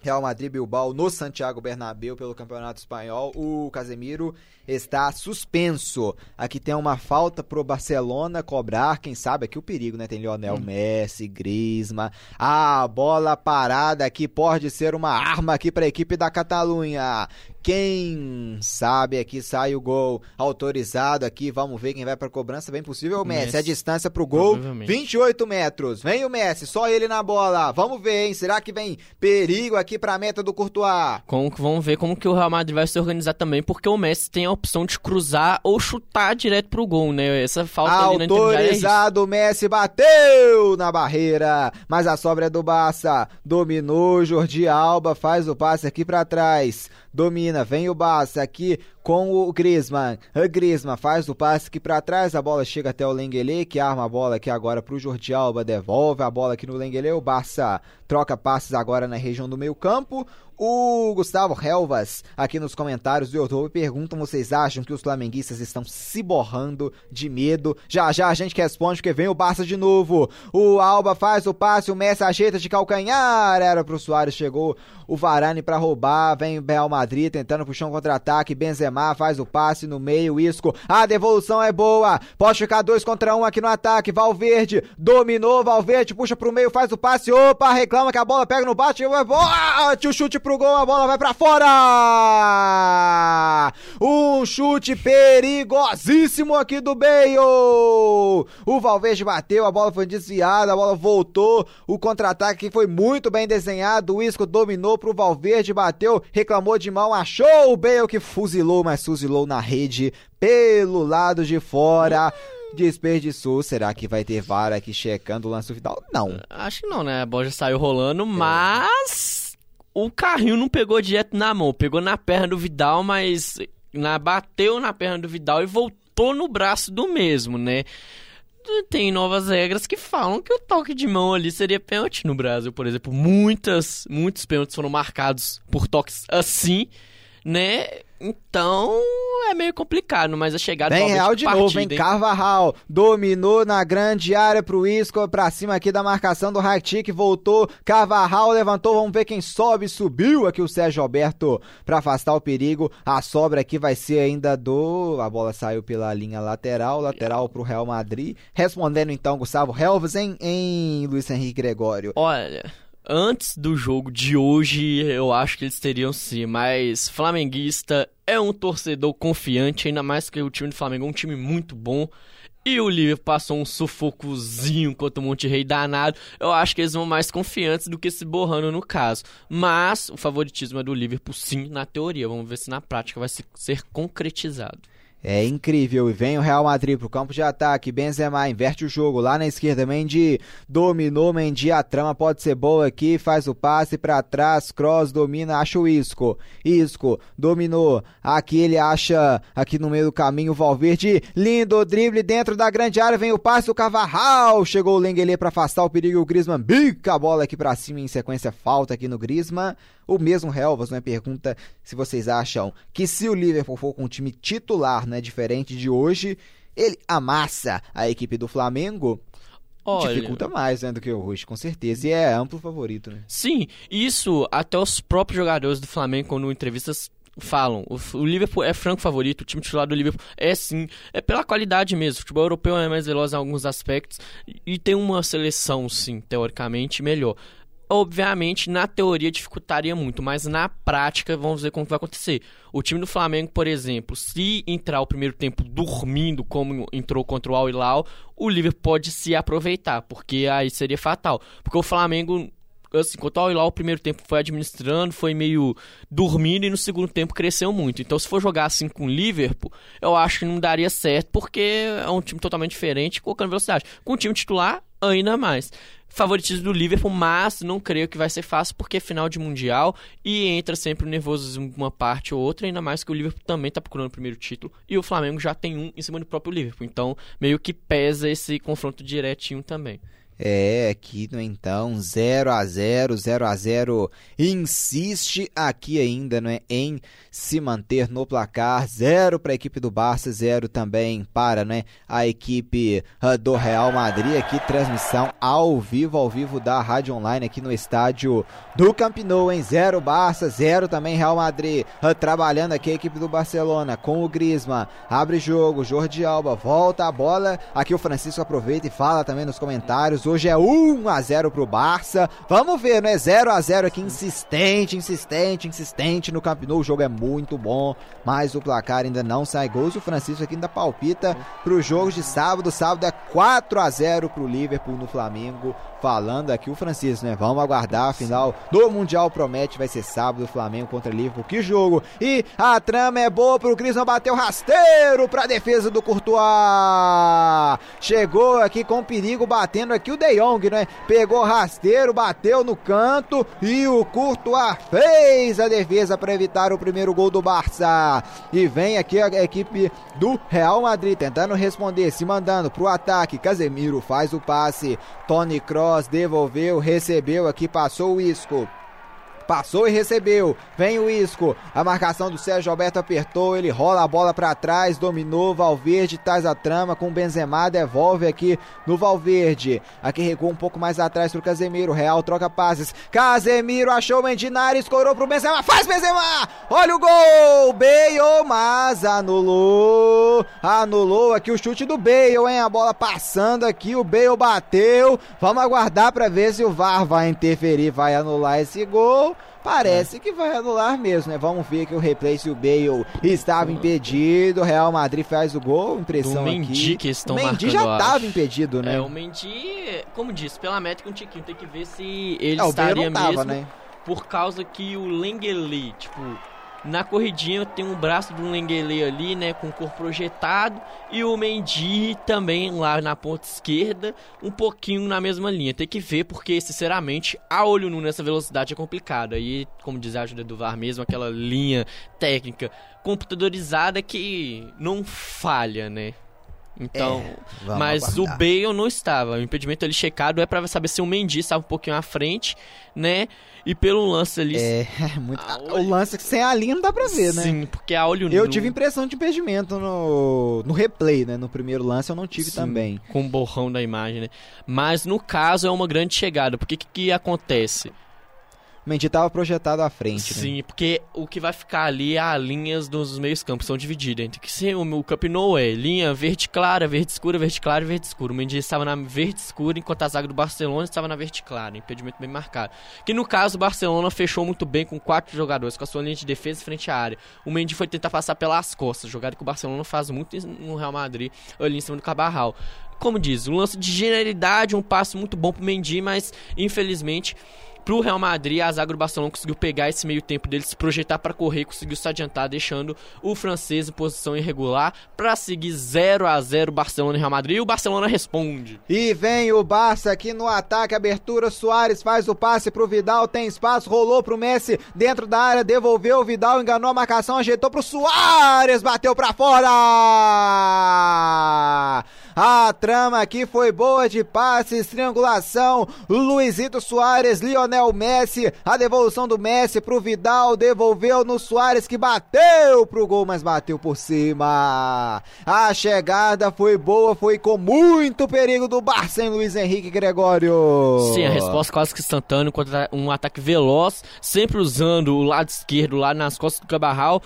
Real Madrid Bilbao no Santiago Bernabéu pelo Campeonato Espanhol. O Casemiro está suspenso. Aqui tem uma falta pro Barcelona cobrar, quem sabe aqui o perigo, né? Tem Lionel hum. Messi, Griezmann. A bola parada aqui pode ser uma arma aqui para a equipe da Catalunha. Quem sabe aqui sai o gol autorizado aqui. Vamos ver quem vai para cobrança. Bem possível o Messi. Messi. A distância pro gol, 28 metros. Vem o Messi, só ele na bola. Vamos ver, hein? Será que vem perigo aqui para a meta do Courtois? Como, vamos ver como que o Real Madrid vai se organizar também, porque o Messi tem a opção de cruzar ou chutar direto pro gol, né? Essa falta Autorizado, ali o Messi bateu na barreira, mas a sobra é do Barça. Dominou, Jordi Alba faz o passe aqui para trás domina, vem o Barça aqui com o Griezmann. O Griezmann faz o passe aqui para trás, a bola chega até o Lengele, que arma a bola aqui agora pro Jordi Alba, devolve a bola aqui no Lengele, o Barça troca passes agora na região do meio campo. O Gustavo Helvas, aqui nos comentários do YouTube, perguntam: vocês acham que os flamenguistas estão se borrando de medo? Já já a gente responde, porque vem o Barça de novo. O Alba faz o passe, o Messi ajeita de calcanhar. Era pro Soares, chegou o Varane para roubar. Vem o Real Madrid tentando puxar um contra-ataque. Benzema faz o passe no meio. Isco, a devolução é boa. Pode ficar dois contra um aqui no ataque. Valverde dominou. Valverde puxa pro meio, faz o passe. Opa, reclama que a bola pega no bate. Bate o chute pro gol, a bola vai para fora! Um chute perigosíssimo aqui do Bale! O Valverde bateu, a bola foi desviada, a bola voltou, o contra-ataque foi muito bem desenhado, o Isco dominou pro Valverde, bateu, reclamou de mão, achou o Bale que fuzilou, mas fuzilou na rede pelo lado de fora desperdiçou. Será que vai ter VAR aqui checando o lance final? Não. Acho que não, né? A bola já saiu rolando, é. mas o carrinho não pegou direto na mão, pegou na perna do Vidal, mas na, bateu na perna do Vidal e voltou no braço do mesmo, né? Tem novas regras que falam que o toque de mão ali seria pênalti no Brasil, por exemplo. Muitas, muitos pênaltis foram marcados por toques assim, né? Então é meio complicado, mas a chegada Vem Real de partida, novo, vem Carvajal. Dominou na grande área pro Isco, pra cima aqui da marcação do Rakitic, voltou. Carvajal levantou, vamos ver quem sobe. Subiu aqui o Sérgio Alberto pra afastar o perigo. A sobra aqui vai ser ainda do. A bola saiu pela linha lateral, lateral pro Real Madrid. Respondendo então, Gustavo Helves em, em Luiz Henrique Gregório. Olha antes do jogo de hoje, eu acho que eles teriam sim, mas flamenguista é um torcedor confiante, ainda mais que o time do Flamengo é um time muito bom. E o Liverpool passou um sufocozinho contra o Monterrey danado. Eu acho que eles vão mais confiantes do que se borrando no caso. Mas o favoritismo é do Liverpool, sim, na teoria. Vamos ver se na prática vai ser concretizado. É incrível. E vem o Real Madrid pro campo de ataque. Benzema inverte o jogo lá na esquerda. Mendy dominou. Mendy a trama pode ser boa aqui. Faz o passe para trás. Cross domina. Acha o Isco. Isco dominou. Aqui ele acha aqui no meio do caminho o Valverde. Lindo drible dentro da grande área. Vem o passe do Cavarral. Chegou o Lengele para afastar o perigo. O Griezmann bica a bola aqui para cima. Em sequência, falta aqui no Griezmann. O mesmo Helvas, né? Pergunta se vocês acham que se o Liverpool for com um time titular né, diferente de hoje, ele amassa a equipe do Flamengo. Olha, dificulta mais né, do que o hoje, com certeza. E é amplo favorito, né? Sim, isso até os próprios jogadores do Flamengo, quando entrevistas falam. O, o, Liverpool é franco favorito, o time titular do Liverpool é sim, é pela qualidade mesmo. O futebol europeu é mais veloz em alguns aspectos e tem uma seleção, sim, teoricamente melhor obviamente, na teoria dificultaria muito, mas na prática, vamos ver como vai acontecer. O time do Flamengo, por exemplo, se entrar o primeiro tempo dormindo, como entrou contra o Al Hilal, o Liverpool pode se aproveitar, porque aí seria fatal. Porque o Flamengo, assim, enquanto o Al Hilal o primeiro tempo foi administrando, foi meio dormindo e no segundo tempo cresceu muito. Então, se for jogar assim com o Liverpool, eu acho que não daria certo, porque é um time totalmente diferente, colocando velocidade. Com o time titular, ainda mais favoritismo do Liverpool, mas não creio que vai ser fácil porque é final de Mundial e entra sempre o nervosismo uma parte ou outra, ainda mais que o Liverpool também está procurando o primeiro título e o Flamengo já tem um em cima do próprio Liverpool, então meio que pesa esse confronto direitinho também. É, aqui no então 0 a 0, 0 a 0 insiste aqui ainda, não é, em se manter no placar. 0 para a equipe do Barça, 0 também para, né, a equipe uh, do Real Madrid. Aqui transmissão ao vivo, ao vivo da Rádio Online aqui no estádio do Camp Nou, em 0 Barça, 0 também Real Madrid. Uh, trabalhando aqui a equipe do Barcelona com o Griezmann. Abre jogo, Jordi Alba volta a bola. Aqui o Francisco aproveita e fala também nos comentários Hoje é 1 a 0 pro Barça. Vamos ver, né? 0 a 0 aqui insistente, insistente, insistente no Camp Nou. O jogo é muito bom, mas o placar ainda não sai gols. O Francisco aqui ainda palpita pro jogo de sábado. Sábado é 4 a 0 pro Liverpool no Flamengo. Falando aqui o Francisco, né? Vamos aguardar a final do Mundial promete vai ser sábado Flamengo contra Liverpool. Que jogo! E a trama é boa pro Griezmann bater o rasteiro pra defesa do Courtois. Chegou aqui com perigo batendo aqui o De Jong, né? Pegou rasteiro, bateu no canto e o Courtois fez a defesa para evitar o primeiro gol do Barça. E vem aqui a equipe do Real Madrid tentando responder, se mandando pro ataque. Casemiro faz o passe. Tony Cross devolveu, recebeu aqui, passou o Isco. Passou e recebeu. Vem o Isco. A marcação do Sérgio Alberto apertou. Ele rola a bola para trás. Dominou. Valverde traz a trama com Benzema. Devolve aqui no Valverde. Aqui recuou um pouco mais atrás pro Casemiro. Real troca passes. Casemiro achou o Mendinari. Escorou pro Benzema. Faz Benzema! Olha o gol! Bale, mas anulou. Anulou aqui o chute do Bale, hein? A bola passando aqui. O Bale bateu. Vamos aguardar para ver se o VAR vai interferir, vai anular esse gol. Parece que vai anular mesmo, né? Vamos ver que o replay se o Bale estava impedido, Real Madrid faz o gol, impressão do Mendy aqui. que estão o Mendy já estava impedido, né? É, o Mendy, como disse, pela métrica um tiquinho, tem que ver se ele é, estaria tava, mesmo. Né? Por causa que o Lengeli, tipo, na corridinha tem um braço do Lengele ali, né, com o corpo projetado, e o Mendy também lá na ponta esquerda, um pouquinho na mesma linha. Tem que ver porque, sinceramente, a olho nu nessa velocidade é complicado. Aí, como diz a ajuda do VAR mesmo, aquela linha técnica computadorizada que não falha, né? Então, é, mas aguardar. o Bale não estava. O impedimento ali checado é para saber se o Mendy estava um pouquinho à frente, né? E pelo lance ali. É, muito... o lance sem a linha não dá pra ver, né? Sim, porque a olho Eu tive impressão de impedimento no, no replay, né? No primeiro lance eu não tive Sim, também. Com o borrão da imagem, né? Mas no caso é uma grande chegada. Porque o que, que acontece? Mendy estava projetado à frente. Sim, né? porque o que vai ficar ali é as linhas dos meios campos são divididas. Entre que se o, o Camp é linha verde clara, verde escura, verde clara e verde escuro. O Mendy estava na verde escura, enquanto a zaga do Barcelona estava na verde clara. Impedimento bem marcado. Que no caso o Barcelona fechou muito bem com quatro jogadores, com a sua linha de defesa frente à área. O Mendy foi tentar passar pelas costas, jogada que o Barcelona faz muito no Real Madrid, ali em cima do Cabarral como diz, um lance de genialidade, um passo muito bom pro Mendy, mas infelizmente pro Real Madrid, a zaga do Barcelona conseguiu pegar esse meio tempo dele, se projetar para correr, conseguiu se adiantar, deixando o francês em posição irregular para seguir 0 a 0 Barcelona e Real Madrid. E o Barcelona responde. E vem o Barça aqui no ataque, abertura, Soares faz o passe pro Vidal, tem espaço, rolou pro Messi dentro da área, devolveu o Vidal, enganou a marcação, ajeitou pro Soares, bateu para fora! A trama aqui foi boa de passes, triangulação, Luizito Soares, Lionel Messi, a devolução do Messi pro Vidal, devolveu no Soares que bateu pro gol, mas bateu por cima. A chegada foi boa, foi com muito perigo do Barça em Luiz Henrique Gregório. Sim, a resposta quase que instantânea contra um ataque veloz, sempre usando o lado esquerdo lá nas costas do Cabarral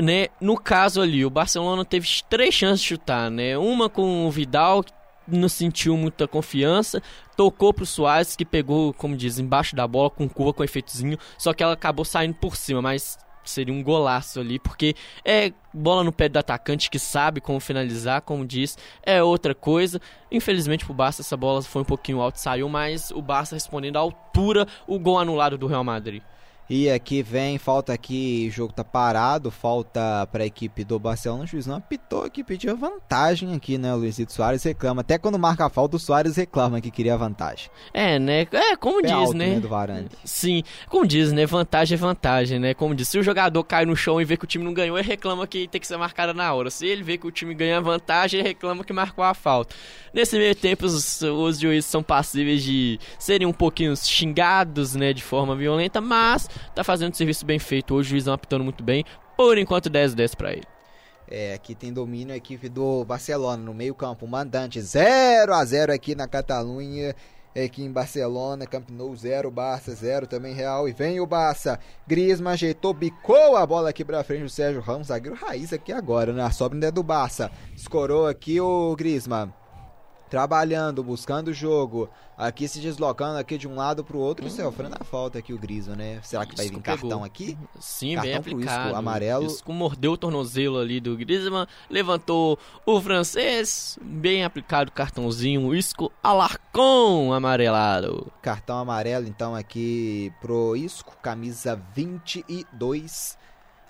né, no caso ali, o Barcelona teve três chances de chutar, né? Uma com o Vidal, que não sentiu muita confiança, tocou pro Soares, que pegou, como diz, embaixo da bola, com curva, com efeitozinho, só que ela acabou saindo por cima, mas seria um golaço ali, porque é bola no pé do atacante que sabe como finalizar, como diz, é outra coisa. Infelizmente pro Barça essa bola foi um pouquinho alto, saiu, mas o Barça respondendo à altura o gol anulado do Real Madrid. E aqui vem, falta aqui, o jogo tá parado, falta para a equipe do Barcelona. O juiz não apitou aqui, pediu vantagem aqui, né? O Luizito Soares reclama. Até quando marca a falta, o Soares reclama que queria vantagem. É, né? É, como Pé diz, alto, né? né, do Varane. Sim, como diz, né? Vantagem é vantagem, né? Como diz, se o jogador cai no chão e vê que o time não ganhou, ele reclama que tem que ser marcada na hora. Se ele vê que o time ganha vantagem, ele reclama que marcou a falta. Nesse meio tempo, os, os juízes são passíveis de serem um pouquinho xingados, né? De forma violenta, mas tá fazendo serviço bem feito. Hoje o juizão apitando muito bem. Por enquanto, 10-10 pra ele. É, aqui tem domínio a equipe do Barcelona no meio-campo, mandante 0 a 0 aqui na Catalunha. Aqui em Barcelona, Camp Nou 0, Barça 0, também Real. E vem o Barça. Griezmann ajeitou, bicou a bola aqui pra frente do Sérgio Ramos. Zagueiro raiz aqui agora, né? A sobra ainda é do Barça. Escorou aqui o Griezmann. Trabalhando, buscando o jogo. Aqui se deslocando aqui de um lado pro outro. E sofrendo a falta aqui o Griezmann, né? Será que vai vir cartão pegou. aqui? Sim, Cartão bem aplicado. Isco, amarelo. Isco mordeu o tornozelo ali do Griezmann, levantou o francês, bem aplicado o cartãozinho, o Isco Alarcon amarelado. Cartão amarelo, então, aqui pro Isco, camisa 22.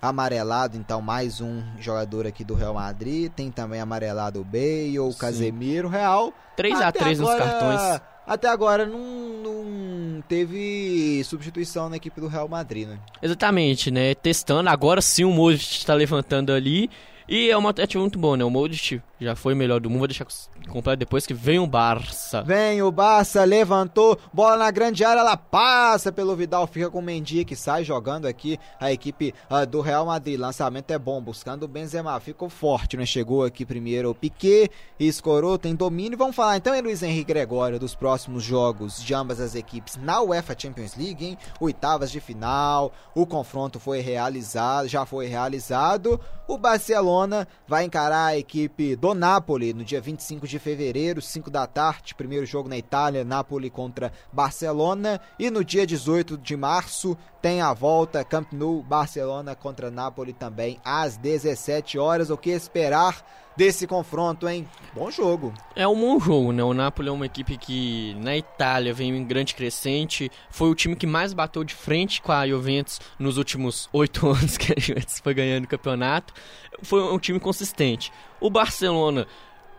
Amarelado, então, mais um jogador aqui do Real Madrid. Tem também amarelado o Bale, o. Casemiro, Real. 3 a Até 3 nos cartões. Até agora não, não teve substituição na equipe do Real Madrid, né? Exatamente, né? Testando, agora sim o Modric está levantando ali. E é uma alternativa muito boa, né? O Modric já foi melhor do mundo, vou deixar completo depois que vem o Barça. Vem o Barça, levantou, bola na grande área, ela passa pelo Vidal, fica com o Mendy que sai jogando aqui a equipe ah, do Real Madrid. Lançamento é bom, buscando o Benzema, ficou forte, né? Chegou aqui primeiro o Piquet, escorou, tem domínio. Vamos falar então em Luiz Henrique Gregório dos próximos jogos de ambas as equipes na UEFA Champions League, hein? Oitavas de final, o confronto foi realizado, já foi realizado. O Barcelona vai encarar a equipe do Napoli no dia 25 de fevereiro, 5 da tarde, primeiro jogo na Itália, Napoli contra Barcelona. E no dia 18 de março tem a volta Camp Nou, Barcelona contra Napoli também às 17 horas. O que esperar desse confronto, hein? Bom jogo. É um bom jogo, né? O Napoli é uma equipe que na Itália vem em grande crescente. Foi o time que mais bateu de frente com a Juventus nos últimos oito anos que a Juventus foi ganhando o campeonato. Foi um time consistente. O Barcelona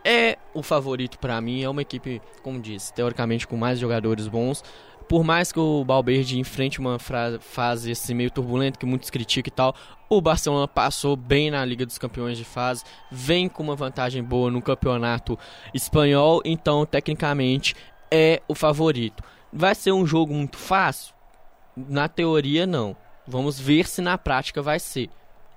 é o favorito pra mim. É uma equipe, como disse, teoricamente com mais jogadores bons. Por mais que o Balberde enfrente uma fase assim, meio turbulenta, que muitos criticam e tal, o Barcelona passou bem na Liga dos Campeões de fase, vem com uma vantagem boa no campeonato espanhol, então tecnicamente é o favorito. Vai ser um jogo muito fácil? Na teoria, não. Vamos ver se na prática vai ser.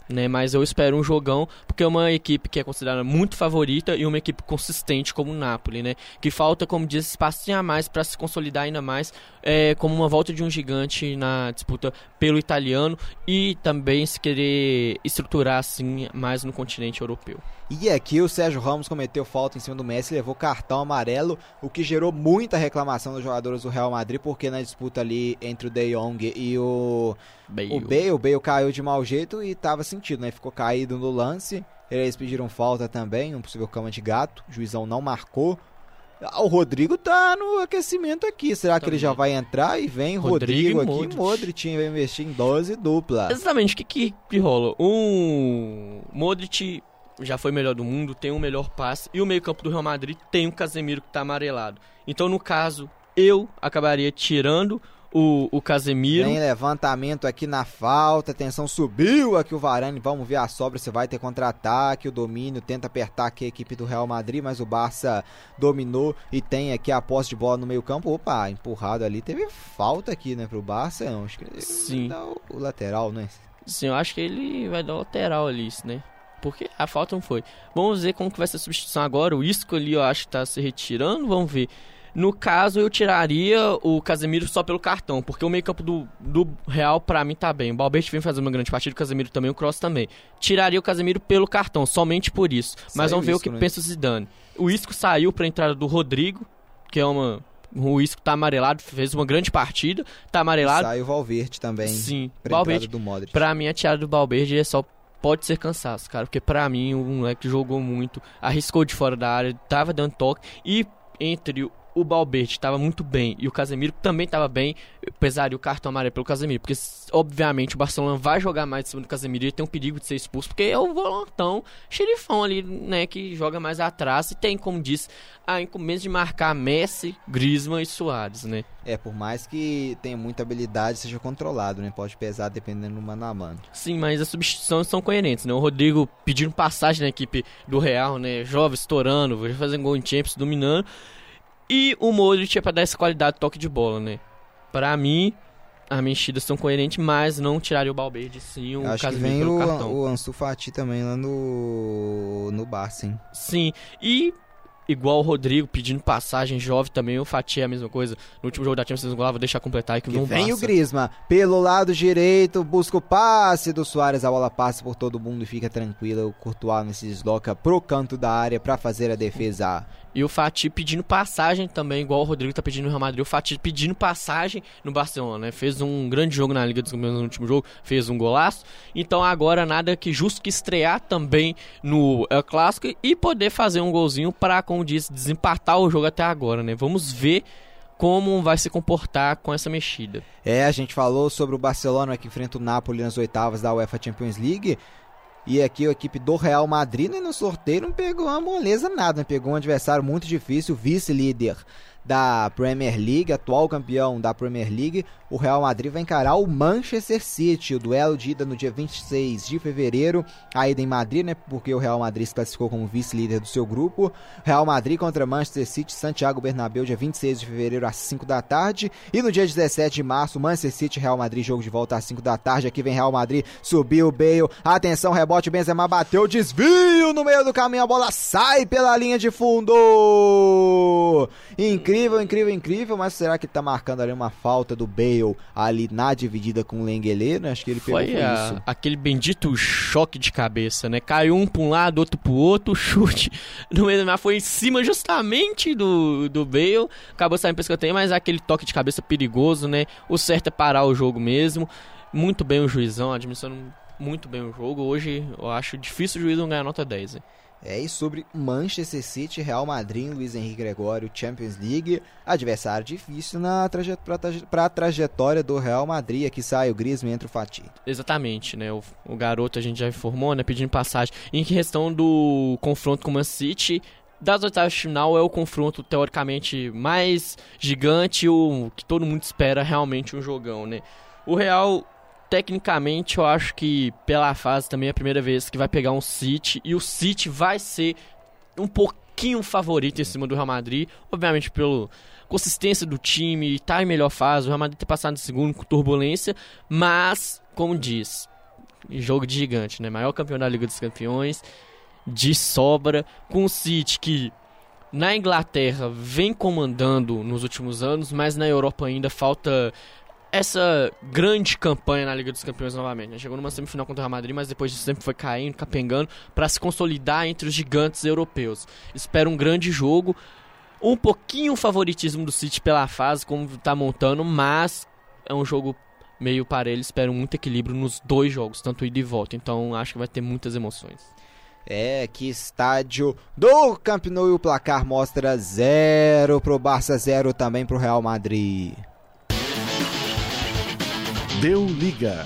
Né, mas eu espero um jogão, porque é uma equipe que é considerada muito favorita e uma equipe consistente como o Napoli, né? Que falta, como diz, espacinho a mais para se consolidar ainda mais é, como uma volta de um gigante na disputa pelo italiano e também se querer estruturar assim mais no continente europeu. E aqui o Sérgio Ramos cometeu falta em cima do Messi, levou cartão amarelo, o que gerou muita reclamação dos jogadores do Real Madrid, porque na disputa ali entre o De Jong e o, Bale. o Bale, o Bale caiu de mau jeito e tava sentido, né? Ficou caído no lance. Eles pediram falta também, um possível cama de gato. O juizão não marcou. Ah, O Rodrigo tá no aquecimento aqui. Será que ele Também. já vai entrar? E vem Rodrigo Rodrigo, e aqui. Modric. Modric vai investir em dose dupla. Exatamente, o que, que, que rola? Um Modric já foi melhor do mundo, tem o melhor passe, e o meio-campo do Real Madrid tem o Casemiro que tá amarelado. Então, no caso, eu acabaria tirando o, o Casemiro. Tem levantamento aqui na falta, atenção, subiu aqui o Varane, vamos ver a sobra, se vai ter contra-ataque, o domínio, tenta apertar aqui a equipe do Real Madrid, mas o Barça dominou e tem aqui a posse de bola no meio campo, opa, empurrado ali, teve falta aqui, né, pro Barça, não, acho que ele Sim. vai dar o, o lateral, né? Sim, eu acho que ele vai dar lateral ali, né? Porque a falta não foi. Vamos ver como que vai ser a substituição agora. O Isco ali eu acho que tá se retirando, vamos ver. No caso, eu tiraria o Casemiro só pelo cartão, porque o meio-campo do, do Real, pra mim, tá bem. O Balbert vem fazendo uma grande partida, o Casemiro também, o Cross também. Tiraria o Casemiro pelo cartão, somente por isso. Mas Saiu vamos ver o que né? pensa o Zidane. O Isco saiu pra entrada do Rodrigo, que é uma. O Isco tá amarelado, fez uma grande partida, tá amarelado. Sai o Valverde também, Sim, pra entrada do Modric. Pra mim, a tirada do Balberde é só. Pode ser cansaço, cara. Porque pra mim, o moleque jogou muito, arriscou de fora da área, tava dando toque. E entre o Balbert estava muito bem e o Casemiro também estava bem, pesaria o cartão amarelo pelo Casemiro, porque obviamente o Barcelona vai jogar mais em cima do Casemiro e tem um perigo de ser expulso, porque é o volantão xerifão ali, né, que joga mais atrás e tem, como disse, a incumbência de marcar Messi, Griezmann e Soares, né? É, por mais que tenha muita habilidade, seja controlado, né? Pode pesar dependendo do mano a mano. Sim, mas as substituições são coerentes, né? O Rodrigo pedindo passagem na equipe do Real, né? Jovem, estourando, fazendo gol em Champions, dominando. E o Modric é pra dar essa qualidade de toque de bola, né? Pra mim, as mexidas são coerentes, mas não tiraria o Balberde, sim, o Acho que vem o, o Ansu Fati também lá no, no Barça, hein? Sim, e igual o Rodrigo pedindo passagem, jovem também, o Fati é a mesma coisa. No último jogo da Champions League, vou deixar completar que, que não Vem o Grisma, pelo lado direito, busca o passe do Soares, a bola passa por todo mundo e fica tranquila. O Courtois se desloca pro canto da área para fazer a defesa. E o Fatih pedindo passagem também, igual o Rodrigo tá pedindo no Real Madrid. O Fatih pedindo passagem no Barcelona, né? Fez um grande jogo na Liga dos Campeões no último jogo, fez um golaço. Então agora nada que justo que estrear também no El Clássico e poder fazer um golzinho para, como disse, desempatar o jogo até agora, né? Vamos ver como vai se comportar com essa mexida. É, a gente falou sobre o Barcelona que enfrenta o Napoli nas oitavas da UEFA Champions League. E aqui a equipe do Real Madrid né, no sorteio não pegou uma moleza nada, né? pegou um adversário muito difícil, vice-líder da Premier League, atual campeão da Premier League, o Real Madrid vai encarar o Manchester City, o duelo de ida no dia 26 de fevereiro, a ida em Madrid, né, porque o Real Madrid se classificou como vice-líder do seu grupo. Real Madrid contra Manchester City, Santiago Bernabéu, dia 26 de fevereiro às 5 da tarde, e no dia 17 de março, Manchester City, Real Madrid, jogo de volta às 5 da tarde. Aqui vem Real Madrid, subiu o Bale, atenção, rebote, Benzema bateu, desvio no meio do caminho, a bola sai pela linha de fundo. Incrível, incrível, incrível, mas será que tá marcando ali uma falta do Bale ali na dividida com o Lengele, né? Acho que ele pegou foi, foi a, isso. aquele bendito choque de cabeça, né? Caiu um pra um lado, outro pro outro, chute no meio do foi em cima justamente do, do Bale, acabou saindo pra escanteio, mas aquele toque de cabeça perigoso, né? O certo é parar o jogo mesmo. Muito bem o juizão, administrando muito bem o jogo. Hoje eu acho difícil o juiz não ganhar nota 10. Hein? É, e sobre Manchester City, Real Madrid, Luiz Henrique Gregório, Champions League, adversário difícil na traje para a trajetória do Real Madrid, aqui sai o Griezmann entre o Fatih. Exatamente, né? O, o, garoto a gente já informou, né? Pedindo passagem. Em questão do confronto com o Man City, das oitavas de final é o confronto teoricamente mais gigante, o que todo mundo espera realmente um jogão, né? O Real tecnicamente, eu acho que pela fase também é a primeira vez que vai pegar um City e o City vai ser um pouquinho favorito em cima do Real Madrid, obviamente pelo consistência do time, tá em melhor fase, o Real Madrid ter passado em segundo com turbulência, mas como diz, jogo de gigante, né? Maior campeão da Liga dos Campeões, de sobra, com o City que na Inglaterra vem comandando nos últimos anos, mas na Europa ainda falta essa grande campanha na Liga dos Campeões novamente. Né? Chegou numa semifinal contra o Real Madrid, mas depois disso sempre foi caindo, capengando, para se consolidar entre os gigantes europeus. Espero um grande jogo. Um pouquinho o favoritismo do City pela fase, como está montando, mas é um jogo meio parelho. Espero muito equilíbrio nos dois jogos, tanto ida e volta. Então acho que vai ter muitas emoções. É, que estádio do Camp Nou e o placar mostra zero pro Barça, zero também pro Real Madrid. Deu liga.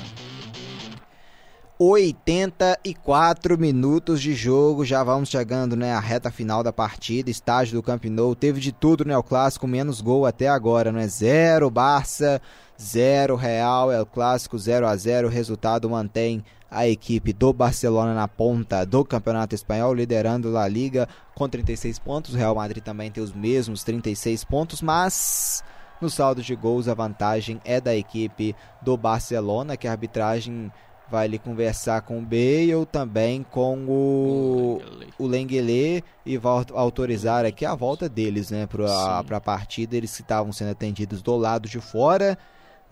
84 minutos de jogo, já vamos chegando né, à reta final da partida, estágio do Camp Nou, teve de tudo né, o clássico, menos gol até agora, não é zero Barça, zero Real, é o clássico 0 a 0 o resultado mantém a equipe do Barcelona na ponta do Campeonato Espanhol, liderando a Liga com 36 pontos, o Real Madrid também tem os mesmos 36 pontos, mas no saldo de gols, a vantagem é da equipe do Barcelona, que a arbitragem vai ali conversar com o Bale, também com o, o Lengele e vai autorizar aqui a volta deles, né, para a partida. Eles que estavam sendo atendidos do lado de fora.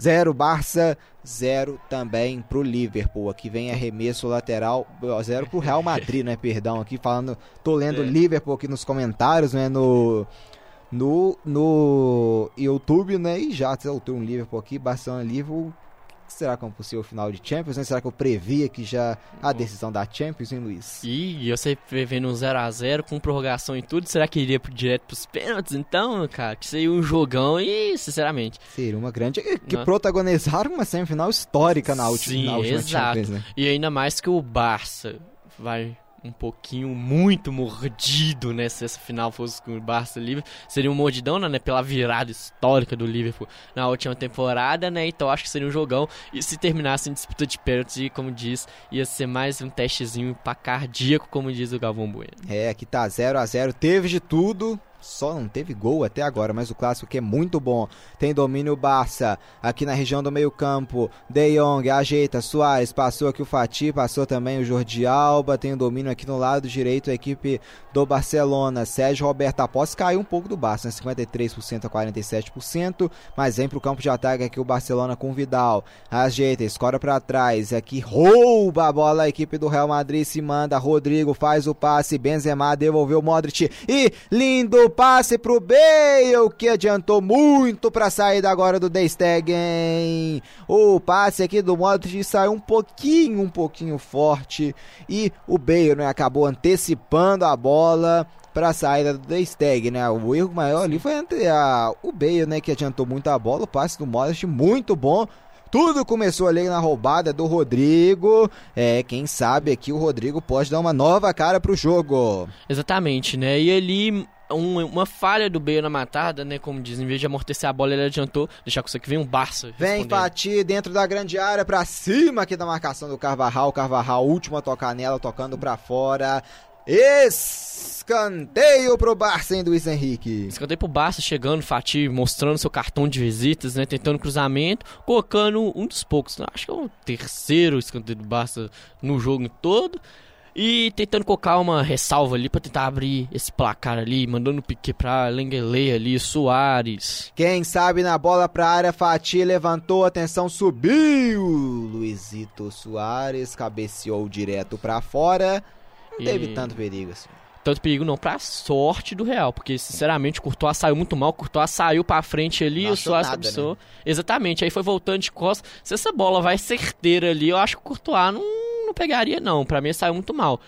Zero Barça, zero também para o Liverpool. Aqui vem arremesso lateral, zero para o Real Madrid, né? Perdão, aqui falando, tô lendo é. Liverpool aqui nos comentários, né? No no, no YouTube, né? E já soltou um Liverpool aqui, Barcelona Liverpool. será que é um possível final de Champions? Né? Será que eu previa que já a decisão da Champions, hein, Luiz? E você prevendo um 0x0 com prorrogação e tudo, será que iria direto pros pênaltis então, cara? Que seria um jogão e, sinceramente... Seria uma grande... Que Não. protagonizaram uma semifinal histórica na última, Sim, na última exato. Champions, né? E ainda mais que o Barça vai um pouquinho muito mordido, né? Se essa final fosse com o Barça Liverpool, seria um mordidão, né? Pela virada histórica do Liverpool na última temporada, né? Então acho que seria um jogão. E se terminasse em disputa de pênalti, como diz, ia ser mais um testezinho pra cardíaco, como diz o Galvão Bueno. É, aqui tá 0 a 0 teve de tudo, só não teve gol até agora, mas o clássico que é muito bom. Tem domínio Barça aqui na região do meio-campo. De Jong ajeita, Soares passou aqui o Fati, passou também o Jordi Alba. Tem o domínio aqui no lado direito a equipe do Barcelona. Sérgio Roberto após caiu um pouco do Barça, né? 53% a 47%, mas vem pro campo de ataque aqui o Barcelona com Vidal. Ajeita, escora para trás, aqui rouba a bola a equipe do Real Madrid, se manda, Rodrigo faz o passe, Benzema devolveu Modric e lindo passe pro Bale, que adiantou muito pra saída agora do De Stegen. O passe aqui do Modric saiu um pouquinho, um pouquinho forte e o Bale né, acabou antecipando a bola para a saída do De Stegen, né? O erro maior ali foi entre a, o Bale, né, que adiantou muito a bola, o passe do Modric muito bom. Tudo começou ali na roubada do Rodrigo. É, quem sabe aqui o Rodrigo pode dar uma nova cara pro jogo. Exatamente, né? E ali um, uma falha do Bale na matada, né? Como diz, em vez de amortecer a bola, ele adiantou. Deixar com isso aqui, vem um Barça. Vem Fati dentro da grande área, pra cima aqui da marcação do Carvajal. Carvajal, último a tocar nela, tocando pra fora. Escanteio pro Barça, hein, Luiz Henrique. Escanteio pro Barça, chegando, Fati mostrando seu cartão de visitas, né? Tentando cruzamento, colocando um dos poucos, acho que é o terceiro escanteio do Barça no jogo todo. E tentando colocar uma ressalva ali para tentar abrir esse placar ali, mandando o pique pra Lengele ali, Soares. Quem sabe na bola pra área, Fati levantou, atenção, subiu. Luizito Soares cabeceou direto para fora. Não e... teve tanto perigo assim. Tanto perigo não, pra sorte do Real, porque sinceramente o Courtois saiu muito mal, o Courtois saiu pra frente ali, o Soares cabeçou. Né? Exatamente, aí foi voltando de costas. Se essa bola vai certeira ali, eu acho que o Courtois não não pegaria, não. Para mim saiu muito mal.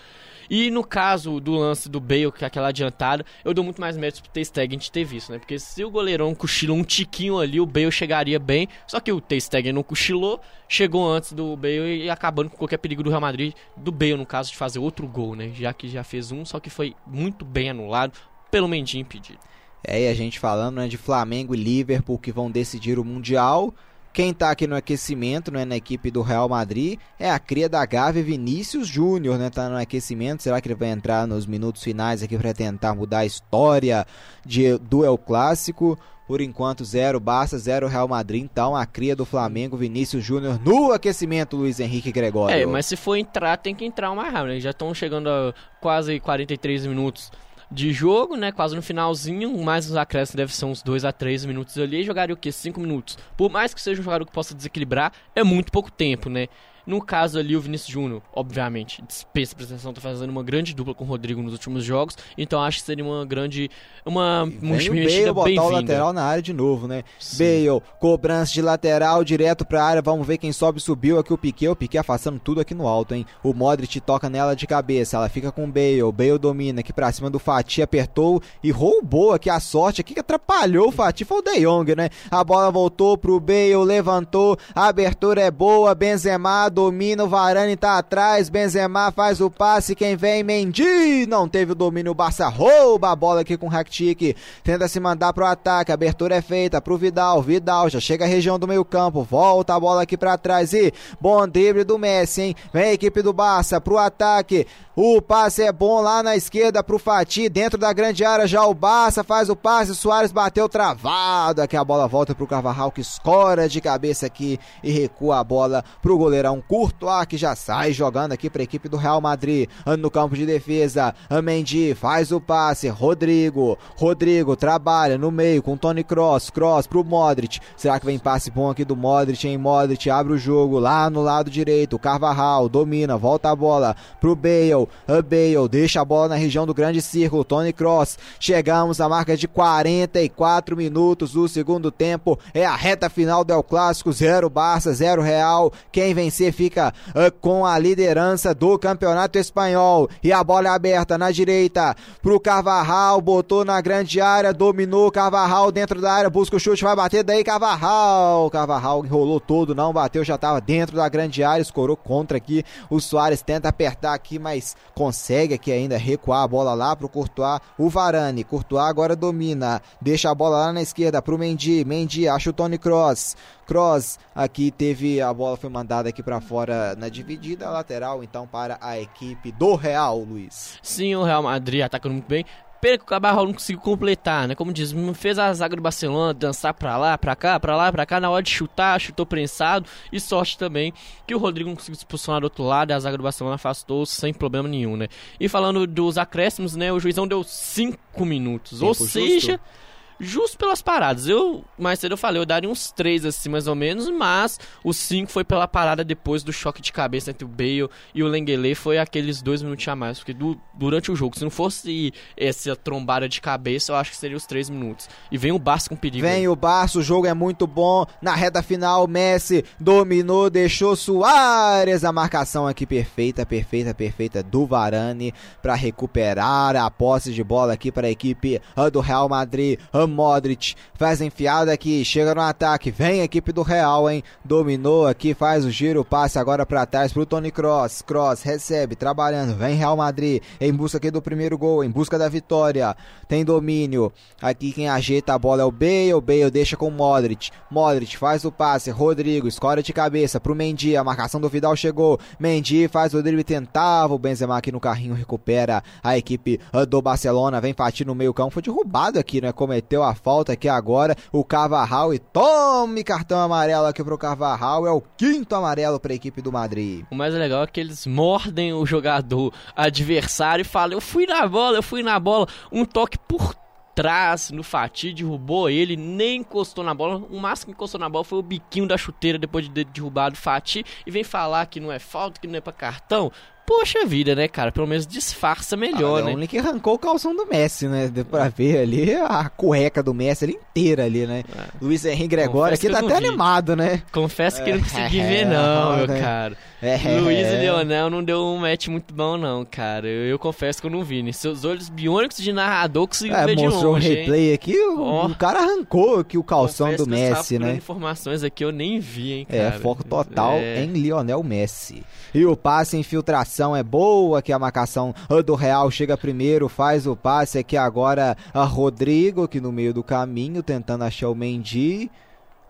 E no caso do lance do Bale, que é aquela adiantada, eu dou muito mais mérito pro T-Stegen de ter visto, né? Porque se o goleirão cochilou um tiquinho ali, o Bale chegaria bem. Só que o T-Stegen não cochilou, chegou antes do Bale e acabando com qualquer perigo do Real Madrid, do Bale no caso de fazer outro gol, né? Já que já fez um, só que foi muito bem anulado pelo Mendy impedido. É, e a gente falando né, de Flamengo e Liverpool que vão decidir o Mundial. Quem está aqui no aquecimento, né, na equipe do Real Madrid, é a cria da Gávea Vinícius Júnior, né, tá no aquecimento. Será que ele vai entrar nos minutos finais aqui para tentar mudar a história de, do Clássico? Por enquanto, zero Barça, zero Real Madrid. Então, a cria do Flamengo, Vinícius Júnior, no aquecimento, Luiz Henrique Gregório. É, mas se for entrar, tem que entrar mais rápido. Né? Já estão chegando a quase 43 minutos de jogo, né? Quase no finalzinho, mais os acréscimos deve ser uns 2 a 3 minutos ali, jogaria o que? 5 minutos. Por mais que seja um jogador que possa desequilibrar, é muito pouco tempo, né? No caso ali, o Vinícius Júnior, obviamente, dispensa a apresentação, tá fazendo uma grande dupla com o Rodrigo nos últimos jogos, então acho que seria uma grande. Uma, uma mexida botar o lateral na área de novo, né? Sim. Bale, cobrança de lateral direto pra área, vamos ver quem sobe subiu aqui o Piquet, o Piquet afastando tudo aqui no alto, hein? O Modric toca nela de cabeça, ela fica com o Bale, Bale domina aqui pra cima do Fati, apertou e roubou aqui a sorte aqui que atrapalhou o Fati, foi o De Jong, né? A bola voltou pro Bale, levantou, a abertura é boa, Benzema domina, o Varane tá atrás, Benzema faz o passe, quem vem, Mendy, não teve o domínio, o Barça rouba a bola aqui com o Rakitic, tenta se mandar pro ataque, a abertura é feita pro Vidal, Vidal já chega à região do meio campo, volta a bola aqui para trás e bom drible do Messi, hein, vem a equipe do Barça pro ataque, o passe é bom lá na esquerda pro Fati, dentro da grande área já o Barça faz o passe, Soares bateu travado, aqui a bola volta pro Carvajal que escora de cabeça aqui e recua a bola pro goleirão Courtois que já sai jogando aqui pra equipe do Real Madrid, no campo de defesa, Mendy faz o passe, Rodrigo, Rodrigo trabalha no meio com Tony Cross, Cross pro Modric, será que vem passe bom aqui do Modric, hein, Modric abre o jogo lá no lado direito, Carvajal domina, volta a bola pro Bale, Bale deixa a bola na região do grande círculo. Tony Cross. Chegamos à marca de 44 minutos do segundo tempo. É a reta final do El Clássico. 0 Barça, 0 Real. Quem vencer fica uh, com a liderança do campeonato espanhol. E a bola é aberta na direita pro Carvajal. Botou na grande área. Dominou Carvajal dentro da área. Busca o chute, vai bater daí Carvajal. Carvajal enrolou todo, não bateu, já estava dentro da grande área. Escorou contra aqui. O Soares tenta apertar aqui, mas consegue aqui ainda recuar a bola lá pro Courtois. O Varane. Courtois agora domina. Deixa a bola lá na esquerda pro Mendy. Mendy acha o Tony Cross. Cross aqui teve a bola foi mandada aqui para fora na dividida lateral então para a equipe do Real, Luiz. Sim, o Real Madrid atacando muito bem. Pena que o Cabarral não conseguiu completar, né? Como diz, fez a zaga do Barcelona dançar pra lá, pra cá, pra lá, pra cá. Na hora de chutar, chutou prensado. E sorte também que o Rodrigo não conseguiu se posicionar do outro lado. E a zaga do Barcelona afastou sem problema nenhum, né? E falando dos acréscimos, né? O juizão deu 5 minutos. Tempo ou seja. Justo justo pelas paradas. Eu, mais cedo eu falei, eu daria uns 3 assim, mais ou menos, mas o 5 foi pela parada depois do choque de cabeça entre o Bale e o Lengele, foi aqueles dois minutos a mais, porque du durante o jogo, se não fosse essa trombada de cabeça, eu acho que seria os 3 minutos. E vem o Barça com perigo. Vem aí. o Barça, o jogo é muito bom, na reta final, Messi dominou, deixou Soares, a marcação aqui perfeita, perfeita, perfeita do Varane, para recuperar a posse de bola aqui para a equipe do Real Madrid, Modric faz enfiada aqui, chega no ataque, vem a equipe do Real, hein? Dominou aqui, faz o giro, passe agora para trás pro Tony Cross. Cross recebe, trabalhando, vem Real Madrid em busca aqui do primeiro gol, em busca da vitória. Tem domínio. Aqui quem ajeita a bola é o Bale, o Bale deixa com o Modric. Modric faz o passe, Rodrigo escora de cabeça pro Mendy, a marcação do Vidal chegou. Mendy faz o drible, tentava o Benzema aqui no carrinho, recupera a equipe do Barcelona, vem partir no meio campo, foi derrubado aqui, né? Cometeu cometeu a falta aqui agora, o Carvajal, e tome cartão amarelo aqui pro Carvajal, é o quinto amarelo para a equipe do Madrid. O mais legal é que eles mordem o jogador adversário e falam, eu fui na bola, eu fui na bola, um toque por trás no Fati, derrubou ele, nem encostou na bola. O máximo que encostou na bola foi o biquinho da chuteira depois de derrubar o Fati. E vem falar que não é falta, que não é pra cartão. Poxa vida, né, cara? Pelo menos disfarça melhor, ah, né? O Link arrancou o calção do Messi, né? Deu pra ver ali a cueca do Messi ali inteira ali, né? É. Luiz Henrique Gregório aqui tá até vi. animado, né? Confesso que é, não consegui é, ver não, meu né? cara. É, Luiz e Leonel não deu um match muito bom não, cara. Eu, eu confesso que eu não vi. Né? Seus olhos biônicos de narrador conseguiram é, ver de longe, mostrou um replay hein? aqui, o, oh. cara arrancou aqui o calção confesso do Messi, né? informações aqui eu nem vi, hein, é, cara. É, foco total é. em Lionel Messi. E o passe infiltração é boa, que a marcação do Real chega primeiro, faz o passe aqui agora a Rodrigo, aqui no meio do caminho, tentando achar o Mendy.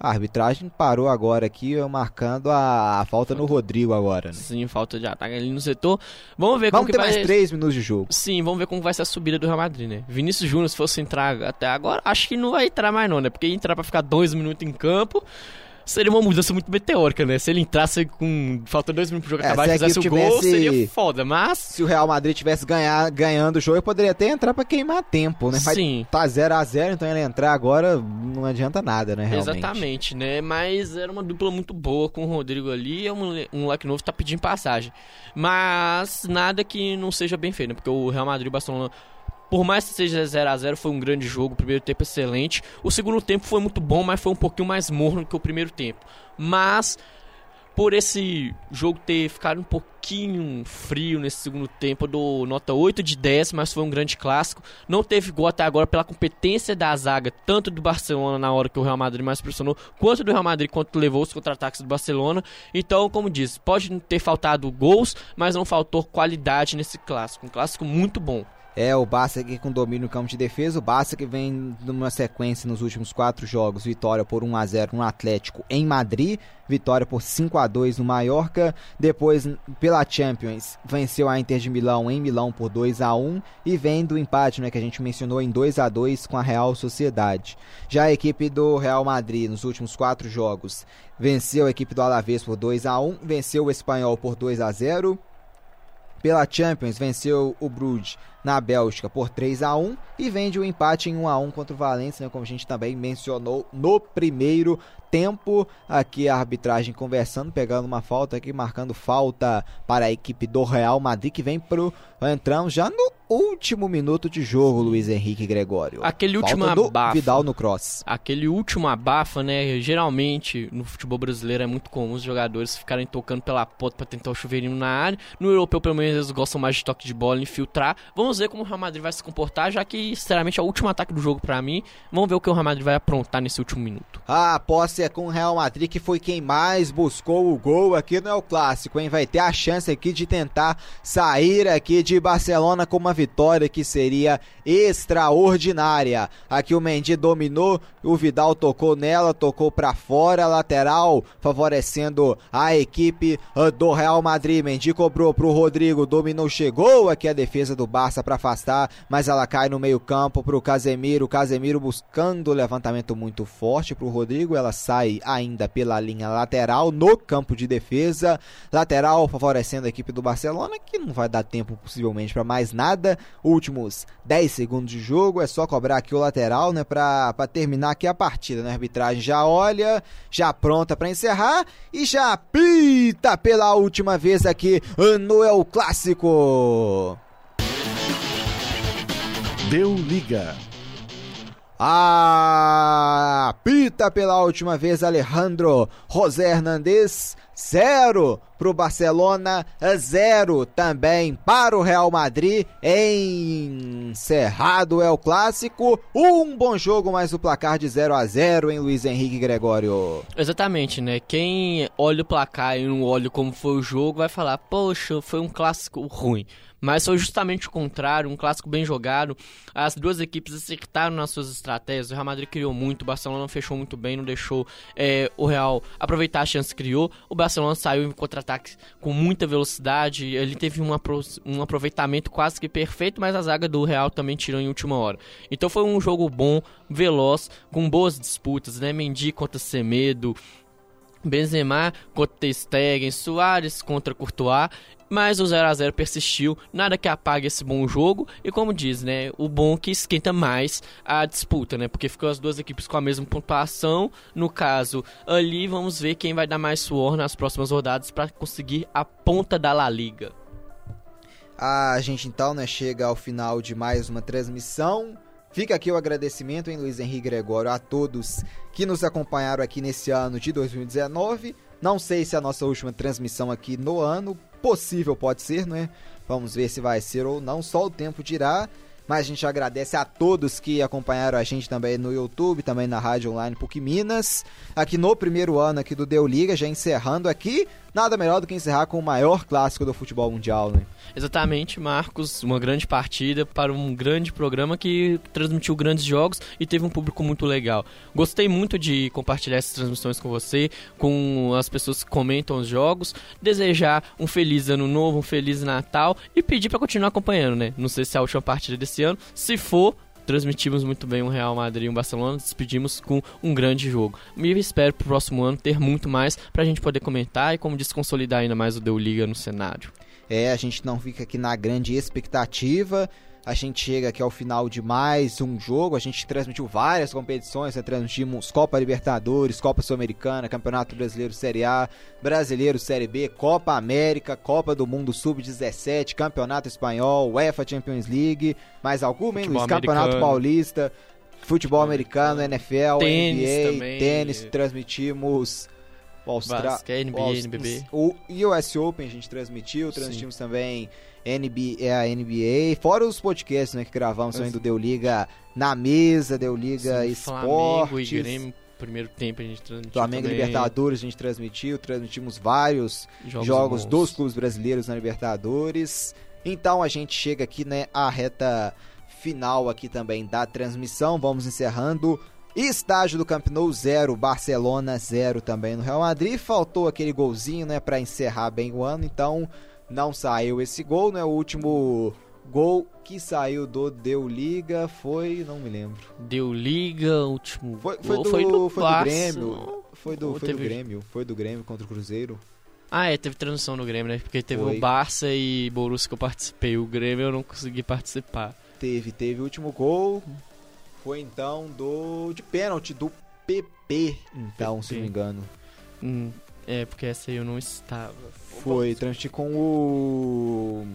A arbitragem parou agora aqui, marcando a, a falta no Rodrigo agora. Né? Sim, falta de ataque ali no setor. Vamos ver vamos como ter vai... mais três minutos de jogo. Sim, vamos ver como vai ser a subida do Real Madrid, né? Vinícius Júnior, se fosse entrar até agora, acho que não vai entrar mais não, né? Porque entrar pra ficar dois minutos em campo seria uma mudança muito meteórica, né? Se ele entrasse com. Falta dois minutos pro jogo é, acabar e fizesse o tivesse... gol, seria foda, mas. Se o Real Madrid tivesse ganhar, ganhando o jogo, ele poderia até entrar pra queimar tempo, né? Sim. Tá 0x0, então ele entrar agora não adianta nada, né? Realmente. Exatamente, né? Mas era uma dupla muito boa com o Rodrigo ali e um, um moleque novo tá pedindo passagem. Mas nada que não seja bem feito, né? Porque o Real Madrid e o Barcelona por mais que seja 0 a 0 foi um grande jogo, o primeiro tempo excelente. O segundo tempo foi muito bom, mas foi um pouquinho mais morno que o primeiro tempo. Mas por esse jogo ter ficado um pouquinho frio nesse segundo tempo, eu dou nota 8 de 10, mas foi um grande clássico. Não teve gol até agora pela competência da zaga, tanto do Barcelona na hora que o Real Madrid mais pressionou, quanto do Real Madrid quando levou os contra-ataques do Barcelona. Então, como disse, pode ter faltado gols, mas não faltou qualidade nesse clássico. Um clássico muito bom. É o Barça aqui com domínio no campo de defesa. O Barça que vem numa sequência nos últimos quatro jogos: vitória por 1 a 0 no Atlético em Madrid, vitória por 5 a 2 no Mallorca. Depois, pela Champions, venceu a Inter de Milão em Milão por 2 a 1 e vem do empate, né, que a gente mencionou em 2 a 2 com a Real Sociedade. Já a equipe do Real Madrid nos últimos quatro jogos venceu a equipe do Alavés por 2 a 1, venceu o Espanhol por 2 a 0 pela Champions, venceu o Bruges na Bélgica por 3 a 1 e vende o empate em 1 a 1 contra o Valência, né, como a gente também mencionou no primeiro tempo. Aqui a arbitragem conversando, pegando uma falta aqui, marcando falta para a equipe do Real Madrid que vem pro entramos já no último minuto de jogo, Luiz Henrique Gregório. Aquele último abafa. Vidal no cross. Aquele último abafa, né? Geralmente no futebol brasileiro é muito comum os jogadores ficarem tocando pela ponta para tentar o chuveirinho na área. No europeu, pelo menos, eles gostam mais de toque de bola, infiltrar. Vamos ver como o Real Madrid vai se comportar, já que, sinceramente, é o último ataque do jogo para mim. Vamos ver o que o Real Madrid vai aprontar nesse último minuto. A posse é com o Real Madrid, que foi quem mais buscou o gol aqui no El Clássico, hein? Vai ter a chance aqui de tentar sair aqui de Barcelona com uma vitória que seria extraordinária. Aqui o Mendy dominou, o Vidal tocou nela, tocou para fora, lateral, favorecendo a equipe ah, do Real Madrid. Mendy cobrou pro Rodrigo, dominou, chegou aqui a defesa do Barça para afastar, mas ela cai no meio-campo pro Casemiro. Casemiro buscando o levantamento muito forte pro Rodrigo, ela sai ainda pela linha lateral no campo de defesa. Lateral favorecendo a equipe do Barcelona, que não vai dar tempo possivelmente para mais nada. Últimos 10 segundos de jogo, é só cobrar aqui o lateral, né, para terminar aqui a partida, né? A arbitragem já olha, já pronta para encerrar e já pita pela última vez aqui no El Clássico. Deu liga. Apita pela última vez Alejandro José Hernandes. Zero para o Barcelona, zero também para o Real Madrid. Encerrado é o clássico. Um bom jogo, mas o placar de 0 a 0 em Luiz Henrique Gregório. Exatamente, né? Quem olha o placar e não olha como foi o jogo vai falar: Poxa, foi um clássico ruim mas foi justamente o contrário, um clássico bem jogado. As duas equipes acertaram nas suas estratégias. O Real Madrid criou muito, o Barcelona fechou muito bem, não deixou é, o Real aproveitar a chance que criou. O Barcelona saiu em contra-ataque com muita velocidade, ele teve um, apro um aproveitamento quase que perfeito, mas a zaga do Real também tirou em última hora. Então foi um jogo bom, veloz, com boas disputas, né? Mendy contra Semedo, Benzema contra Stegen, Soares contra Courtois mas o 0 a 0 persistiu, nada que apague esse bom jogo e como diz, né, o bom que esquenta mais a disputa, né? Porque ficou as duas equipes com a mesma pontuação. No caso, ali vamos ver quem vai dar mais suor nas próximas rodadas para conseguir a ponta da La Liga. A gente então, né, chega ao final de mais uma transmissão. Fica aqui o agradecimento, em Luiz Henrique Gregório, a todos que nos acompanharam aqui nesse ano de 2019. Não sei se é a nossa última transmissão aqui no ano, possível pode ser, né? Vamos ver se vai ser ou não, só o tempo dirá. Mas a gente agradece a todos que acompanharam a gente também no YouTube, também na Rádio Online PUC Minas. Aqui no primeiro ano aqui do Deu Liga, já encerrando aqui nada melhor do que encerrar com o maior clássico do futebol mundial, né? Exatamente, Marcos, uma grande partida para um grande programa que transmitiu grandes jogos e teve um público muito legal. Gostei muito de compartilhar essas transmissões com você, com as pessoas que comentam os jogos, desejar um feliz ano novo, um feliz Natal e pedir para continuar acompanhando, né? Não sei se é a última partida desse ano, se for, transmitimos muito bem um Real Madrid e um Barcelona, despedimos com um grande jogo. E espero pro próximo ano ter muito mais pra gente poder comentar e como desconsolidar ainda mais o Deu Liga no cenário. É, a gente não fica aqui na grande expectativa. A gente chega aqui ao final de mais um jogo. A gente transmitiu várias competições, né? transmitimos Copa Libertadores, Copa Sul-Americana, Campeonato Brasileiro Série A, Brasileiro Série B, Copa América, Copa do Mundo Sub-17, Campeonato Espanhol, UEFA Champions League, mais alguma, hein, Luiz? Campeonato Paulista, Futebol Americano, NFL, tênis NBA, também. tênis, transmitimos o Austrália, Basquete, NBA, o NBB. O US Open a gente transmitiu, transmitimos Sim. também NBA, é a NBA, fora os podcasts né, que gravamos também do Deu Liga na mesa, Deu Liga Sim, Esportes. Flamengo e Grêmio, primeiro tempo a gente transmitiu Flamengo também. Libertadores a gente transmitiu, transmitimos vários jogos, jogos dos clubes brasileiros na Libertadores. Então a gente chega aqui, né, à reta final aqui também da transmissão. Vamos encerrando Estágio do Camp Nou 0, Barcelona 0 também no Real Madrid. Faltou aquele golzinho, né, para encerrar bem o ano, então não saiu esse gol, né? O último gol que saiu do Deu Liga foi, não me lembro. Deu Liga, último foi, foi gol do, foi do, foi do Grêmio. Foi do, foi do Grêmio, foi do Grêmio contra o Cruzeiro. Ah, é, teve transmissão no Grêmio, né? Porque teve Foi. o Barça e Borussia que eu participei. O Grêmio eu não consegui participar. Teve, teve o último gol. Foi então do. de pênalti do PP, então, se não me engano. Hum, é, porque essa aí eu não estava. Foi, transmitir com o.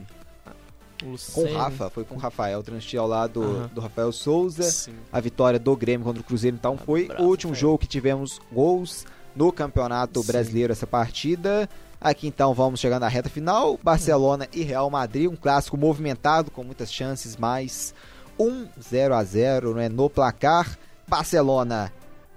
Com o Rafa, foi com o Rafael, transmitir ao lado do Rafael Souza. Sim. A vitória do Grêmio contra o Cruzeiro, então foi Abraço, o último jogo que tivemos gols no Campeonato Sim. Brasileiro essa partida. Aqui então vamos chegando à reta final. Barcelona e Real Madrid, um clássico movimentado com muitas chances, mais um 0 a 0 né, no placar. Barcelona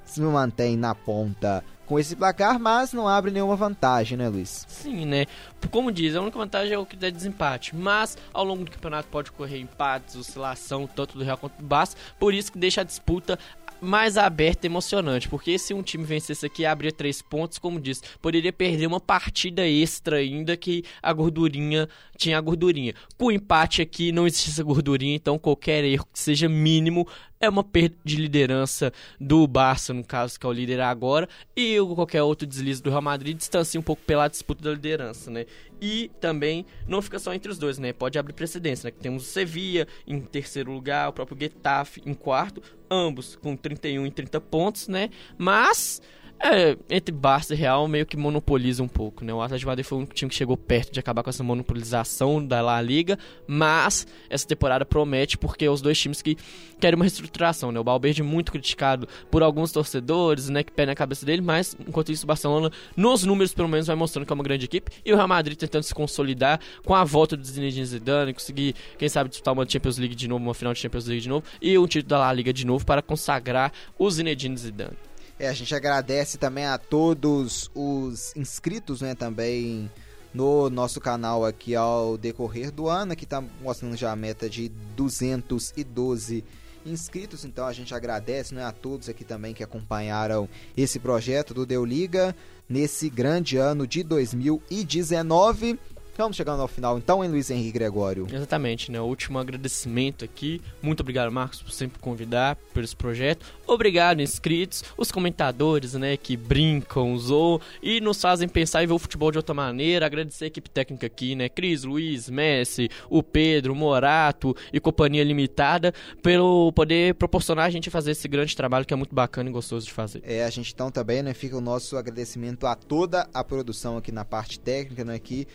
se mantém na ponta com esse placar, mas não abre nenhuma vantagem, né, Luiz? Sim, né? Como diz, a única vantagem é o que dá desempate. Mas ao longo do campeonato pode ocorrer empates, oscilação, tanto do Real quanto do Barça. Por isso que deixa a disputa mais aberta e emocionante. Porque se um time vencesse aqui abria três pontos, como disse, poderia perder uma partida extra ainda que a gordurinha tinha a gordurinha. Com o empate aqui não existe essa gordurinha, então qualquer erro que seja mínimo é uma perda de liderança do Barça, no caso, que é o líder agora, e qualquer outro deslize do Real Madrid distancia um pouco pela disputa da liderança, né? E também não fica só entre os dois, né? Pode abrir precedência, né? Que temos o Sevilla em terceiro lugar, o próprio Getafe em quarto, ambos com 31 e 30 pontos, né? Mas é, entre Barça e Real meio que monopoliza um pouco, né? O Atlético de Madrid foi único time que chegou perto de acabar com essa monopolização da La Liga, mas essa temporada promete porque é os dois times que querem uma reestruturação, né? O Valverde muito criticado por alguns torcedores, né, que pé na cabeça dele, mas enquanto isso o Barcelona, nos números pelo menos, vai mostrando que é uma grande equipe, e o Real Madrid tentando se consolidar com a volta do Zinedine Zidane, conseguir, quem sabe, disputar uma Champions League de novo, uma final de Champions League de novo, e um título da La Liga de novo para consagrar o Zinedine Zidane. É, a gente agradece também a todos os inscritos, né, também no nosso canal aqui ao decorrer do ano, que está mostrando já a meta de 212 inscritos, então a gente agradece né, a todos aqui também que acompanharam esse projeto do Deu Liga nesse grande ano de 2019. Vamos chegando ao final então, hein, Luiz Henrique Gregório? Exatamente, né? O último agradecimento aqui. Muito obrigado, Marcos, por sempre convidar por esse projeto. Obrigado, inscritos, os comentadores, né, que brincam, zoam e nos fazem pensar e ver o futebol de outra maneira. Agradecer a equipe técnica aqui, né? Cris, Luiz, Messi, o Pedro, o Morato e Companhia Limitada, pelo poder proporcionar a gente fazer esse grande trabalho que é muito bacana e gostoso de fazer. É, a gente então também, né, fica o nosso agradecimento a toda a produção aqui na parte técnica, né, que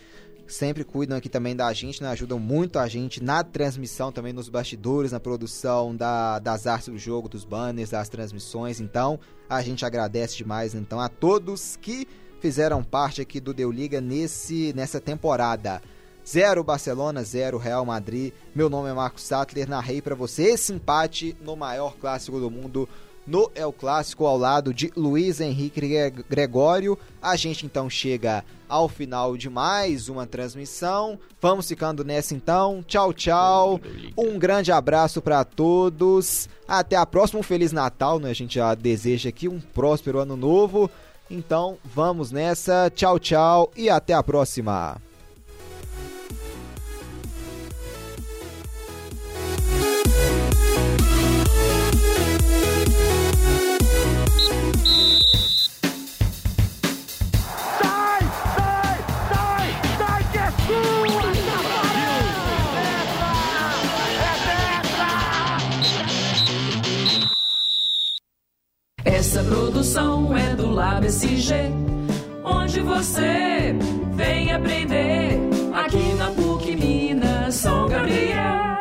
sempre cuidam aqui também da gente, né, ajudam muito a gente na transmissão também nos bastidores, na produção da, das artes do jogo, dos banners, das transmissões, então a gente agradece demais então a todos que fizeram parte aqui do Deu Liga nesse, nessa temporada. Zero Barcelona, zero Real Madrid. Meu nome é Marcos Sattler, narrei para você esse empate no maior clássico do mundo no El Clássico ao lado de Luiz Henrique Gre- Gregório. A gente então chega ao final de mais uma transmissão. Vamos ficando nessa então. Tchau, tchau. Um grande abraço para todos. Até a próxima. Um Feliz Natal, né? A gente já deseja aqui um próspero ano novo. Então, vamos nessa. Tchau, tchau e até a próxima. Essa produção é do Lab SG, onde você vem aprender aqui na PUC Minas São Gabriel.